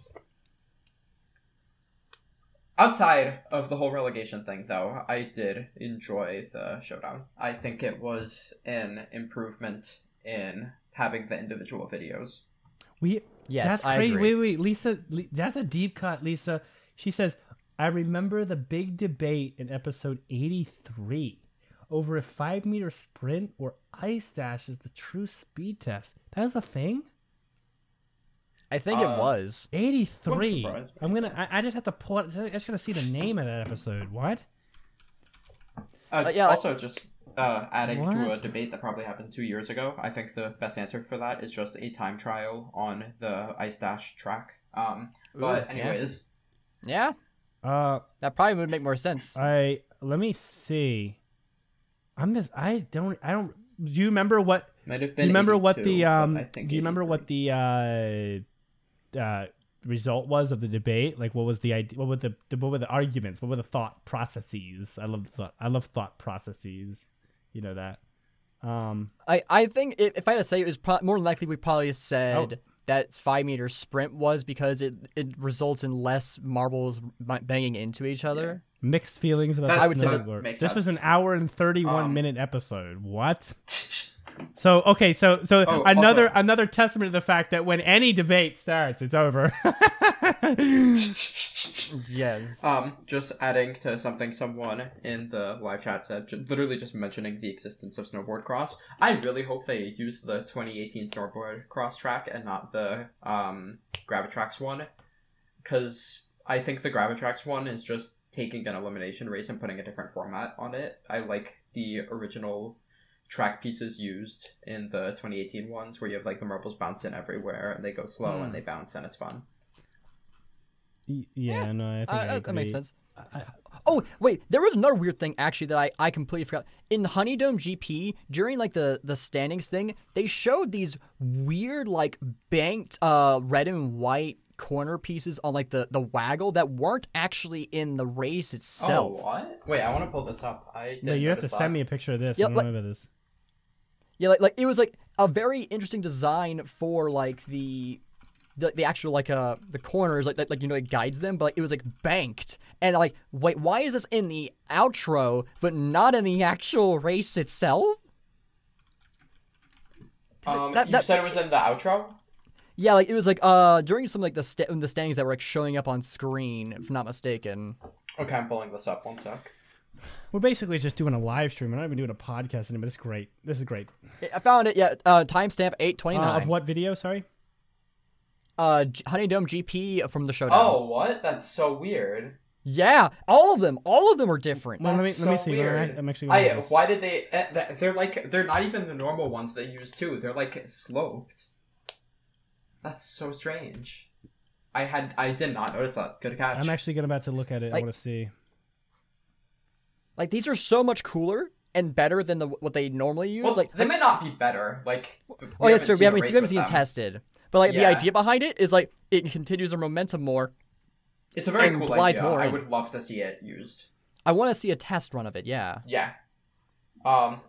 Outside of the whole relegation thing, though, I did enjoy the showdown. I think it was an improvement in having the individual videos. we yes, That's I crazy. agree. Wait, wait, Lisa. That's a deep cut, Lisa. She says, "I remember the big debate in episode eighty-three over a five-meter sprint or ice dash is the true speed test. That was a thing. I think Uh, it was. Eighty-three. Wouldn't surprise me. I'm gonna. I, I just have to pull it. I just gotta see the name of that episode. What? Uh, Uh, yeah, also, just uh, adding to a debate that probably happened two years ago, I think the best answer for that is just a time trial on the Ice Dash track. Um, but, Ooh, yeah. anyways, Yeah, Uh, that probably would make more sense. I let me see. I'm just. I don't. I don't. Do you remember what? might have Do been. you remember what the um? Do you remember what the uh, uh result was of the debate? Like, what was the idea? What were the, the what were the arguments? What were the thought processes? I love thought. I love thought processes. You know that. Um. I, I think i if I had to say it was pro- more than likely we probably said Oh. that five meter sprint was because it it results in less marbles banging into each other. Mixed feelings about. I would say that makes this was an sense. hour and thirty-one Um, minute episode. What? So okay, so so Oh, another also- another testament to the fact that when any debate starts, it's over. Yes. Um, just adding to something someone in the live chat said, ju- literally just mentioning the existence of snowboard cross. I really hope they use the 2018 snowboard cross track and not the um Gravitrax one, because I think the Gravitrax one is just taking an elimination race and putting a different format on it. I like the original track pieces used in the 2018 ones where you have like the marbles bouncing everywhere and they go slow Hmm. and they bounce and it's fun. Y- Yeah, no, I think Uh, I that- that makes agree. sense. I- Oh wait, there was another weird thing actually that I, I completely forgot. In Honeydome GP during like the the standings thing, they showed these weird like banked uh red and white corner pieces on like the the waggle that weren't actually in the race itself. Oh, what? Wait, I want to pull this up. I didn't Wait, you have to send that. me a picture of this. Yeah, I don't like- know about this. Yeah, like like it was like a very interesting design for like the the, the actual like uh the corners like like, like you know it guides them, but like it was like banked and like wait why is this in the outro but not in the actual race itself? Um, that- you that- said it was in the outro. Yeah, like it was like uh during some like the st- the standings that were like showing up on screen, if not mistaken. Okay, I'm pulling this up. One sec. We're basically just doing a live stream. We're not even doing a podcast anymore. This is great. This is great. I found it. Yeah, uh, timestamp eight twenty Uh, of what video? Sorry. Uh, G- Honeydome GP from the showdown. Oh, what? That's so weird. yeah, all of them, all of them are different. Well, let me That's let me so see. Weird. I'm actually. gonna I, why did they? th- They're like they're not even the normal ones they use too. They're like sloped. That's so strange. I had I did not notice that. Good catch. I'm actually gonna about to look at it. I want to see. Like these are so much cooler and better than the what they normally use. well, like, they like- might not be better. Like oh, that's true. We a haven't, race we haven't seen it them. tested, but like the idea behind it is like it continues the momentum more. It's a very and cool glides idea. more I would love to see it used. I want to see a test run of it. Yeah. Yeah. Um.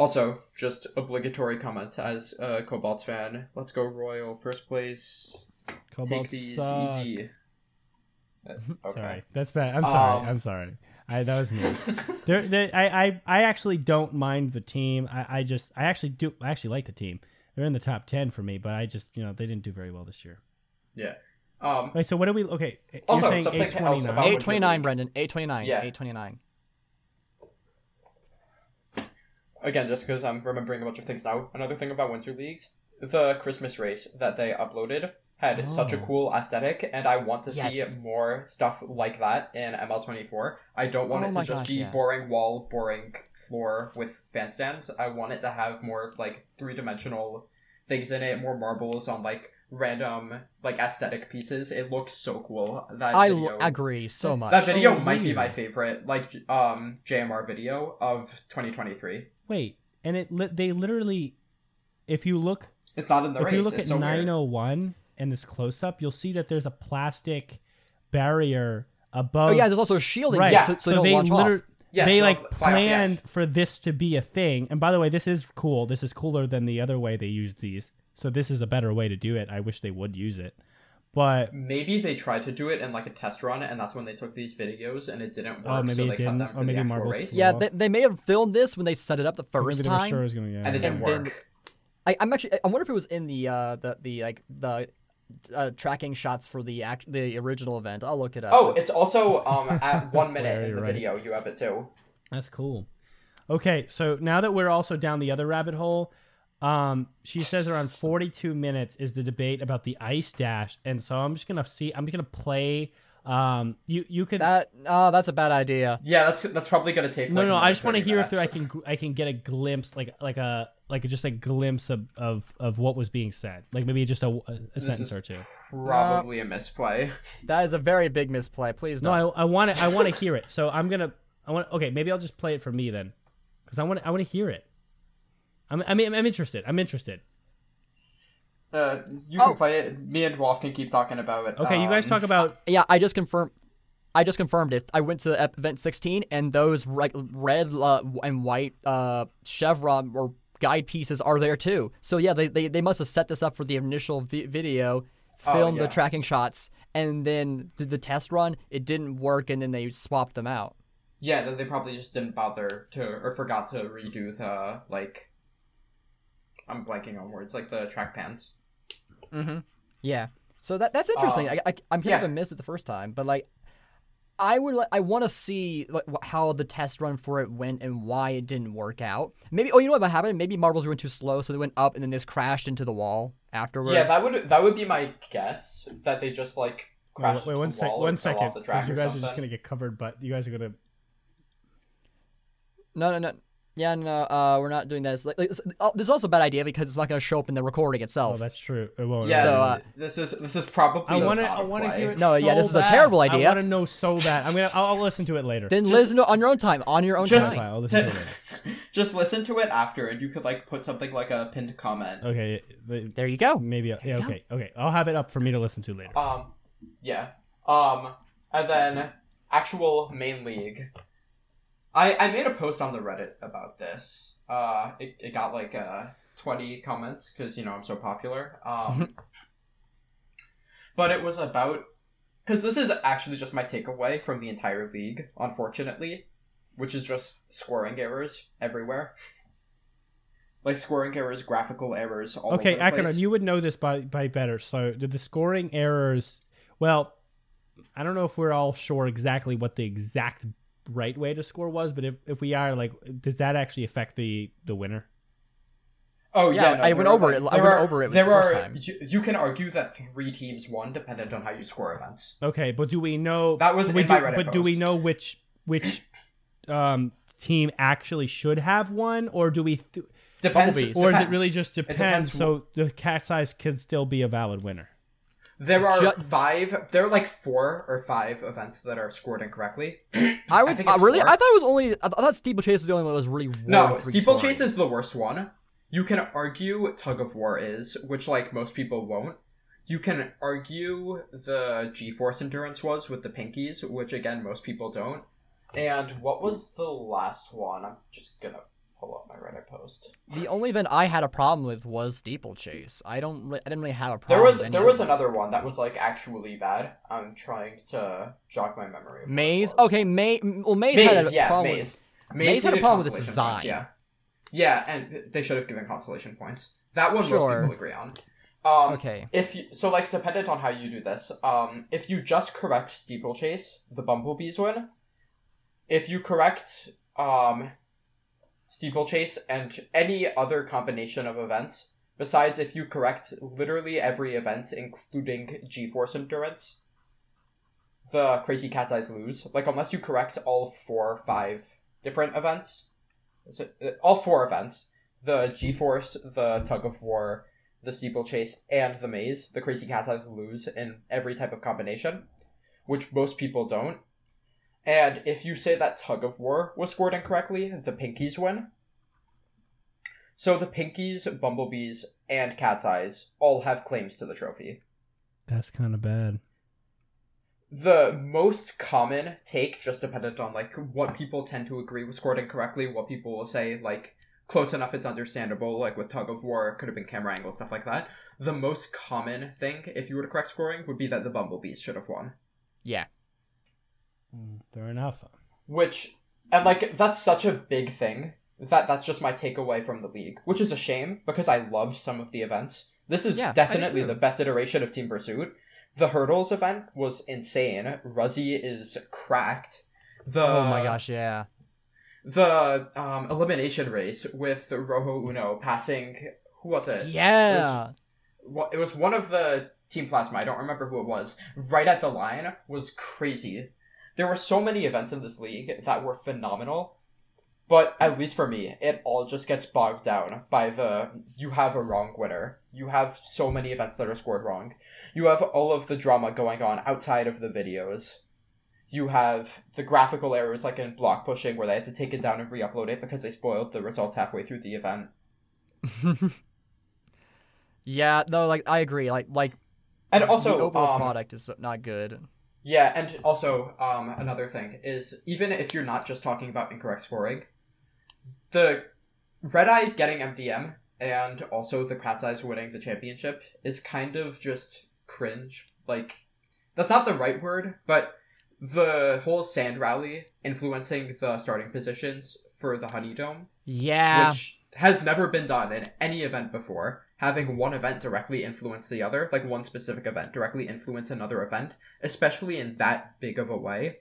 Also, just obligatory comments as a Kobalt fan. Let's go Royal, first place. Kobalt Take these suck. easy. Uh, okay. Sorry, that's bad. I'm sorry. Um, I'm sorry. I, that was me. they, I, I, I actually don't mind the team. I, I just, I actually do. I actually like the team. They're in the top ten for me, but I just, you know, they didn't do very well this year. Yeah. Um, Wait, so what do we? Okay. Also, something else about 829, Brendan. 829. Yeah. 829. Again, just because I'm remembering a bunch of things now. Another thing about Winter Leagues, the Christmas race that they uploaded had such a Oh. cool aesthetic, and I want to Yes. see more stuff like that in ML24. I don't want Oh it to just gosh, be yeah. boring wall, boring floor with fan stands. I want it to have more like three dimensional things in it, more marbles on like random like aesthetic pieces. It looks so cool. That I video, l- agree so much. that video so might be my favorite, like um JMR video of 2023. Wait, and it li- they literally, if you look, It's not in the if race. you look it's at so weird. 901 and this close up, you'll see that there's a plastic barrier above. Oh yeah, there's also shielding. right. yeah, so, so, they don't they launch liter- off. Yeah, they so like they'll off the planned for this to be a thing. And by the way, this is cool. This is cooler than the other way they used these. So this is a better way to do it. I wish they would use it. But Maybe they tried to do it in like a test run, and that's when they took these videos, and it didn't work. Oh, maybe so it they didn't, cut them or for maybe the actual Marbles race. Yeah, they, they may have filmed this when they set it up the maybe first they were time. sure it was gonna. Yeah, and it yeah. didn't And then- work. I, I'm actually. I wonder if it was in the uh the the like the uh, tracking shots for the act the original event. I'll look it up. Oh, it's also um at one minute Yeah, in you're the right. video. You have it too. That's cool. Okay, so now that we're also down the other rabbit hole, um, she says around 42 minutes is the debate about the ice dash, and so I'm just gonna see. I'm just gonna play. Um, you you could. that. Oh, that's a bad idea. Yeah, that's that's probably gonna take. no, like, no. I just want to 30 hear if I can I can get a glimpse, like like a like just a glimpse of of, of what was being said, like maybe just a, a, a sentence is- or two. Probably a misplay. That is a very big misplay. Please No, don't. I, I want to I want to hear it. So I'm gonna I want okay maybe I'll just play it for me then, because I want I want to hear it. I'm I mean I'm interested. I'm interested. Uh, you Oh. can play it. Me and Wolf can keep talking about it. Okay, you guys Um, talk about yeah, I just confirmed. I just confirmed it. I went to ep- event 16, and those like red uh, and white uh, chevron or guide pieces are there too. So yeah, they, they, they must have set this up for the initial vi- video, Oh, filmed yeah. the tracking shots, and then did the test run. It didn't work, and then they swapped them out. Yeah, then they probably just didn't bother to or forgot to redo the like. I'm blanking on words like the track pans. Mm-hmm. Yeah. So that that's interesting. Um, I, I I'm kind yeah. of a miss it the first time, but like, I would like I want to see like how the test run for it went and why it didn't work out. Maybe oh you know what happened? Maybe marbles went too slow, so they went up and then this crashed into the wall afterward. Yeah, that would that would be my guess that they just like wait, crashed wait into one the sec wall one or second off the track because you or guys are just gonna get covered, but you guys are gonna no no no. Yeah, no, uh, we're not doing this. Like, like, this oh, this is also a bad idea because it's not going to show up in the recording itself. Oh, that's true. It won't. Yeah, So, uh, this is this is probably. I want to. I want to hear it. No, yeah, so this is a terrible idea. I want to know so bad. I'm gonna. I'll, I'll listen to it later. then just- listen to on your own time, on your own Just, time. I'll listen to to- it later. just listen to it after, and you could like put something like a pinned comment. Okay. the- There you go. Maybe. Yeah. you go. Okay. Okay. I'll have it up for me to listen to later. Um, yeah. Um, and then actual main league. I I made a post on the Reddit about this. Uh, it, it got like uh 20 comments because you know I'm so popular. Um, but it was about because this is actually just my takeaway from the entire league, unfortunately, which is just scoring errors everywhere. Like scoring errors, graphical errors, all okay, over place. you would know this by by better. So did the scoring errors? Well, I don't know if we're all sure exactly what the exact right way to score was, but if if we are, like, does that actually affect the the winner? Oh Yeah, yeah, no, I there went are, over like- it- I went are- over it There the first are time. you, you can argue that three teams won dependent on how you score events. Okay, but do we know That was we in my do- Reddit But do we know which which um team actually should have won, or do we? Th- Depends. Bumblebees. or is it really just depends depends? So the cat size can still be a valid winner. There are Ju- five. There are like four or five events that are scored incorrectly. I was think uh, really. four. I thought it was only. I thought Steeplechase was the only one that was really. No, steeplechase is the worst one. You can argue tug of war is, which like most people won't. You can argue the G-force endurance was with the pinkies, which again most people don't. And what was the last one? I'm just gonna pull up my Reddit post. The only event I had a problem with was Steeplechase. I don't. I didn't really have a problem. There was with there was another one that was like actually bad. I'm trying to jog my memory. of what it Maze. Okay, Maze. Well, Maze, Maze, had a yeah, problem. Maze. Maze Maze had a problem with its consolation points, design. Yeah, yeah, and they should have given consolation points. That one most Sure. people agree on. Um, Okay. If you, so, like, dependent on how you do this, um, if you just correct steeplechase, the bumblebees win. If you correct um, steeplechase and any other combination of events, besides if you correct literally every event, including G-force endurance, the crazy cat's eyes lose. Like, unless you correct all four or five different events, it, uh, all four events, the G-force, the tug of war, the steeplechase, and the maze, the crazy cat's eyes lose in every type of combination, which most people don't. And if you say that tug of war was scored incorrectly, the pinkies win. So the pinkies, bumblebees, and cat's eyes all have claims to the trophy. That's kind of bad. The most common take, just dependent on like what people tend to agree was scored incorrectly, what people will say like close enough it's understandable, like with tug of war, could have been camera angle, stuff like that. The most common thing, if you were to correct scoring, would be that the bumblebees should have won. Yeah. Mm, Fair enough. Which and like that's such a big thing that that's just my takeaway from the league, which is a shame because I loved some of the events. This is Yeah, definitely the best iteration of Team Pursuit. The hurdles event was insane. Razzie is cracked. The oh my gosh. Yeah. the um, elimination race with Rojo Uno passing who was it? Yeah. Wha- It was one of the Team Plasma. I don't remember who it was. Right at the line was crazy. There were so many events in this league that were phenomenal, but at least for me, it all just gets bogged down by the you have a wrong winner. You have so many events that are scored wrong. You have all of the drama going on outside of the videos. You have the graphical errors like in block pushing where they had to take it down and re-upload it because they spoiled the results halfway through the event. yeah. No. Like I agree. Like like And also, the overall um, product is not good. Yeah, and also um, another thing is even if you're not just talking about incorrect scoring, the Red Eye getting MVM and also the Cat's Eyes winning the championship is kind of just cringe. Like that's not the right word, but the whole sand rally influencing the starting positions for the Honey Dome, Yeah. which has never been done in any event before. Having one event directly influence the other, like one specific event directly influence another event, especially in that big of a way,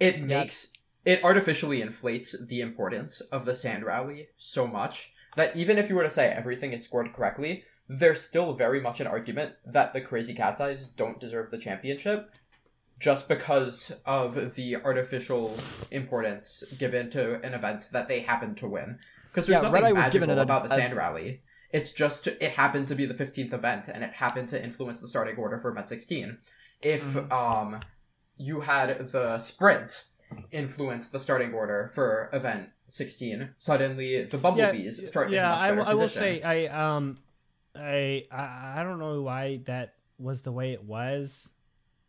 it Yeah. makes it artificially inflates the importance of the sand rally so much that even if you were to say everything is scored correctly, there's still very much an argument that the crazy cat's eyes don't deserve the championship just because of the artificial importance given to an event that they happen to win. Because there's Yeah, nothing Red Eye was given an- about the a- Sand Rally. It's just it happened to be the 15th event, and it happened to influence the starting order for event 16. If Mm-hmm. um you had the sprint influence the starting order for event 16, suddenly the bumblebees start in yeah, I, will- I will say I um I I I don't know why that was the way it was.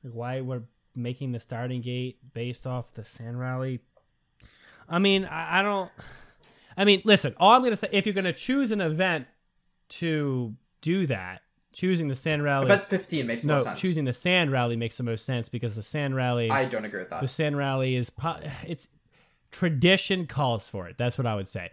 Like why we're making the starting gate based off the sand rally. I mean, I, I don't. I mean, listen. All I'm gonna say, if you're gonna choose an event to do that, choosing the sand rally. event 15 makes no, more sense. choosing the sand rally makes the most sense because the sand rally. I don't agree with that. the sand rally is pro- it's tradition calls for it. That's what I would say.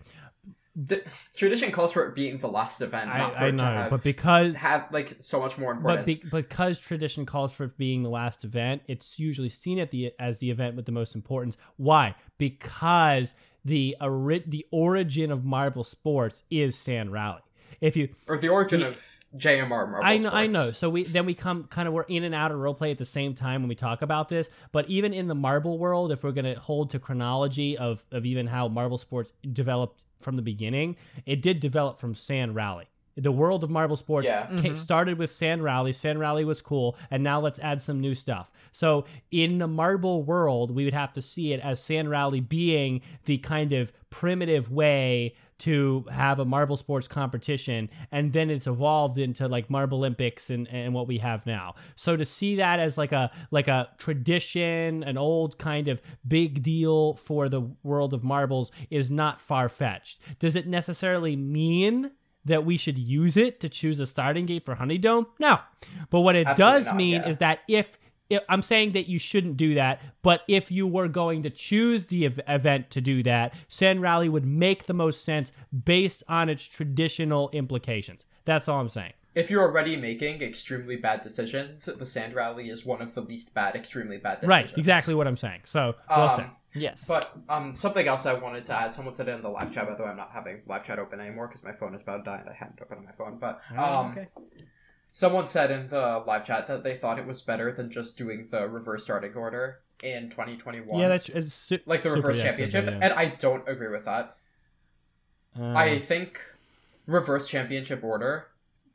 The tradition calls for it being the last event, not for I, I to know, have, but because have like so much more but importance. be, because tradition calls for it being the last event, it's usually seen at the as the event with the most importance. Why? Because the ori- the origin of marble sports is sand rally. If you or the origin the- of JMR Marble Sports I know, I know. So we then we come kind of we're in and out of role play at the same time when we talk about this. But even in the marble world, if we're going to hold to chronology of of even how marble sports developed from the beginning, it did develop from Sand Rally. The world of marble sports Yeah. ca- mm-hmm. started with Sand Rally. Sand Rally was cool, and now let's add some new stuff. So in the marble world, we would have to see it as Sand Rally being the kind of primitive way to have a marble sports competition and then it's evolved into like marble olympics and, and what we have now so to see that as like a like a tradition an old kind of big deal for the world of marbles is not far-fetched does it necessarily mean that we should use it to choose a starting gate for Honeydome? No. But what it Absolutely does not, mean yeah. is that if, if I'm saying that you shouldn't do that, but if you were going to choose the ev- event to do that, Sand Rally would make the most sense based on its traditional implications. That's all I'm saying. If you're already making extremely bad decisions, the Sand Rally is one of the least bad, extremely bad decisions. Right, exactly what I'm saying. So, well. Um, Yes. but um, something else I wanted to add. Someone said it in the live chat. By the way, I'm not having live chat open anymore because my phone is about to die and I hadn't opened on my phone. But um, okay. someone said in the live chat that they thought it was better than just doing the reverse starting order in 2021. Yeah, that's it's su- like the reverse championship, yeah. and I don't agree with that. Uh, I think reverse championship order,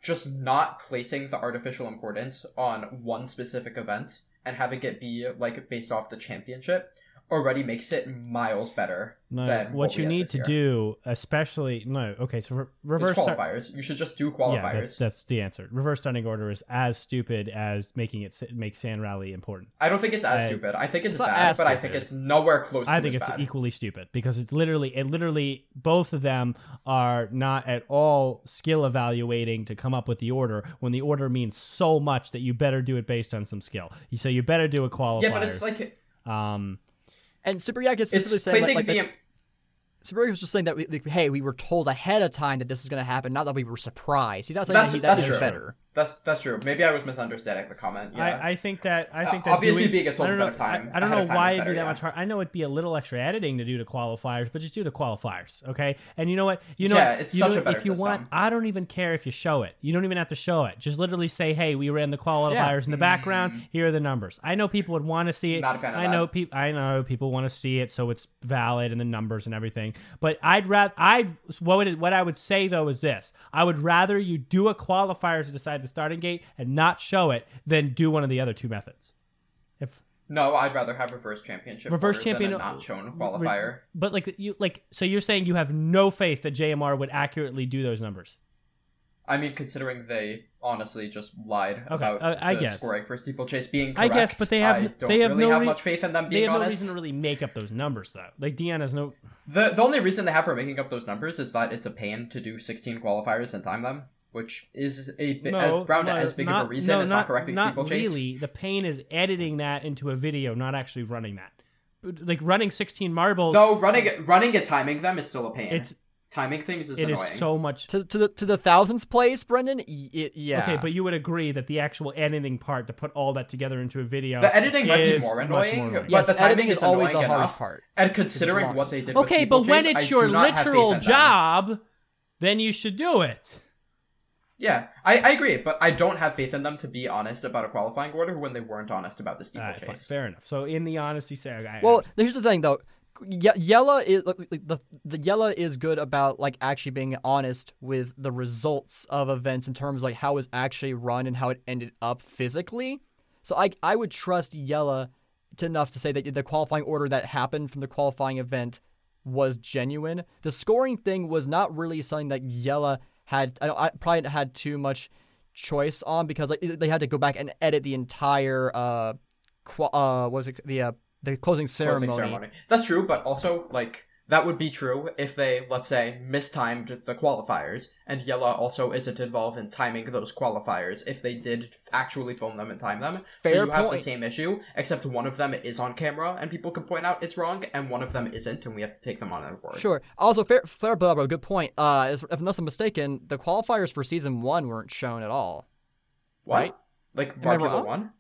just not placing the artificial importance on one specific event and having it be like based off the championship already makes it miles better no, than what, we you had need this to year. do, especially no. Okay, so re- It's reverse start- qualifiers. You should just do Yeah, qualifiers. that's, that's the answer. Reverse starting order is as stupid as making it make Sand Rally important. I don't think it's as I- stupid. I think it's, It's bad, as but I think it's nowhere close. I to think it's bad. equally stupid because it's literally it literally both of them are not at all skill evaluating to come up with the order when the order means so much that you better do it based on some skill. So you better do a qualifier. Yeah, but it's like um and Super Yak is it's specifically saying placing like, like the. the, Super Yak was just saying that we, like, hey, we were told ahead of time that this was going to happen, not that we were surprised. He's not saying That's- that he, that's that is better. That's that's true. Maybe I was misunderstanding the comment. Yeah. I, I think that I think Uh, that obviously doing, being a told don't ahead of time- I, I don't know why it'd be that yeah. much hard. I know it'd be a little extra editing to do to qualifiers, but just do the qualifiers, okay? And you know what? You know Yeah, what? it's you such know a better If you want. I don't even care if you show it. You don't even have to show it. Just literally say, "Hey, we ran the qualifiers in the background. Here are the numbers." I know people would want to see it. Mm. Not a fan of I know people. I know people want to see it, so it's valid and the numbers and everything. But I'd rather. I what would it, what I would say though is this: I would rather you do a qualifier to decide the starting gate and not show it than do one of the other two methods. If No, I'd rather have reverse championship. Reverse champion- not shown qualifier. but like you like so you're saying you have no faith that JMR would accurately do those numbers. I mean, considering they honestly just lied about uh, I the guess. scoring for steeplechase being correct. I guess, but they have- I don't they have really no have re- much faith in them They being have no reason to really make up those numbers though. Like Deanna has no The the only reason they have for making up those numbers is that it's a pain to do 16 qualifiers and time them, which is a bit no, around no, as big not, of a reason no, as not, correcting not steeplechase. really. The pain is editing that into a video, not actually running that. Like running 16 marbles. No, running running and timing them is still a pain. It's timing things is it is annoying. so much To, to the to the thousandth place, Brendan. Y- it- yeah. Okay, but you would agree that the actual editing part to put all that together into a video. the editing might be is more much annoying, annoying. but yes, the timing editing is is always the annoying hardest enough. part. And considering what they longest. did, with Okay, but when it's I your do not have faith literal job, then you should do it. Yeah, I, I agree, but I don't have faith in them to be honest about a qualifying order when they weren't honest about the All steeplechase. right, fine, fair enough. So in the honesty, say, I, I- Well, here's the thing though. Ye- Yella is like, like, the the Yella is good about like actually being honest with the results of events in terms of like how it was actually run and how it ended up physically. So I I would trust Yella to enough to say that the qualifying order that happened from the qualifying event was genuine. The scoring thing was not really something that Yella had. I, don't, I probably had too much choice on because like they had to go back and edit the entire uh, qua- uh what was it the uh, the closing ceremony. Closing ceremony. That's true, but also like that would be true if they, let's say, mistimed the qualifiers, and Yella also isn't involved in timing those qualifiers if they did actually film them and time them. Fair so you have the same issue, except one of them is on camera and people can point out it's wrong, and one of them isn't, and we have to take them on their word. Sure. Also, fair, fair, blah, blah, good point. Uh, if I'm not mistaken, the qualifiers for season one weren't shown at all. What? Right? Like Am I Marbula wrong? one?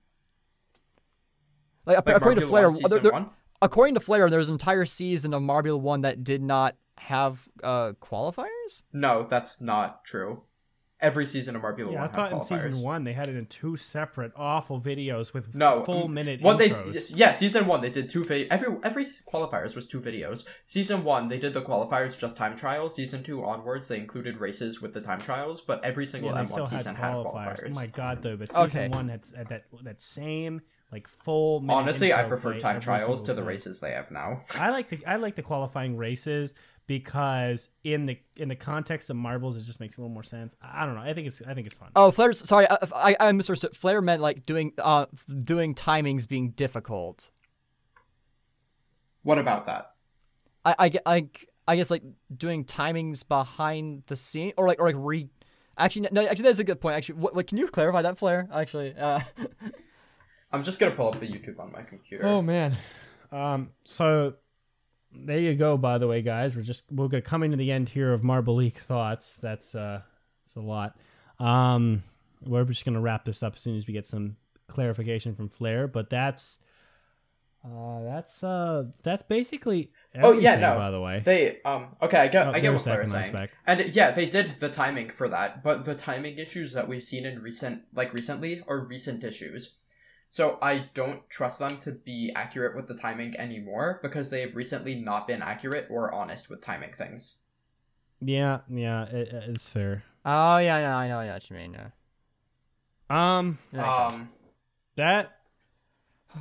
Like, Like according to Flair, one, there- there-? According to Flair, there's an entire season of Marbula One that did not have uh qualifiers. No, that's not true. Every season of Marbula yeah, I thought had in season one they had it in two separate awful videos with No, full minute What they intros. yeah, season one they did two vi- every every qualifiers was two videos. Season one they did the qualifiers just time trials. Season two onwards they included races with the time trials, but every single yeah, M one season had qualifiers. qualifiers. Oh my god, though, but season Okay. one had, had that that same like full. Honestly, I prefer time trials to the time. races they have now. I like the I like the qualifying races because in the in the context of marbles, it just makes a little more sense. I I don't know. I think it's I think it's fun. Oh, Flair. Sorry, I, I, I misunderstood. Flair meant like doing uh doing timings being difficult. What about that? I I, gue- I, I guess like doing timings behind the scene or like or like re. Actually, no. Actually, that's a good point. Actually, what, what can you clarify that, Flair? Actually, uh, I'm just gonna pull up the YouTube on my computer. Oh man. Um. So there you go. By the way, guys, we're just we're gonna coming to the end here of Marble League thoughts. That's uh, it's a lot. Um, we're just gonna wrap this up as soon as we get some clarification from Flair. But that's uh, that's uh, that's basically Oh, yeah, no. By the way, They um okay, I get Oh, I get what a Flair is saying. back. And yeah, they did the timing for that, but the timing issues that we've seen in recent like recently are recent issues. So I don't trust them to be accurate with the timing anymore because they've recently not been accurate or honest with timing things. yeah, yeah, it, it's fair. oh yeah, no, I know, I know what you mean. Yeah. Um, That makes sense. Um that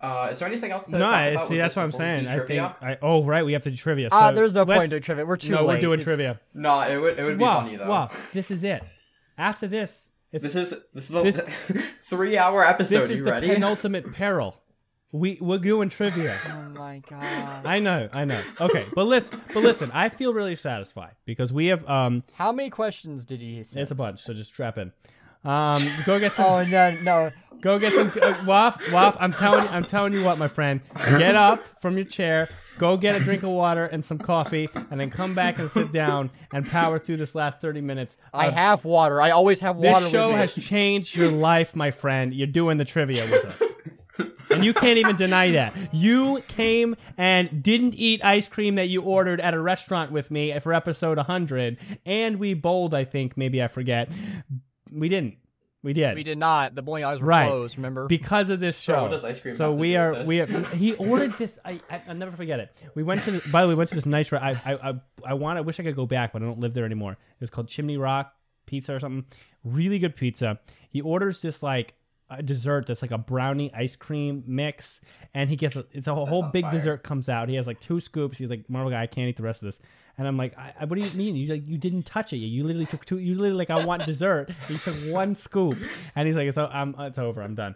uh is there anything else to no, talk I- about see that's what I'm saying. I think? I oh right, we have to do trivia. Ah, So there's no let's- point to trivia. We're too no, late. we're doing It's- trivia. No, it would it would be wow, funny though. wow, this is it. After this, it's, This is this is the This- three hour episode. this is you the ready? penultimate peril. We we're doing trivia. Oh my god. I know, I know. Okay, but listen, but listen. I feel really satisfied because we have um, How many questions did he say? it's a bunch. So just strap in. Um, go get some. Oh no, no. Go get some. Uh, waff, waff. I'm telling you, I'm telling you what, my friend. Get up from your chair. Go get a drink of water and some coffee, and then come back and sit down and power through this last 30 minutes. I have water. I always have water. This show with me. has changed your life, my friend. You're doing the trivia with us. And you can't even deny that. You came and didn't eat ice cream that you ordered at a restaurant with me for episode 100. And we bowled, I think. Maybe I forget. We didn't. We did. We did not. The bowling alleys were Right. closed. Remember? Because of this show. what does ice cream so have to we do are with we this? have, he ordered this I, I I'll never forget it. We went to the, by the way we went to this nice I I I, I want I wish I could go back but I don't live there anymore. It was called Chimney Rock Pizza or something. Really good pizza. He orders this like a dessert that's like a brownie ice cream mix and he gets a, it's a whole sounds big fire. dessert comes out. He has like two scoops. He's like Marvel guy I can't eat the rest of this. And I'm like, I, I, what do you mean? You like you didn't touch it. You literally took two. You literally like I want dessert. He took one scoop, and he's like, it's, o- I'm, um, uh, it's over. I'm done.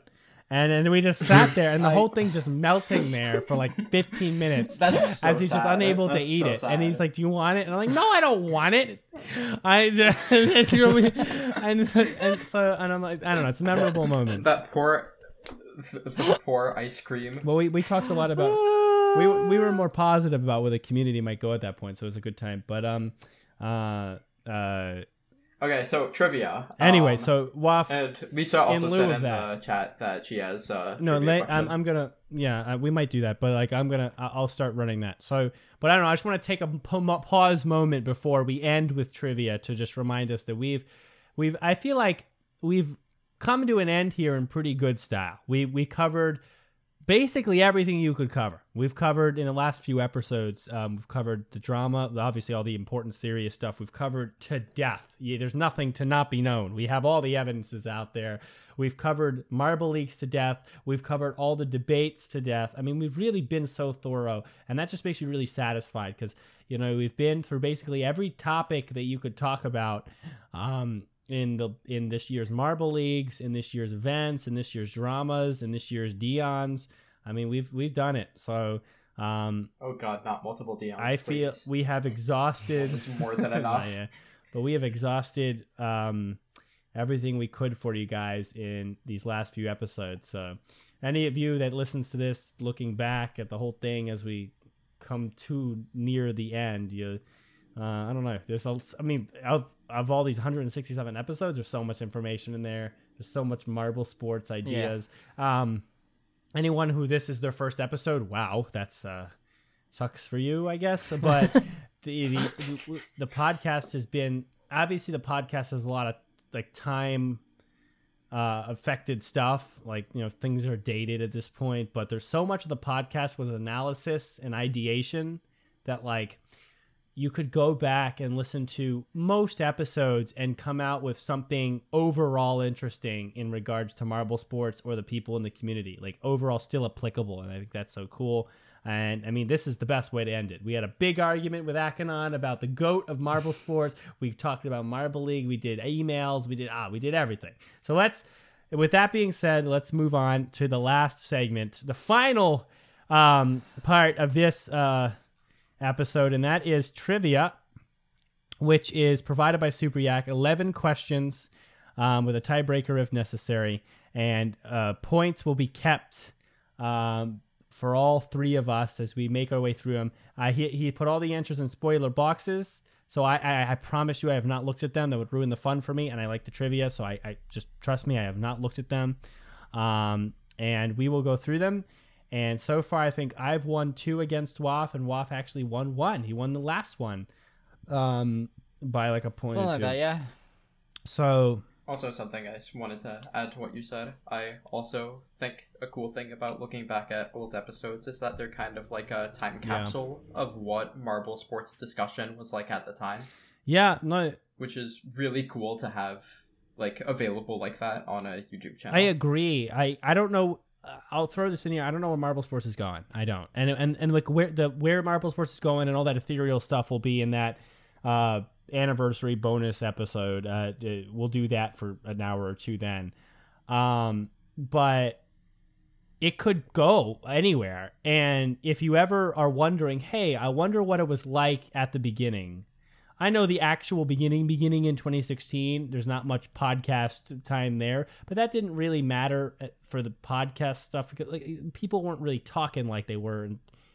And then we just sat there, and the whole thing's just melting there for like 15 minutes That's so as he's just sad. unable to eat so it. And he's like, "Do you want it?" And I'm like, "No, I don't want it." I just, it's really- and, and so and I'm like, I don't know. It's a memorable moment. that poor the, the poor ice cream. Well, we, we talked a lot about we we were more positive about where the community might go at that point, so it was a good time. But um, uh, uh, Okay, so trivia. Anyway, Um, so Waff. and Lisa also lieu said in that- the chat that she has uh no, let, I'm. I'm gonna yeah, uh, we might do that, but like I'm gonna I'll start running that. So, but I don't know. I just want to take a pause moment before we end with trivia to just remind us that we've we've I feel like we've come to an end here in pretty good style. We we covered basically everything you could cover. We've covered in the last few episodes. Um, we've covered the drama, obviously all the important, serious stuff. We've covered to death. There's nothing to not be known. We have all the evidences out there. We've covered marble leagues to death. We've covered all the debates to death. I mean, we've really been so thorough, and that just makes me really satisfied because you know we've been through basically every topic that you could talk about. Um, in the in this year's marble leagues, in this year's events, in this year's dramas, in this year's Dion's. I mean, we've we've done it. So um, Oh god, not multiple Dion's. I feel please. we have exhausted. It's more than enough. yet. but we have exhausted um, everything we could for you guys in these last few episodes. So, any of you that listens to this, looking back at the whole thing as we come too near the end, you, uh, I don't know. There's, a, I mean, of of all these 167 episodes, there's so much information in there. There's so much marble sports ideas. Um, anyone who this is their first episode, wow, that's uh, sucks for you, I guess. But the, the the podcast has been obviously the podcast has a lot of like time uh, affected stuff. Like you know things are dated at this point, but there's so much of the podcast was analysis and ideation that like you could go back and listen to most episodes and come out with something overall interesting in regards to marble sports or the people in the community. Like overall still applicable and i think that's so cool. And i mean this is the best way to end it. We had a big argument with akanon about the goat of marble sports. We talked about marble league. We did emails. We did ah we did everything. So let's with that being said let's move on to the last segment the final um, part of this uh, episode, and that is trivia, which is provided by Super Yak. 11 questions um, with a tiebreaker if necessary, and uh, points will be kept um, for all three of us as we make our way through them. Uh, he, he put all the answers in spoiler boxes. So I, I, I promise you I have not looked at them. That would ruin the fun for me, and I like the trivia, so I, I just trust me. I have not looked at them, um, and we will go through them. And so far, I think I've won two against Waff, and Waff actually won one. He won the last one um, by like a point. Something or like that, yeah. So Also, something I just wanted to add to what you said. I also think a cool thing about looking back at old episodes is that they're kind of like a time Yeah. capsule of what marble sports discussion was like at the time, yeah, no, which is really cool to have like available like that on a YouTube channel. I agree. I I don't know. I'll throw this in here. I don't know where Marble Sports is going. I don't. And and and like where the where Marble Sports is going and all that ethereal stuff will be in that uh anniversary bonus episode. Uh, we'll do that for an hour or two then. Um, but it could go anywhere. And if you ever are wondering, hey, I wonder what it was like at the beginning. I know the actual beginning, beginning in 2016. There's not much podcast time there, but that didn't really matter uh, for the podcast stuff. because, Like people weren't really talking like they were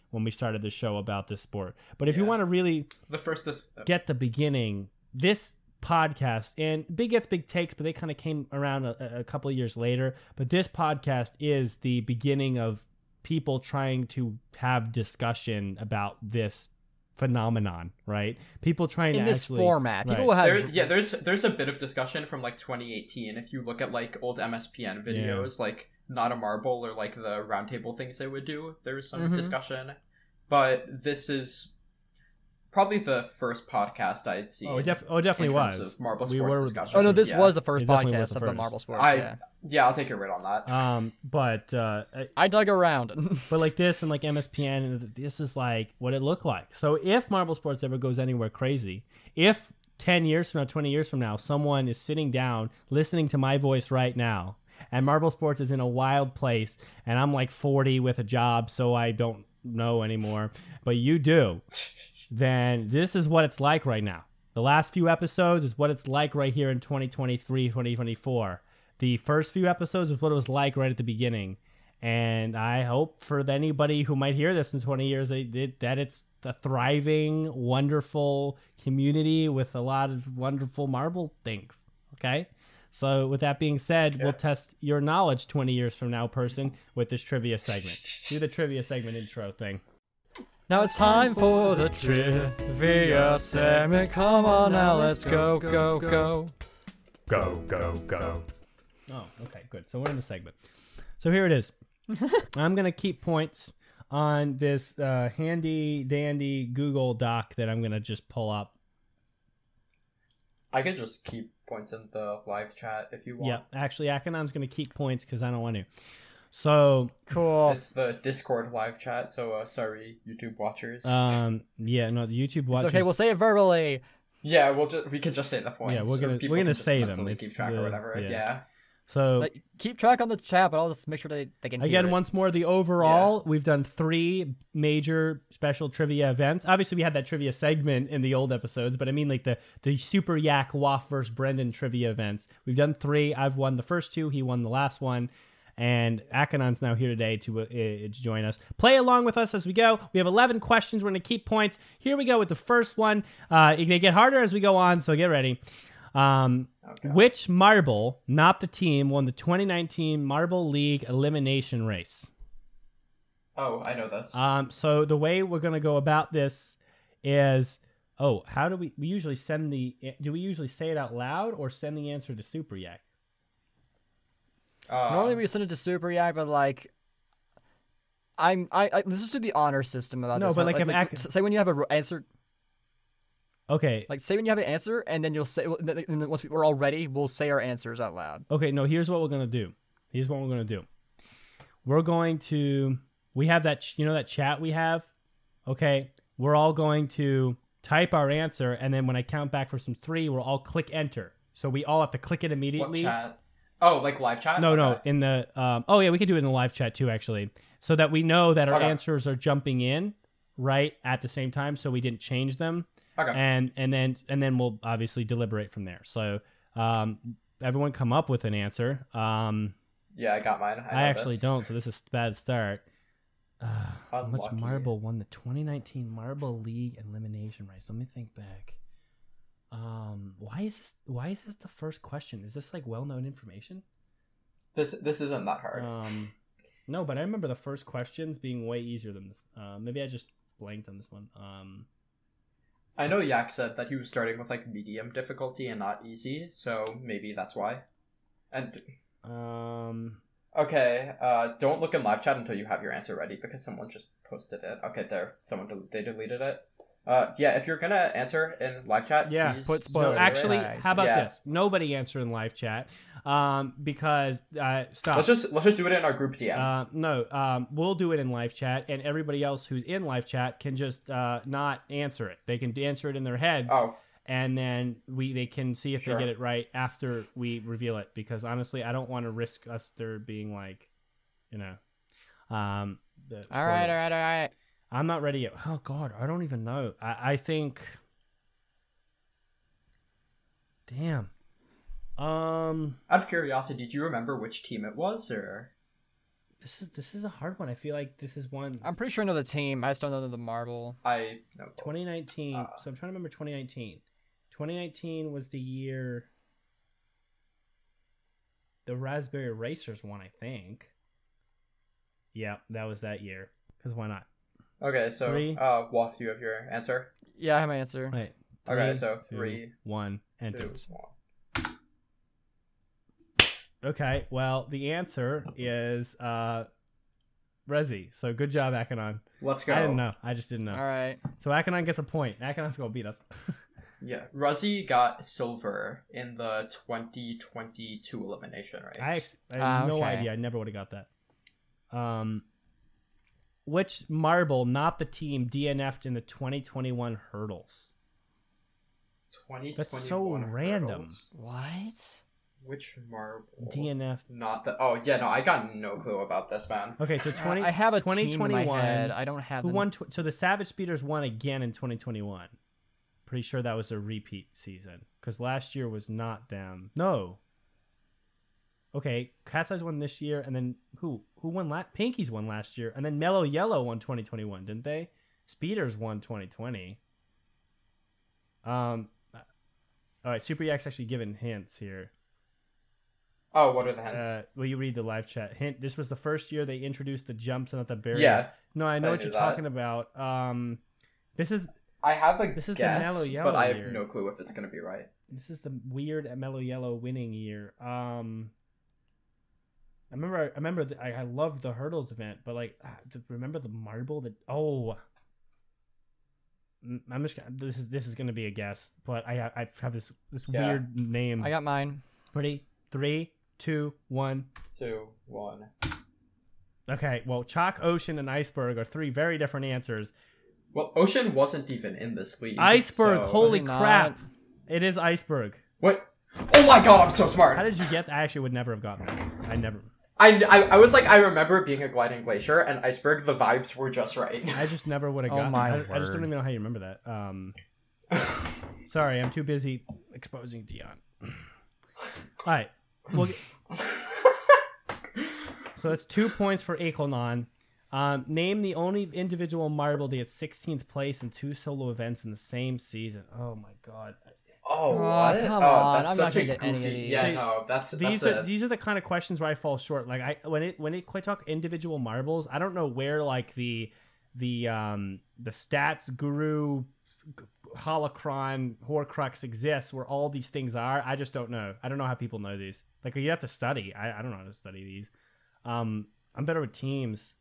when we started the show about this sport. But if you want to really the first this get the beginning, this podcast and Big Gets Big Takes, but they kind of came around a, a couple of years later. But this podcast is the beginning of people trying to have discussion about this phenomenon, right? People trying to In to this actually, format, people right. will have there, yeah, there's there's a bit of discussion from like 2018. If you look at like old MSPN videos, like not a marble or like the roundtable things they would do, there's some Mhm. discussion. But this is probably the first podcast I'd see. Oh, it, def- oh, it in definitely terms was. of marble We sports were- discussion. Oh no, this Yeah. was the first It definitely was podcast the of the first. Marble Sports. I- yeah, yeah, I'll take your word on that. Um, but uh, I- I dug around. but like this and like MSPN, and this is like what it looked like. So if Marble Sports ever goes anywhere crazy, if 10 years from now, 20 years from now, someone is sitting down listening to my voice right now, and Marble Sports is in a wild place, and I'm like 40 with a job, so I don't know anymore, but you do, then this is what it's like right now. The last few episodes is what it's like right here in 2023, 2024. The first few episodes is what it was like right at the beginning. And I hope for anybody who might hear this in 20 years that that it's a thriving, wonderful community with a lot of wonderful marble things. Okay. So, with that being said, Yeah. we'll test your knowledge 20 years from now, person, with this trivia segment. Do the trivia segment intro thing. Now it's time for the trivia segment. Come on now, let's go, go, go. Go, go, go. Oh, okay, good. So, we're in the segment. So, here it is. I'm going to keep points on this uh, handy dandy Google Doc that I'm going to just pull up. I could just keep points in the live chat if you want. Yeah, actually, Akanon's going to keep points because I don't want to. So, Cool. It's the Discord live chat, so uh, sorry, YouTube watchers. um, yeah, no, the YouTube It's watchers. okay, we'll say it verbally. yeah, we'll just we could just say the points. Yeah, we're gonna- we're gonna say them. mentally It's Keep track the- or whatever. yeah. Yeah. So, Like, keep track on the chat, but I'll just make sure they, they can hear Again, it. once more, the overall, we've done three major special trivia events. Obviously, we had that trivia segment in the old episodes, but I mean, like the the Super Yak Waff versus Brendan trivia events. We've done three. I've won the first two. He won the last one. And Akanon's now here today to, uh, to join us. Play along with us as we go. We have 11 questions. We're going to keep points. Here we go with the first one. Uh, they get harder as we go on, so get ready. Um, Okay. which marble, not the team, won the 2019 Marble League elimination race? Oh, I know this. Um, so the way we're gonna go about this is, oh, how do we? We usually send the. Do we usually say it out loud or send the answer to Super Yak? Uh, Normally we send it to Super Yak, but like, I'm I, I let's just do the honor system about No, this. but, Uh, like, if ac- say when you have a r- answer, Okay. like say when you have an answer, and then you'll say, and then once we're all ready, we'll say our answers out loud. Okay. No. Here's what we're gonna do. Here's what we're gonna do. We're going to. We have that. You know that chat we have. Okay. We're all going to type our answer, and then when I count back for some three, we'll all click enter. So we all have to click it what immediately. chat? Oh, like live chat? No, no, in the um, oh yeah, we can do it in the live chat too, actually, so that we know that our Okay. answers are jumping in right at the same time, so we didn't change them, Okay. and and then and then we'll obviously deliberate from there. So um, everyone come up with an answer. Um, yeah, I got mine. I, I, actually this. don't, so this is a bad start. Uh, how much marble won the 2019 Marble League elimination race? Let me think back. Um, why is this? Why is this the first question? Is this like well-known information? This this isn't that hard. Um, no, but I remember the first questions being way easier than this. Uh, maybe I just blanked on this one. Um, I know Yak said that he was starting with like medium difficulty and not easy, so maybe that's why. And um, okay, uh, don't look in live chat until you have your answer ready because someone just posted it. Okay, there, someone del- they deleted it. Uh, yeah, if you're gonna answer in live chat, Yeah, please put so spoiler do it. actually, how about Yeah. this? Nobody answer in live chat, um, because uh, stop. let's just let's just do it in our group DM. Uh, no, um, we'll do it in live chat, and everybody else who's in live chat can just uh, not answer it. They can answer it in their heads, oh, and then we they can see if Sure. they get it right after we reveal it. Because honestly, I don't want to risk us there being like, you know, um. The All right, all spoilers. right, all right. I'm not ready yet. Oh God, I don't even know. I, I think. Damn. Um, out of curiosity, do you remember which team it was, or this is this is a hard one. I feel like this is one. I'm pretty sure I know the team. I just don't know the marble. I no 2019. Uh, so I'm trying to remember 2019. 2019 was the year the Raspberry Racers won, I think. Yeah, that was that year. Because why not? Okay, so Three. uh, Waff, you have your answer. Yeah, I have my answer. Right. Okay, Three, so two, three, one, enter. Two, one. Okay, well, the answer is uh Razzie. So good job, Akanon. Let's go. I didn't know. I just didn't know. All right. So Akanon gets a point. Akanon's gonna beat us. Yeah, Razzie got silver in the 2022 elimination race. I, I have Ah, no okay. idea. I never would have got that. Um, which marble, not the team, DNF'd in the 2021 hurdles? 2021 That's so random. What? Which marble? DNF. Not the. Oh yeah, no, I got no clue about this, man. Okay, so 20. I have a team in 2021. my head. I don't have Who the- won? Tw- so the Savage Speeders won again in 2021. Pretty sure that was a repeat season because last year was not them. No. Okay, Cat's Eyes won this year, and then who? Who won last? Pinkies won last year, and then Mellow Yellow won 2021, didn't they? Speeders won 2020. Um, all right, Super Yak's actually given hints here. Oh, what are the hints? Uh, will you read the live chat? Hint: This was the first year they introduced the jumps and not the barriers. yeah, No, I know I what you're that. talking about. Um, this is I have a This is the mellow yellow but I have year. no clue if it's gonna be right. this is the weird mellow yellow winning year. Um, I remember, I remember, the, I, I loved the hurdles event, but like, ah, remember the marble that oh. Mm, I'm just gonna, this is this is gonna be a guess, but I I have this this Yeah. weird name. I got mine. Ready? Three, two, one. Two, one. Okay, well, chalk, ocean, and iceberg are three very different answers. Well, Ocean wasn't even in this league. Iceberg, so- holy Was crap! not? It is iceberg. What? Oh my god, I'm so smart. How did you get? I actually would never have gotten that. I never. I, I, I was like, I remember being a gliding glacier, and Iceberg, the vibes were just right. I just never would have gotten. Oh my I, I just don't even know how you remember that. Um, sorry, I'm too busy exposing Dion. All right, well, so that's two points for Akanon. Um, name the only individual marble to get 16th place in two solo events in the same season. Oh my god. Oh, Oh, what? come oh, on, that's I'm not such a gonna get any of goofy- these. Yeah, See, no, that's these that's are a, these are the kind of questions where I fall short. Like I when it when it quite talk individual marbles, I don't know where like the the um the stats guru holocron horcrux exists where all these things are. I just don't know. I don't know how people know these. Like you have to study. I, I don't know how to study these. Um I'm better with teams.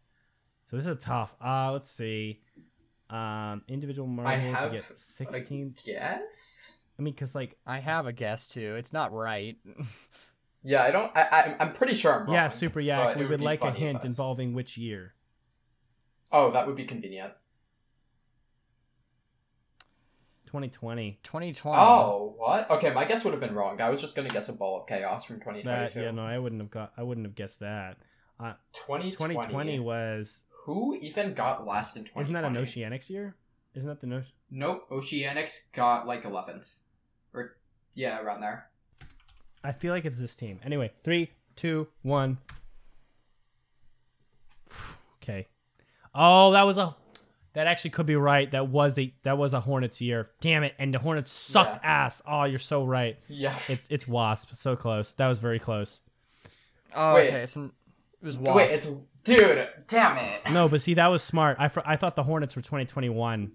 So this is tough. Uh let's see. Um individual marble to have get 16 Yes. I mean cuz like I have a guess too. It's not right. Yeah, I don't. I, I I'm pretty sure I'm wrong. yeah, super yak. We would be like a hint involving which year. Oh, that would be convenient. 2020. 2020. Oh, what? Okay, my guess would have been wrong. I was just gonna guess a ball of chaos from 2022. That yeah, no, I wouldn't have got. I wouldn't have guessed that. Uh, 2020. 2020 was. Who even got last in 2020? Isn't that an Oceanics year? Isn't that the no? Nope, Oceanics got like 11th. Or, yeah, around there. I feel like it's this team. Anyway, three, two, one. Okay. Oh, that was a. That actually could be right. That was a that was a Hornets year. Damn it! And the Hornets sucked ass. Oh, you're so right. Yeah. It's it's Wasp. So close. That was very close. Oh, Wait. okay. So it was Wasp. Wait, it's. Dude, damn it. No, but see, that was smart. I, fr- I thought the Hornets were 2021.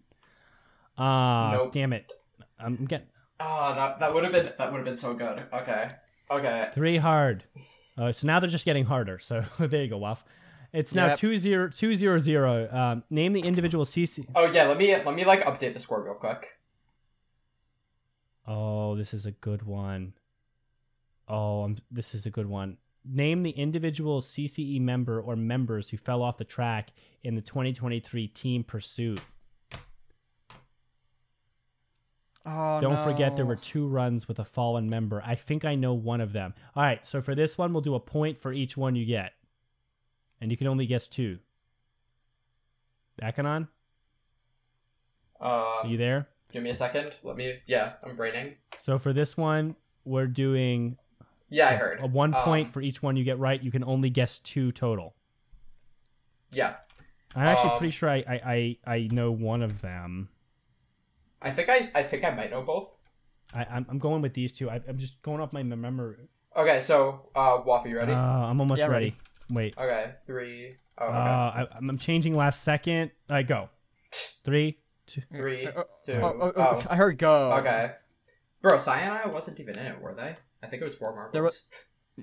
Ah, Nope. damn it. I'm getting Oh, that, that would have been that would have been so good. Okay. Okay. three hard. Uh, so now they're just getting harder. So there you go, Waff. It's now Yep. two zero two zero zero. Um, name the individual CC. Oh yeah, let me let me like update the score real quick. Oh, this is a good one. Oh, I'm, this is a good one. Name the individual CCE member or members who fell off the track in the 2023 team pursuit. Oh, Don't forget there were two runs with a fallen member. I think I know one of them. All right, so for this one, we'll do a point for each one you get. And you can only guess two. Akanon, are you Um, there? give me a second. Let me. Yeah, I'm braining. So for this one, we're doing Yeah, I heard. a one point Um, for each one you get right. You can only guess two total. Yeah, I'm actually Um, pretty sure I, I, I, I know one of them. I think I I think I might know both. I, I'm, I'm going with these two. I, I'm just going off my memory. Okay, so uh, Waffy, you ready? Uh, I'm almost Yeah, ready. ready. Wait. okay, three. Oh, Uh. I, I'm changing last second. I go. Three, two. Three, Uh, two. Oh, oh, oh, oh. I heard go. Okay. Bro, Cyanide wasn't even in it, were they? I think it was four marbles. There was-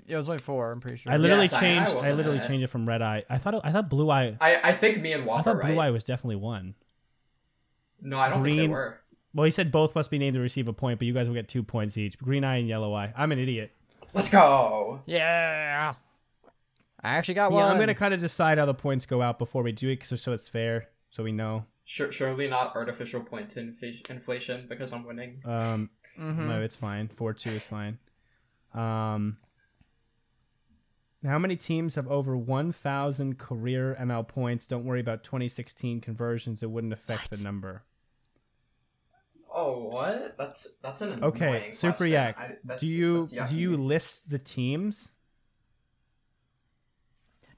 It was only four. I'm pretty sure. I literally Yes, I- I changed. I, literally it. changed it from red eye. I thought. It, I thought blue eye. I, I think me and Waffle. I Waffle thought right. blue eye was definitely one. No, I don't think Green- they were. Well, he said both must be named to receive a point, but you guys will get two points each. Green eye and yellow eye. I'm an idiot. Let's go. Yeah. I actually got one. Yeah, I'm gonna kind of decide how the points go out before we do it, so, so it's fair, so we know. Sure, surely not artificial point inf- inflation because I'm winning. Um, Mhm. no, it's fine. Four two is fine. Um, how many teams have over 1,000 career ML points? Don't worry about 2016 conversions; it wouldn't affect What? the number. Oh, what? That's that's an Okay, Super question. Yak. I- do you do you list the teams?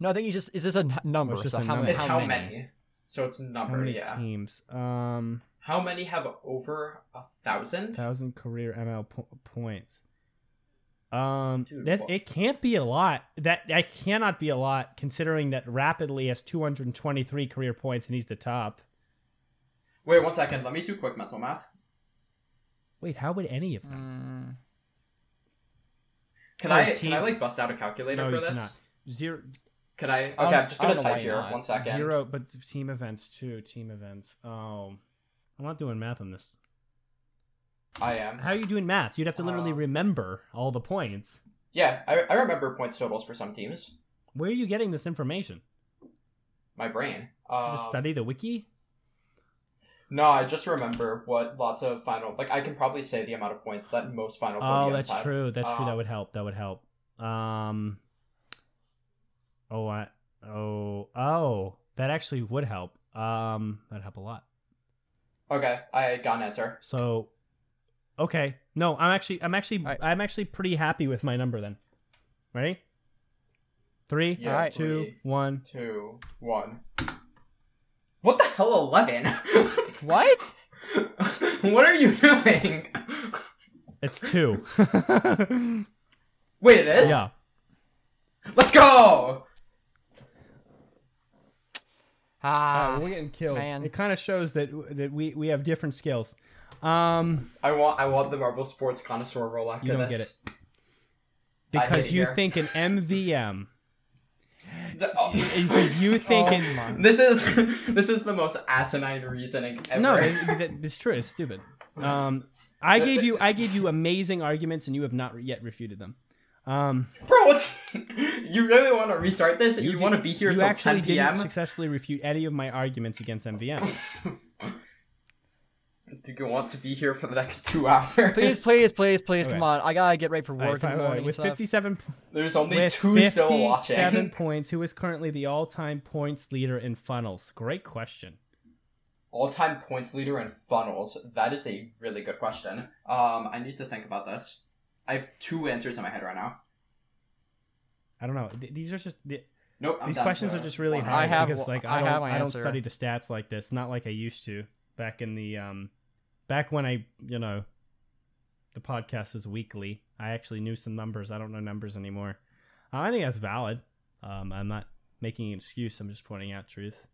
No, I think you just is this a n- number? Oh, it's just so a how, number. It's how, how many? many? So it's How number, many yeah. teams? Um, How many have over a thousand? thousand career ML po- points. Um, Dude, that it can't be a lot. That that cannot be a lot considering that Rapidly has 223 career points and he's the top. Wait, one second. Let me do quick mental math. Wait, how would any of them? Mm, Can Oh, I team- can I like bust out a calculator no, for you this? cannot. Zero, Can I? Okay, I I'm just gonna don't know why type here. not. One second. zero, but team events too. Team events. Oh, I'm not doing math on this. I am. How are you doing math? You'd have to literally Uh, remember all the points. Yeah, I, I remember points totals for some teams. Where are you getting this information? My brain. You Um, just study the wiki? No, I just remember what lots of final. Like I can probably say the amount of points that most final. Oh, podiums that's have. true. That's true. That Um, would help. That would help. Um. Oh, I. Oh, oh. That actually would help. Um, that'd help a lot. Okay, I got an answer. So, okay. No, I'm actually, I'm actually, Alright. I'm actually pretty happy with my number then. Ready? Three, Yeah, Alright. two, three, one. two, one. What the hell, eleven? what? what are you doing? It's two. Wait, it is. yeah. Let's go. Ah, we're getting killed. man. It kind of shows that that we we have different skills. Um, I want I want the Marble Sports connoisseur role after You don't this. get I because it you here. think an MVM. Oh. Because you think Oh an This is this is the most asinine reasoning ever. No, it, it, it's true. It's stupid. Um, I gave you I gave you amazing arguments, and you have not yet refuted them. Um, bro, what's you really want to restart this? You, did- want to be here You until actually 10 p.m. didn't successfully refute any of my arguments against MVM. Do you want to be here for the next two hours? please, please, please, please, Okay. come on. I gotta get ready for All right, work in fine, the all right, morning. with stuff. 57 There's only with two still 57 watching. points, who is currently the all-time points leader in funnels? Great question. All-time points leader in funnels. That is a really good question. Um, I need to think about this. I have two answers in my head right now. I don't know. Th- These are just th- Nope. These questions to are just really one. hard I have- because like I I don't have my I don't study the stats like this, not like I used to back in the um back when I you know the podcast was weekly. I actually knew some numbers. I don't know numbers anymore. Uh, I think that's valid. Um, I'm not making an excuse. I'm just pointing out truth.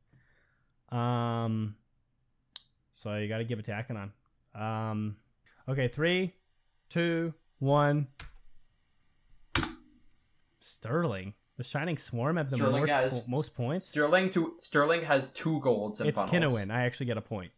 Um, so you got to give it to Akanon. Um, okay, three, two, one. Sterling, the Shining Swarm have the Sterling most, has- po- most points. Sterling to Sterling has two golds in It's funnels. Kinowin. I actually get a point.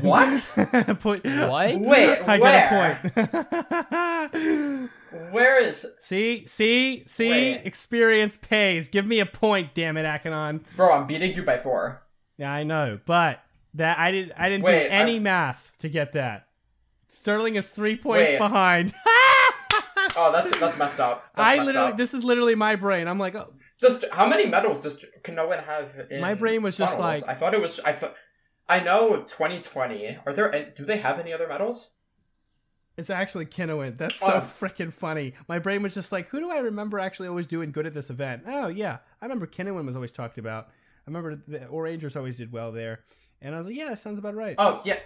What? What? Wait, I where? get a point. Where is see, see, see. Wait. Experience pays. Give me a point, damn it, Akanon. bro? I'm beating you by four. Yeah, I know, but that I didn't. I didn't Wait, do any I- math to get that. Sterling is three points Wait. behind. Oh, that's that's messed up. That's I messed literally. up. This is literally my brain. I'm like, oh, Just how many medals does Kanoan have? In My brain was just funnels? like- I thought it was. I thought. I know 2020. Are there? Do they have any other medals? It's actually Kinowin. That's so Oh. freaking funny. My brain was just like, who do I remember actually always doing good at this event? Oh yeah, I remember Kinowin was always talked about. I remember the Rangers always did well there, and I was like, yeah, that sounds about right. Oh yeah.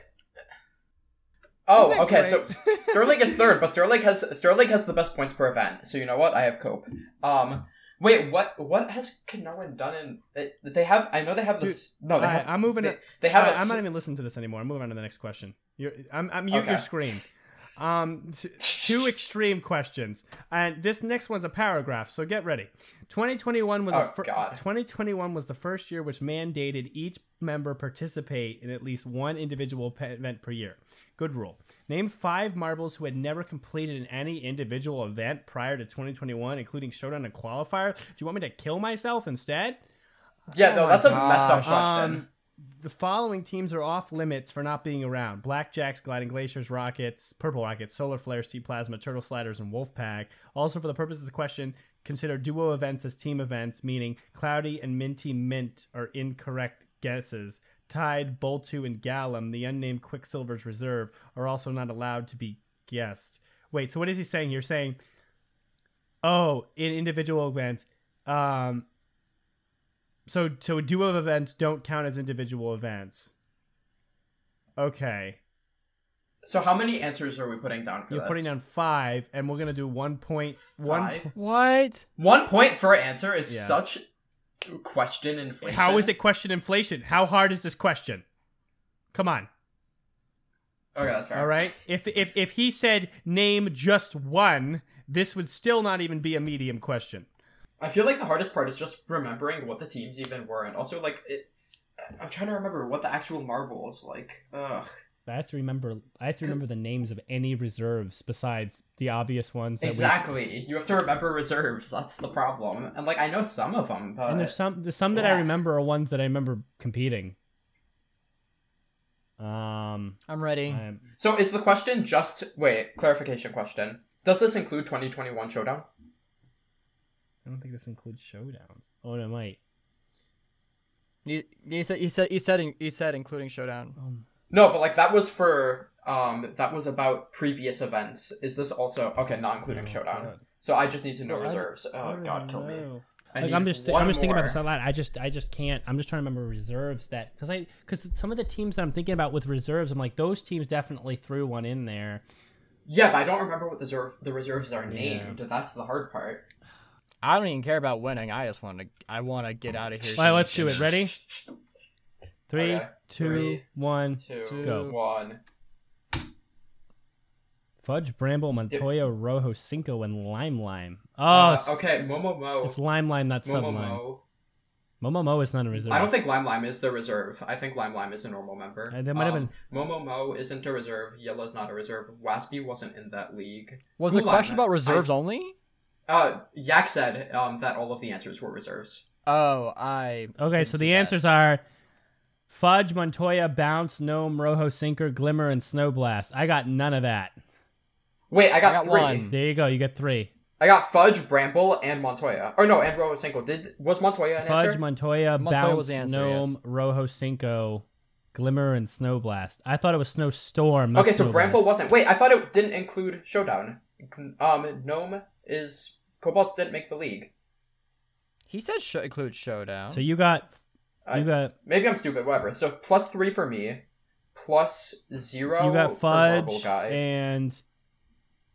Oh, okay. So? Sterling is third, but Sterling has Sterling has the best points per event. So you know what? I have Cope. Um, wait, what what has Kanoan done in? They, they have. I know they have this. no, they I, have. I'm moving. They, to, they have. I, a I'm not even listening to this anymore. I'm moving on to the next question. You're, I'm, I'm mute Okay. your screen. Um, t- two extreme questions, and this next one's a paragraph. So get ready. 2021 was a Oh, fir- 2021 was the first year which mandated each member participate in at least one individual event per year. Good rule. Name five marbles who had never completed in any individual event prior to 2021, including showdown and qualifier. Do you want me to kill myself instead? Yeah, no, Oh that's my a messed up question. Um, the following teams are off limits for not being around: Blackjacks, Gliding Glaciers, Rockets, Purple Rockets, Solar Flares, T Plasma, Turtle Sliders, and Wolfpack. Also, for the purpose of the question, consider duo events as team events, meaning Cloudy and Minty Mint are incorrect guesses. Tide, Boltu, and Gallum, the unnamed Quicksilver's reserve, are also not allowed to be guessed. Wait, so what is he saying? You're saying, oh, in individual events, um, So so duo of events don't count as individual events. Okay. So how many answers are we putting down for You're this? putting down five, and we're gonna do one point one. Five? What? One point for answer is Yeah. such question inflation. How is it question inflation? How hard is this question? Come on. Okay, that's fair. All right. If if if he said name just one, this would still not even be a medium question. I feel like the hardest part is just remembering what the teams even were, and also like it. I'm trying to remember what the actual marble was like. Ugh. I have to remember. I have to remember the names of any reserves besides the obvious ones. That we- Exactly. You have to remember reserves. That's the problem. And like I know some of them, but and there's some. There's some that I remember are ones that I remember competing. Um. I'm ready. I'm- so is the question just wait clarification question? Does this include 2021 Showdown? I don't think this includes showdown. Oh, it might. You, you said you said you said you said including showdown. Um, No, but like that was for um that was about previous events. Is this also okay? Not including Oh, Showdown. God. So I just need to know Well, I- reserves. I Oh don't God, kill me. know. I like, I'm just one I'm just thinking about this a lot. I just I just can't. I'm just trying to remember reserves that because I because some of the teams that I'm thinking about with reserves, I'm like those teams definitely threw one in there. Yeah, but I don't remember what the reserve the reserves are Yeah. named. That's the hard part. I don't even care about winning. I just want to. I want to get out of here. All right, let's do it. Ready? Three, Okay. two, Three, one. Two, Two. Go. one. Fudge, Bramble, Montoya, Rojo, Cinco, and Lime Lime. Oh, Uh, okay, Momo Mo. It's Lime Lime, not Momo Sublime. Mo. Momo Mo is not a reserve. I don't think Lime Lime is the reserve. I think Lime Lime is a normal member. Uh, that might have Um, Momo Mo isn't a reserve. Yellow's not a reserve. Waspy wasn't in that league. Was the question about I- reserves only? Uh, Yak said um, that all of the answers were reserves. Oh, I. Okay, didn't so see the that. answers are Fudge, Montoya, Bounce, Gnome, Rojo, Cinco, Glimmer, and Snowblast. I got none of that. Wait, I got, got three. one. There you go. You get three. I got Fudge, Bramble, and Montoya. Or no, and Rojo Cinco. Did was Montoya an Fudge, answer? Montoya, Montoya Bounce, was the answer, Gnome, yes. Rojo, Cinco, Glimmer, and Snowblast. I thought it was Snowstorm. Not okay, so Snowblast. Bramble wasn't. Wait, I thought it didn't include Showdown. Um, Gnome is Cobalts didn't make the league. He said sh- include showdown. So you got I- you got Maybe I'm stupid. Whatever. So plus three for me, plus zero. you got for Fudge and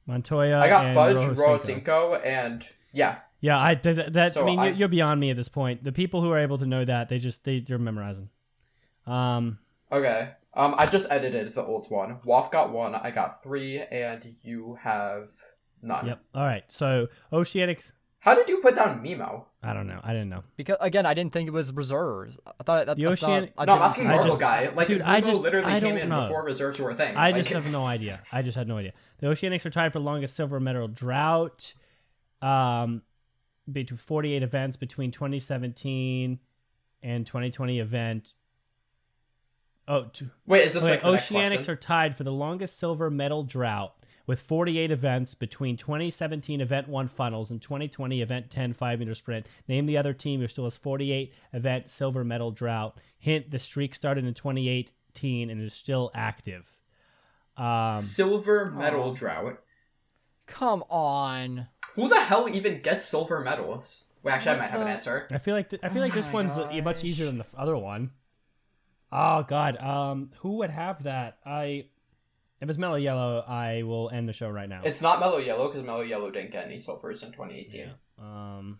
Montoya. I got Fudge, Rojo, Rojo Cinco. Cinco, and yeah. Yeah, I th- th- that. So I mean, I- you're, beyond me at this point. The people who are able to know that, they just they, they're memorizing. Um, Okay. Um, I just edited the old one. Waff got one. I got three, and you have none. yep. All right. So Oceanics. How did you put down Mimo? I don't know. I didn't know. because again, I didn't think it was reserves. I thought that. The I Ocean- thought, I no, I'm didn't asking see I Marble just- guy. Like, dude, Mimo I just- literally I came in know. before reserves were a thing. I Like, just have no idea. I just had no idea. The Oceanics are tied for longest silver medal drought. Um, between 48 events between 2017 and 2020 event. Oh, t- Wait, is this Okay, like the next Oceanics question? are tied for the longest silver medal drought with 48 events between 2017 Event 1 funnels and 2020 Event 10 5 meter sprint. Name the other team who still has 48 event silver medal drought. Hint: the streak started in 2018 and is still active. Um, Silver medal Aw. drought. Come on. Who the hell even gets silver medals? Wait, actually, I might have an answer. I feel like th- I feel like Oh this one's uh, much easier than the other one. Oh God, um, who would have that? I, if it's Mellow Yellow, I will end the show right now. It's not Mellow Yellow because Mellow Yellow didn't get any silvers in 2018. yeah. Um,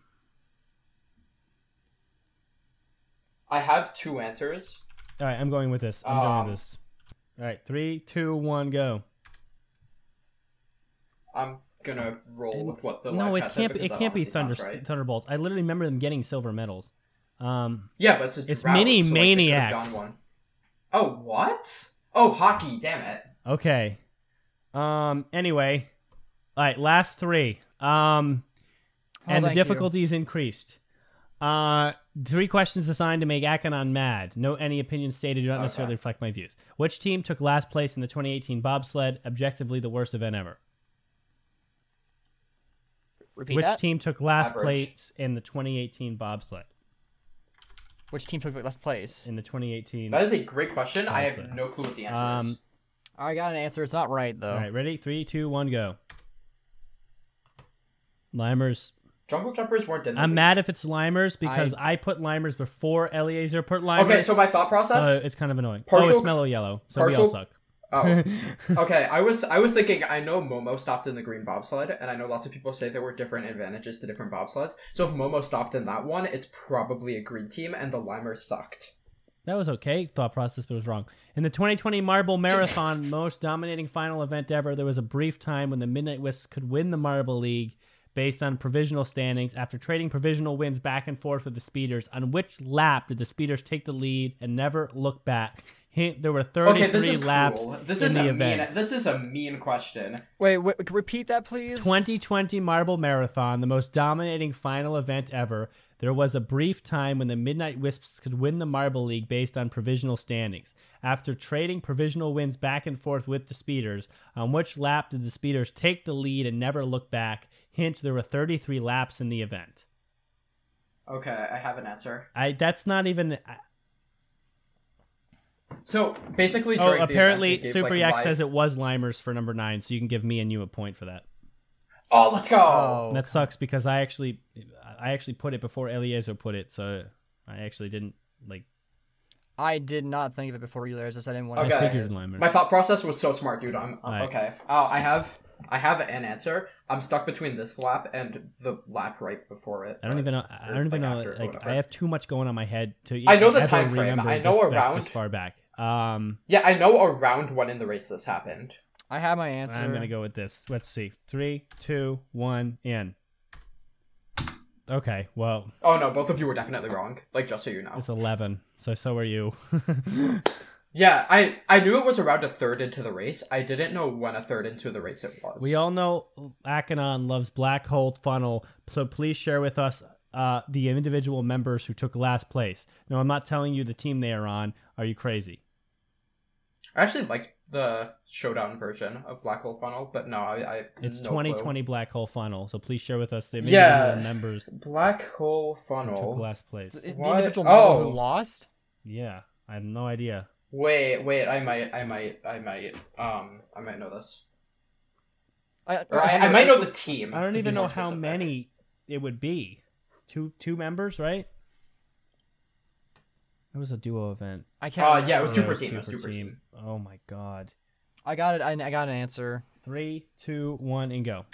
I have two answers. all right, I'm going with this. I'm going Um, with this. All right, three, two, one, go. I'm gonna roll with what the no, it can't. Be, it can't be Thunder right. Thunderbolts. I literally remember them getting silver medals. Um, Yeah, but it's a It's drought, Mini so, like, Maniacs. done one. Oh, what? Oh, hockey! Damn it! Okay. Um. Anyway, all right. Last three. Um. Oh, and the thank you. difficulties increased. Uh, three questions assigned to make Akanon mad. No any opinions stated do not Okay. necessarily reflect my views. Which team took last place in the 2018 bobsled? Objectively, the worst event ever. Repeat Which that. team took last Average. place in the 2018 bobsled? Which team took last place? In the 2018. That is a great question. I have no clue what the answer Um, is. I got an answer. It's not right though. All right, ready? Three, two, one, go. Limers. Jungle Jumpers weren't in. The I'm league. mad if it's Limers because I, put Limers before Eliezer put Limers. Okay, so my thought process. so it's kind of annoying. oh, Partial- it's mellow yellow, so we all suck. Oh, okay. I was I was thinking. I know Momo stopped in the green bobsled, and I know lots of people say there were different advantages to different bobsleds. So if Momo stopped in that one, it's probably a green team, and the Limers sucked. That was okay thought process, but it was wrong. In the 2020 Marble Marathon, most dominating final event ever, there was a brief time when the Midnight Wisps could win the Marble League based on provisional standings after trading provisional wins back and forth with the speeders. On which lap did the speeders take the lead and never look back? Hint: There were 33 Okay, this is laps cruel. This in is the a event. mean. This is a mean question. Wait, wait, repeat that, please. 2020 Marble Marathon, the most dominating final event ever. There was a brief time when the Midnight Wisps could win the Marble League based on provisional standings. After trading provisional wins back and forth with the Speeders, on which lap did the Speeders take the lead and never look back? Hint: There were 33 laps in the event. Okay, I have an answer. I that's not even. I- So basically, oh, during the event, apparently Super like, Yak says it was Limers for number nine, so you can give me and you a point for that. Oh, let's go. Oh, That sucks because I actually, I actually put it before Eliezer put it, so I actually didn't like. I did not think of it before either. As I didn't want Okay. to I say figured it. My thought process was so smart, dude. I'm Alright. okay. Oh, I have I have an answer. I'm stuck between this lap and the lap right before it. I don't even know. I don't even like, know. after Like. I have too much going on my head to. I know the ever time frame. remember I this know back- around- this far back. Um, Yeah, I know around when in the race this happened. I have my answer. I'm gonna go with this. Let's see. Three, two, one, in. Okay. Well, Oh no, both of you were definitely wrong. Like just so you know. it's eleven. So so are you. Yeah, I I knew it was around a third into the race. I didn't know when a third into the race it was. we all know Akanon loves black hole funnel. So please share with us uh, the individual members who took last place. No, I'm not telling you the team they are on. Are you crazy? I actually liked the showdown version of Black Hole Funnel, but no, I, I It's no 2020 black hole funnel. So please share with us the Yeah. members. Black Hole Funnel took last place. The the What? individual Oh. who lost. Yeah, I have no idea. Wait, wait, I might, I might, I might, um, I might know this. I, Or I, I might know the team. I don't even more know how many it would be. Two two members, right? It was a duo event. I can't. Uh, yeah, it was Oh, super it team. It was super team. Oh my god. I got it. I, I got an answer. Three, two, one, and go.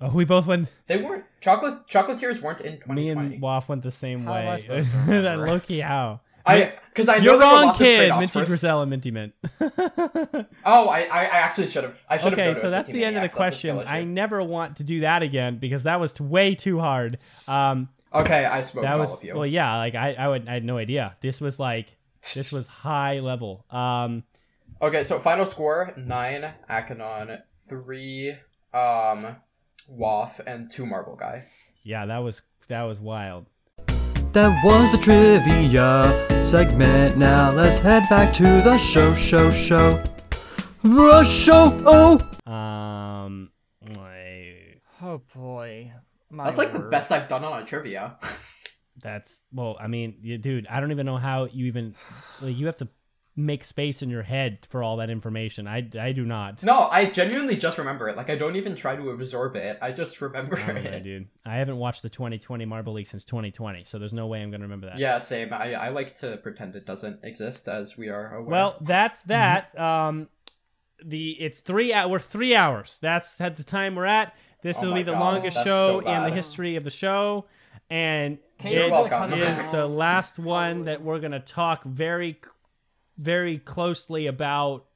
Oh, we both went. They weren't chocolate. Chocolatiers weren't in Me and Waff went the same How way. supposed to that remember? Loki, how? I because I know You're there wrong, kid. Minty first. Griselle and Minty Mint. Oh, I, I, I actually should have. I should have. okay, so that's the end of the maniacs. That's a questions. skill I never want to do that again because that was way too hard. Um, Okay, I smoked that all was of you. well, yeah. Like I, I would, I had no idea. This was like, this was high level. Um, Okay, so final score nine Akanon, three um, Waff, and two Marble Guy. yeah, that was that was wild. That was the trivia segment. Now let's head back to the show, show, show. The show. Oh. Um, like, Oh boy. My That's like the best I've done on a trivia. that's well, I mean, you, dude, I don't even know how you even like you have to make space in your head for all that information. I, I do not. No, I genuinely just remember it. Like I don't even try to absorb it. I just remember I don't know, it. dude. I haven't watched the 2020 Marble League since 2020, so there's no way I'm gonna remember that. Yeah, same. I, I like to pretend it doesn't exist, as we are aware. Well, that's that. Um, the it's three hour. We're three hours. That's at the time we're at. This Oh will be the God, longest show so in the history of the show, and Can it you is the last one that we're gonna talk very, very closely about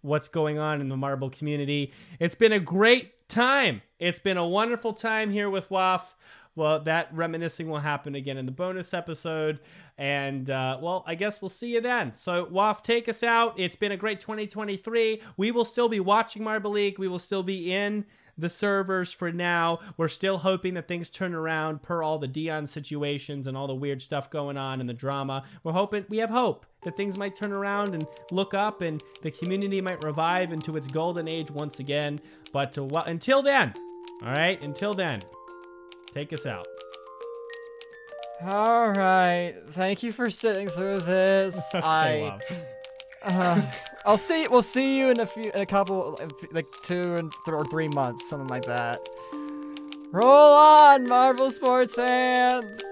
what's going on in the marble community. It's been a great time. It's been a wonderful time here with Waff. Well, that reminiscing will happen again in the bonus episode. And, uh, well, I guess we'll see you then. So, Waff, take us out. It's been a great 2023. We will still be watching Marble League. We will still be in the servers for now. We're still hoping that things turn around per all the Dion situations and all the weird stuff going on and the drama. We're hoping, we have hope that things might turn around and look up and the community might revive into its golden age once again. But to, well, until then, all right, until then, take us out. All right. Thank you for sitting through this. I. Uh, I'll see. We'll see you in a few, in a couple, like two and th- or three months, something like that. Roll on, Marble sports fans!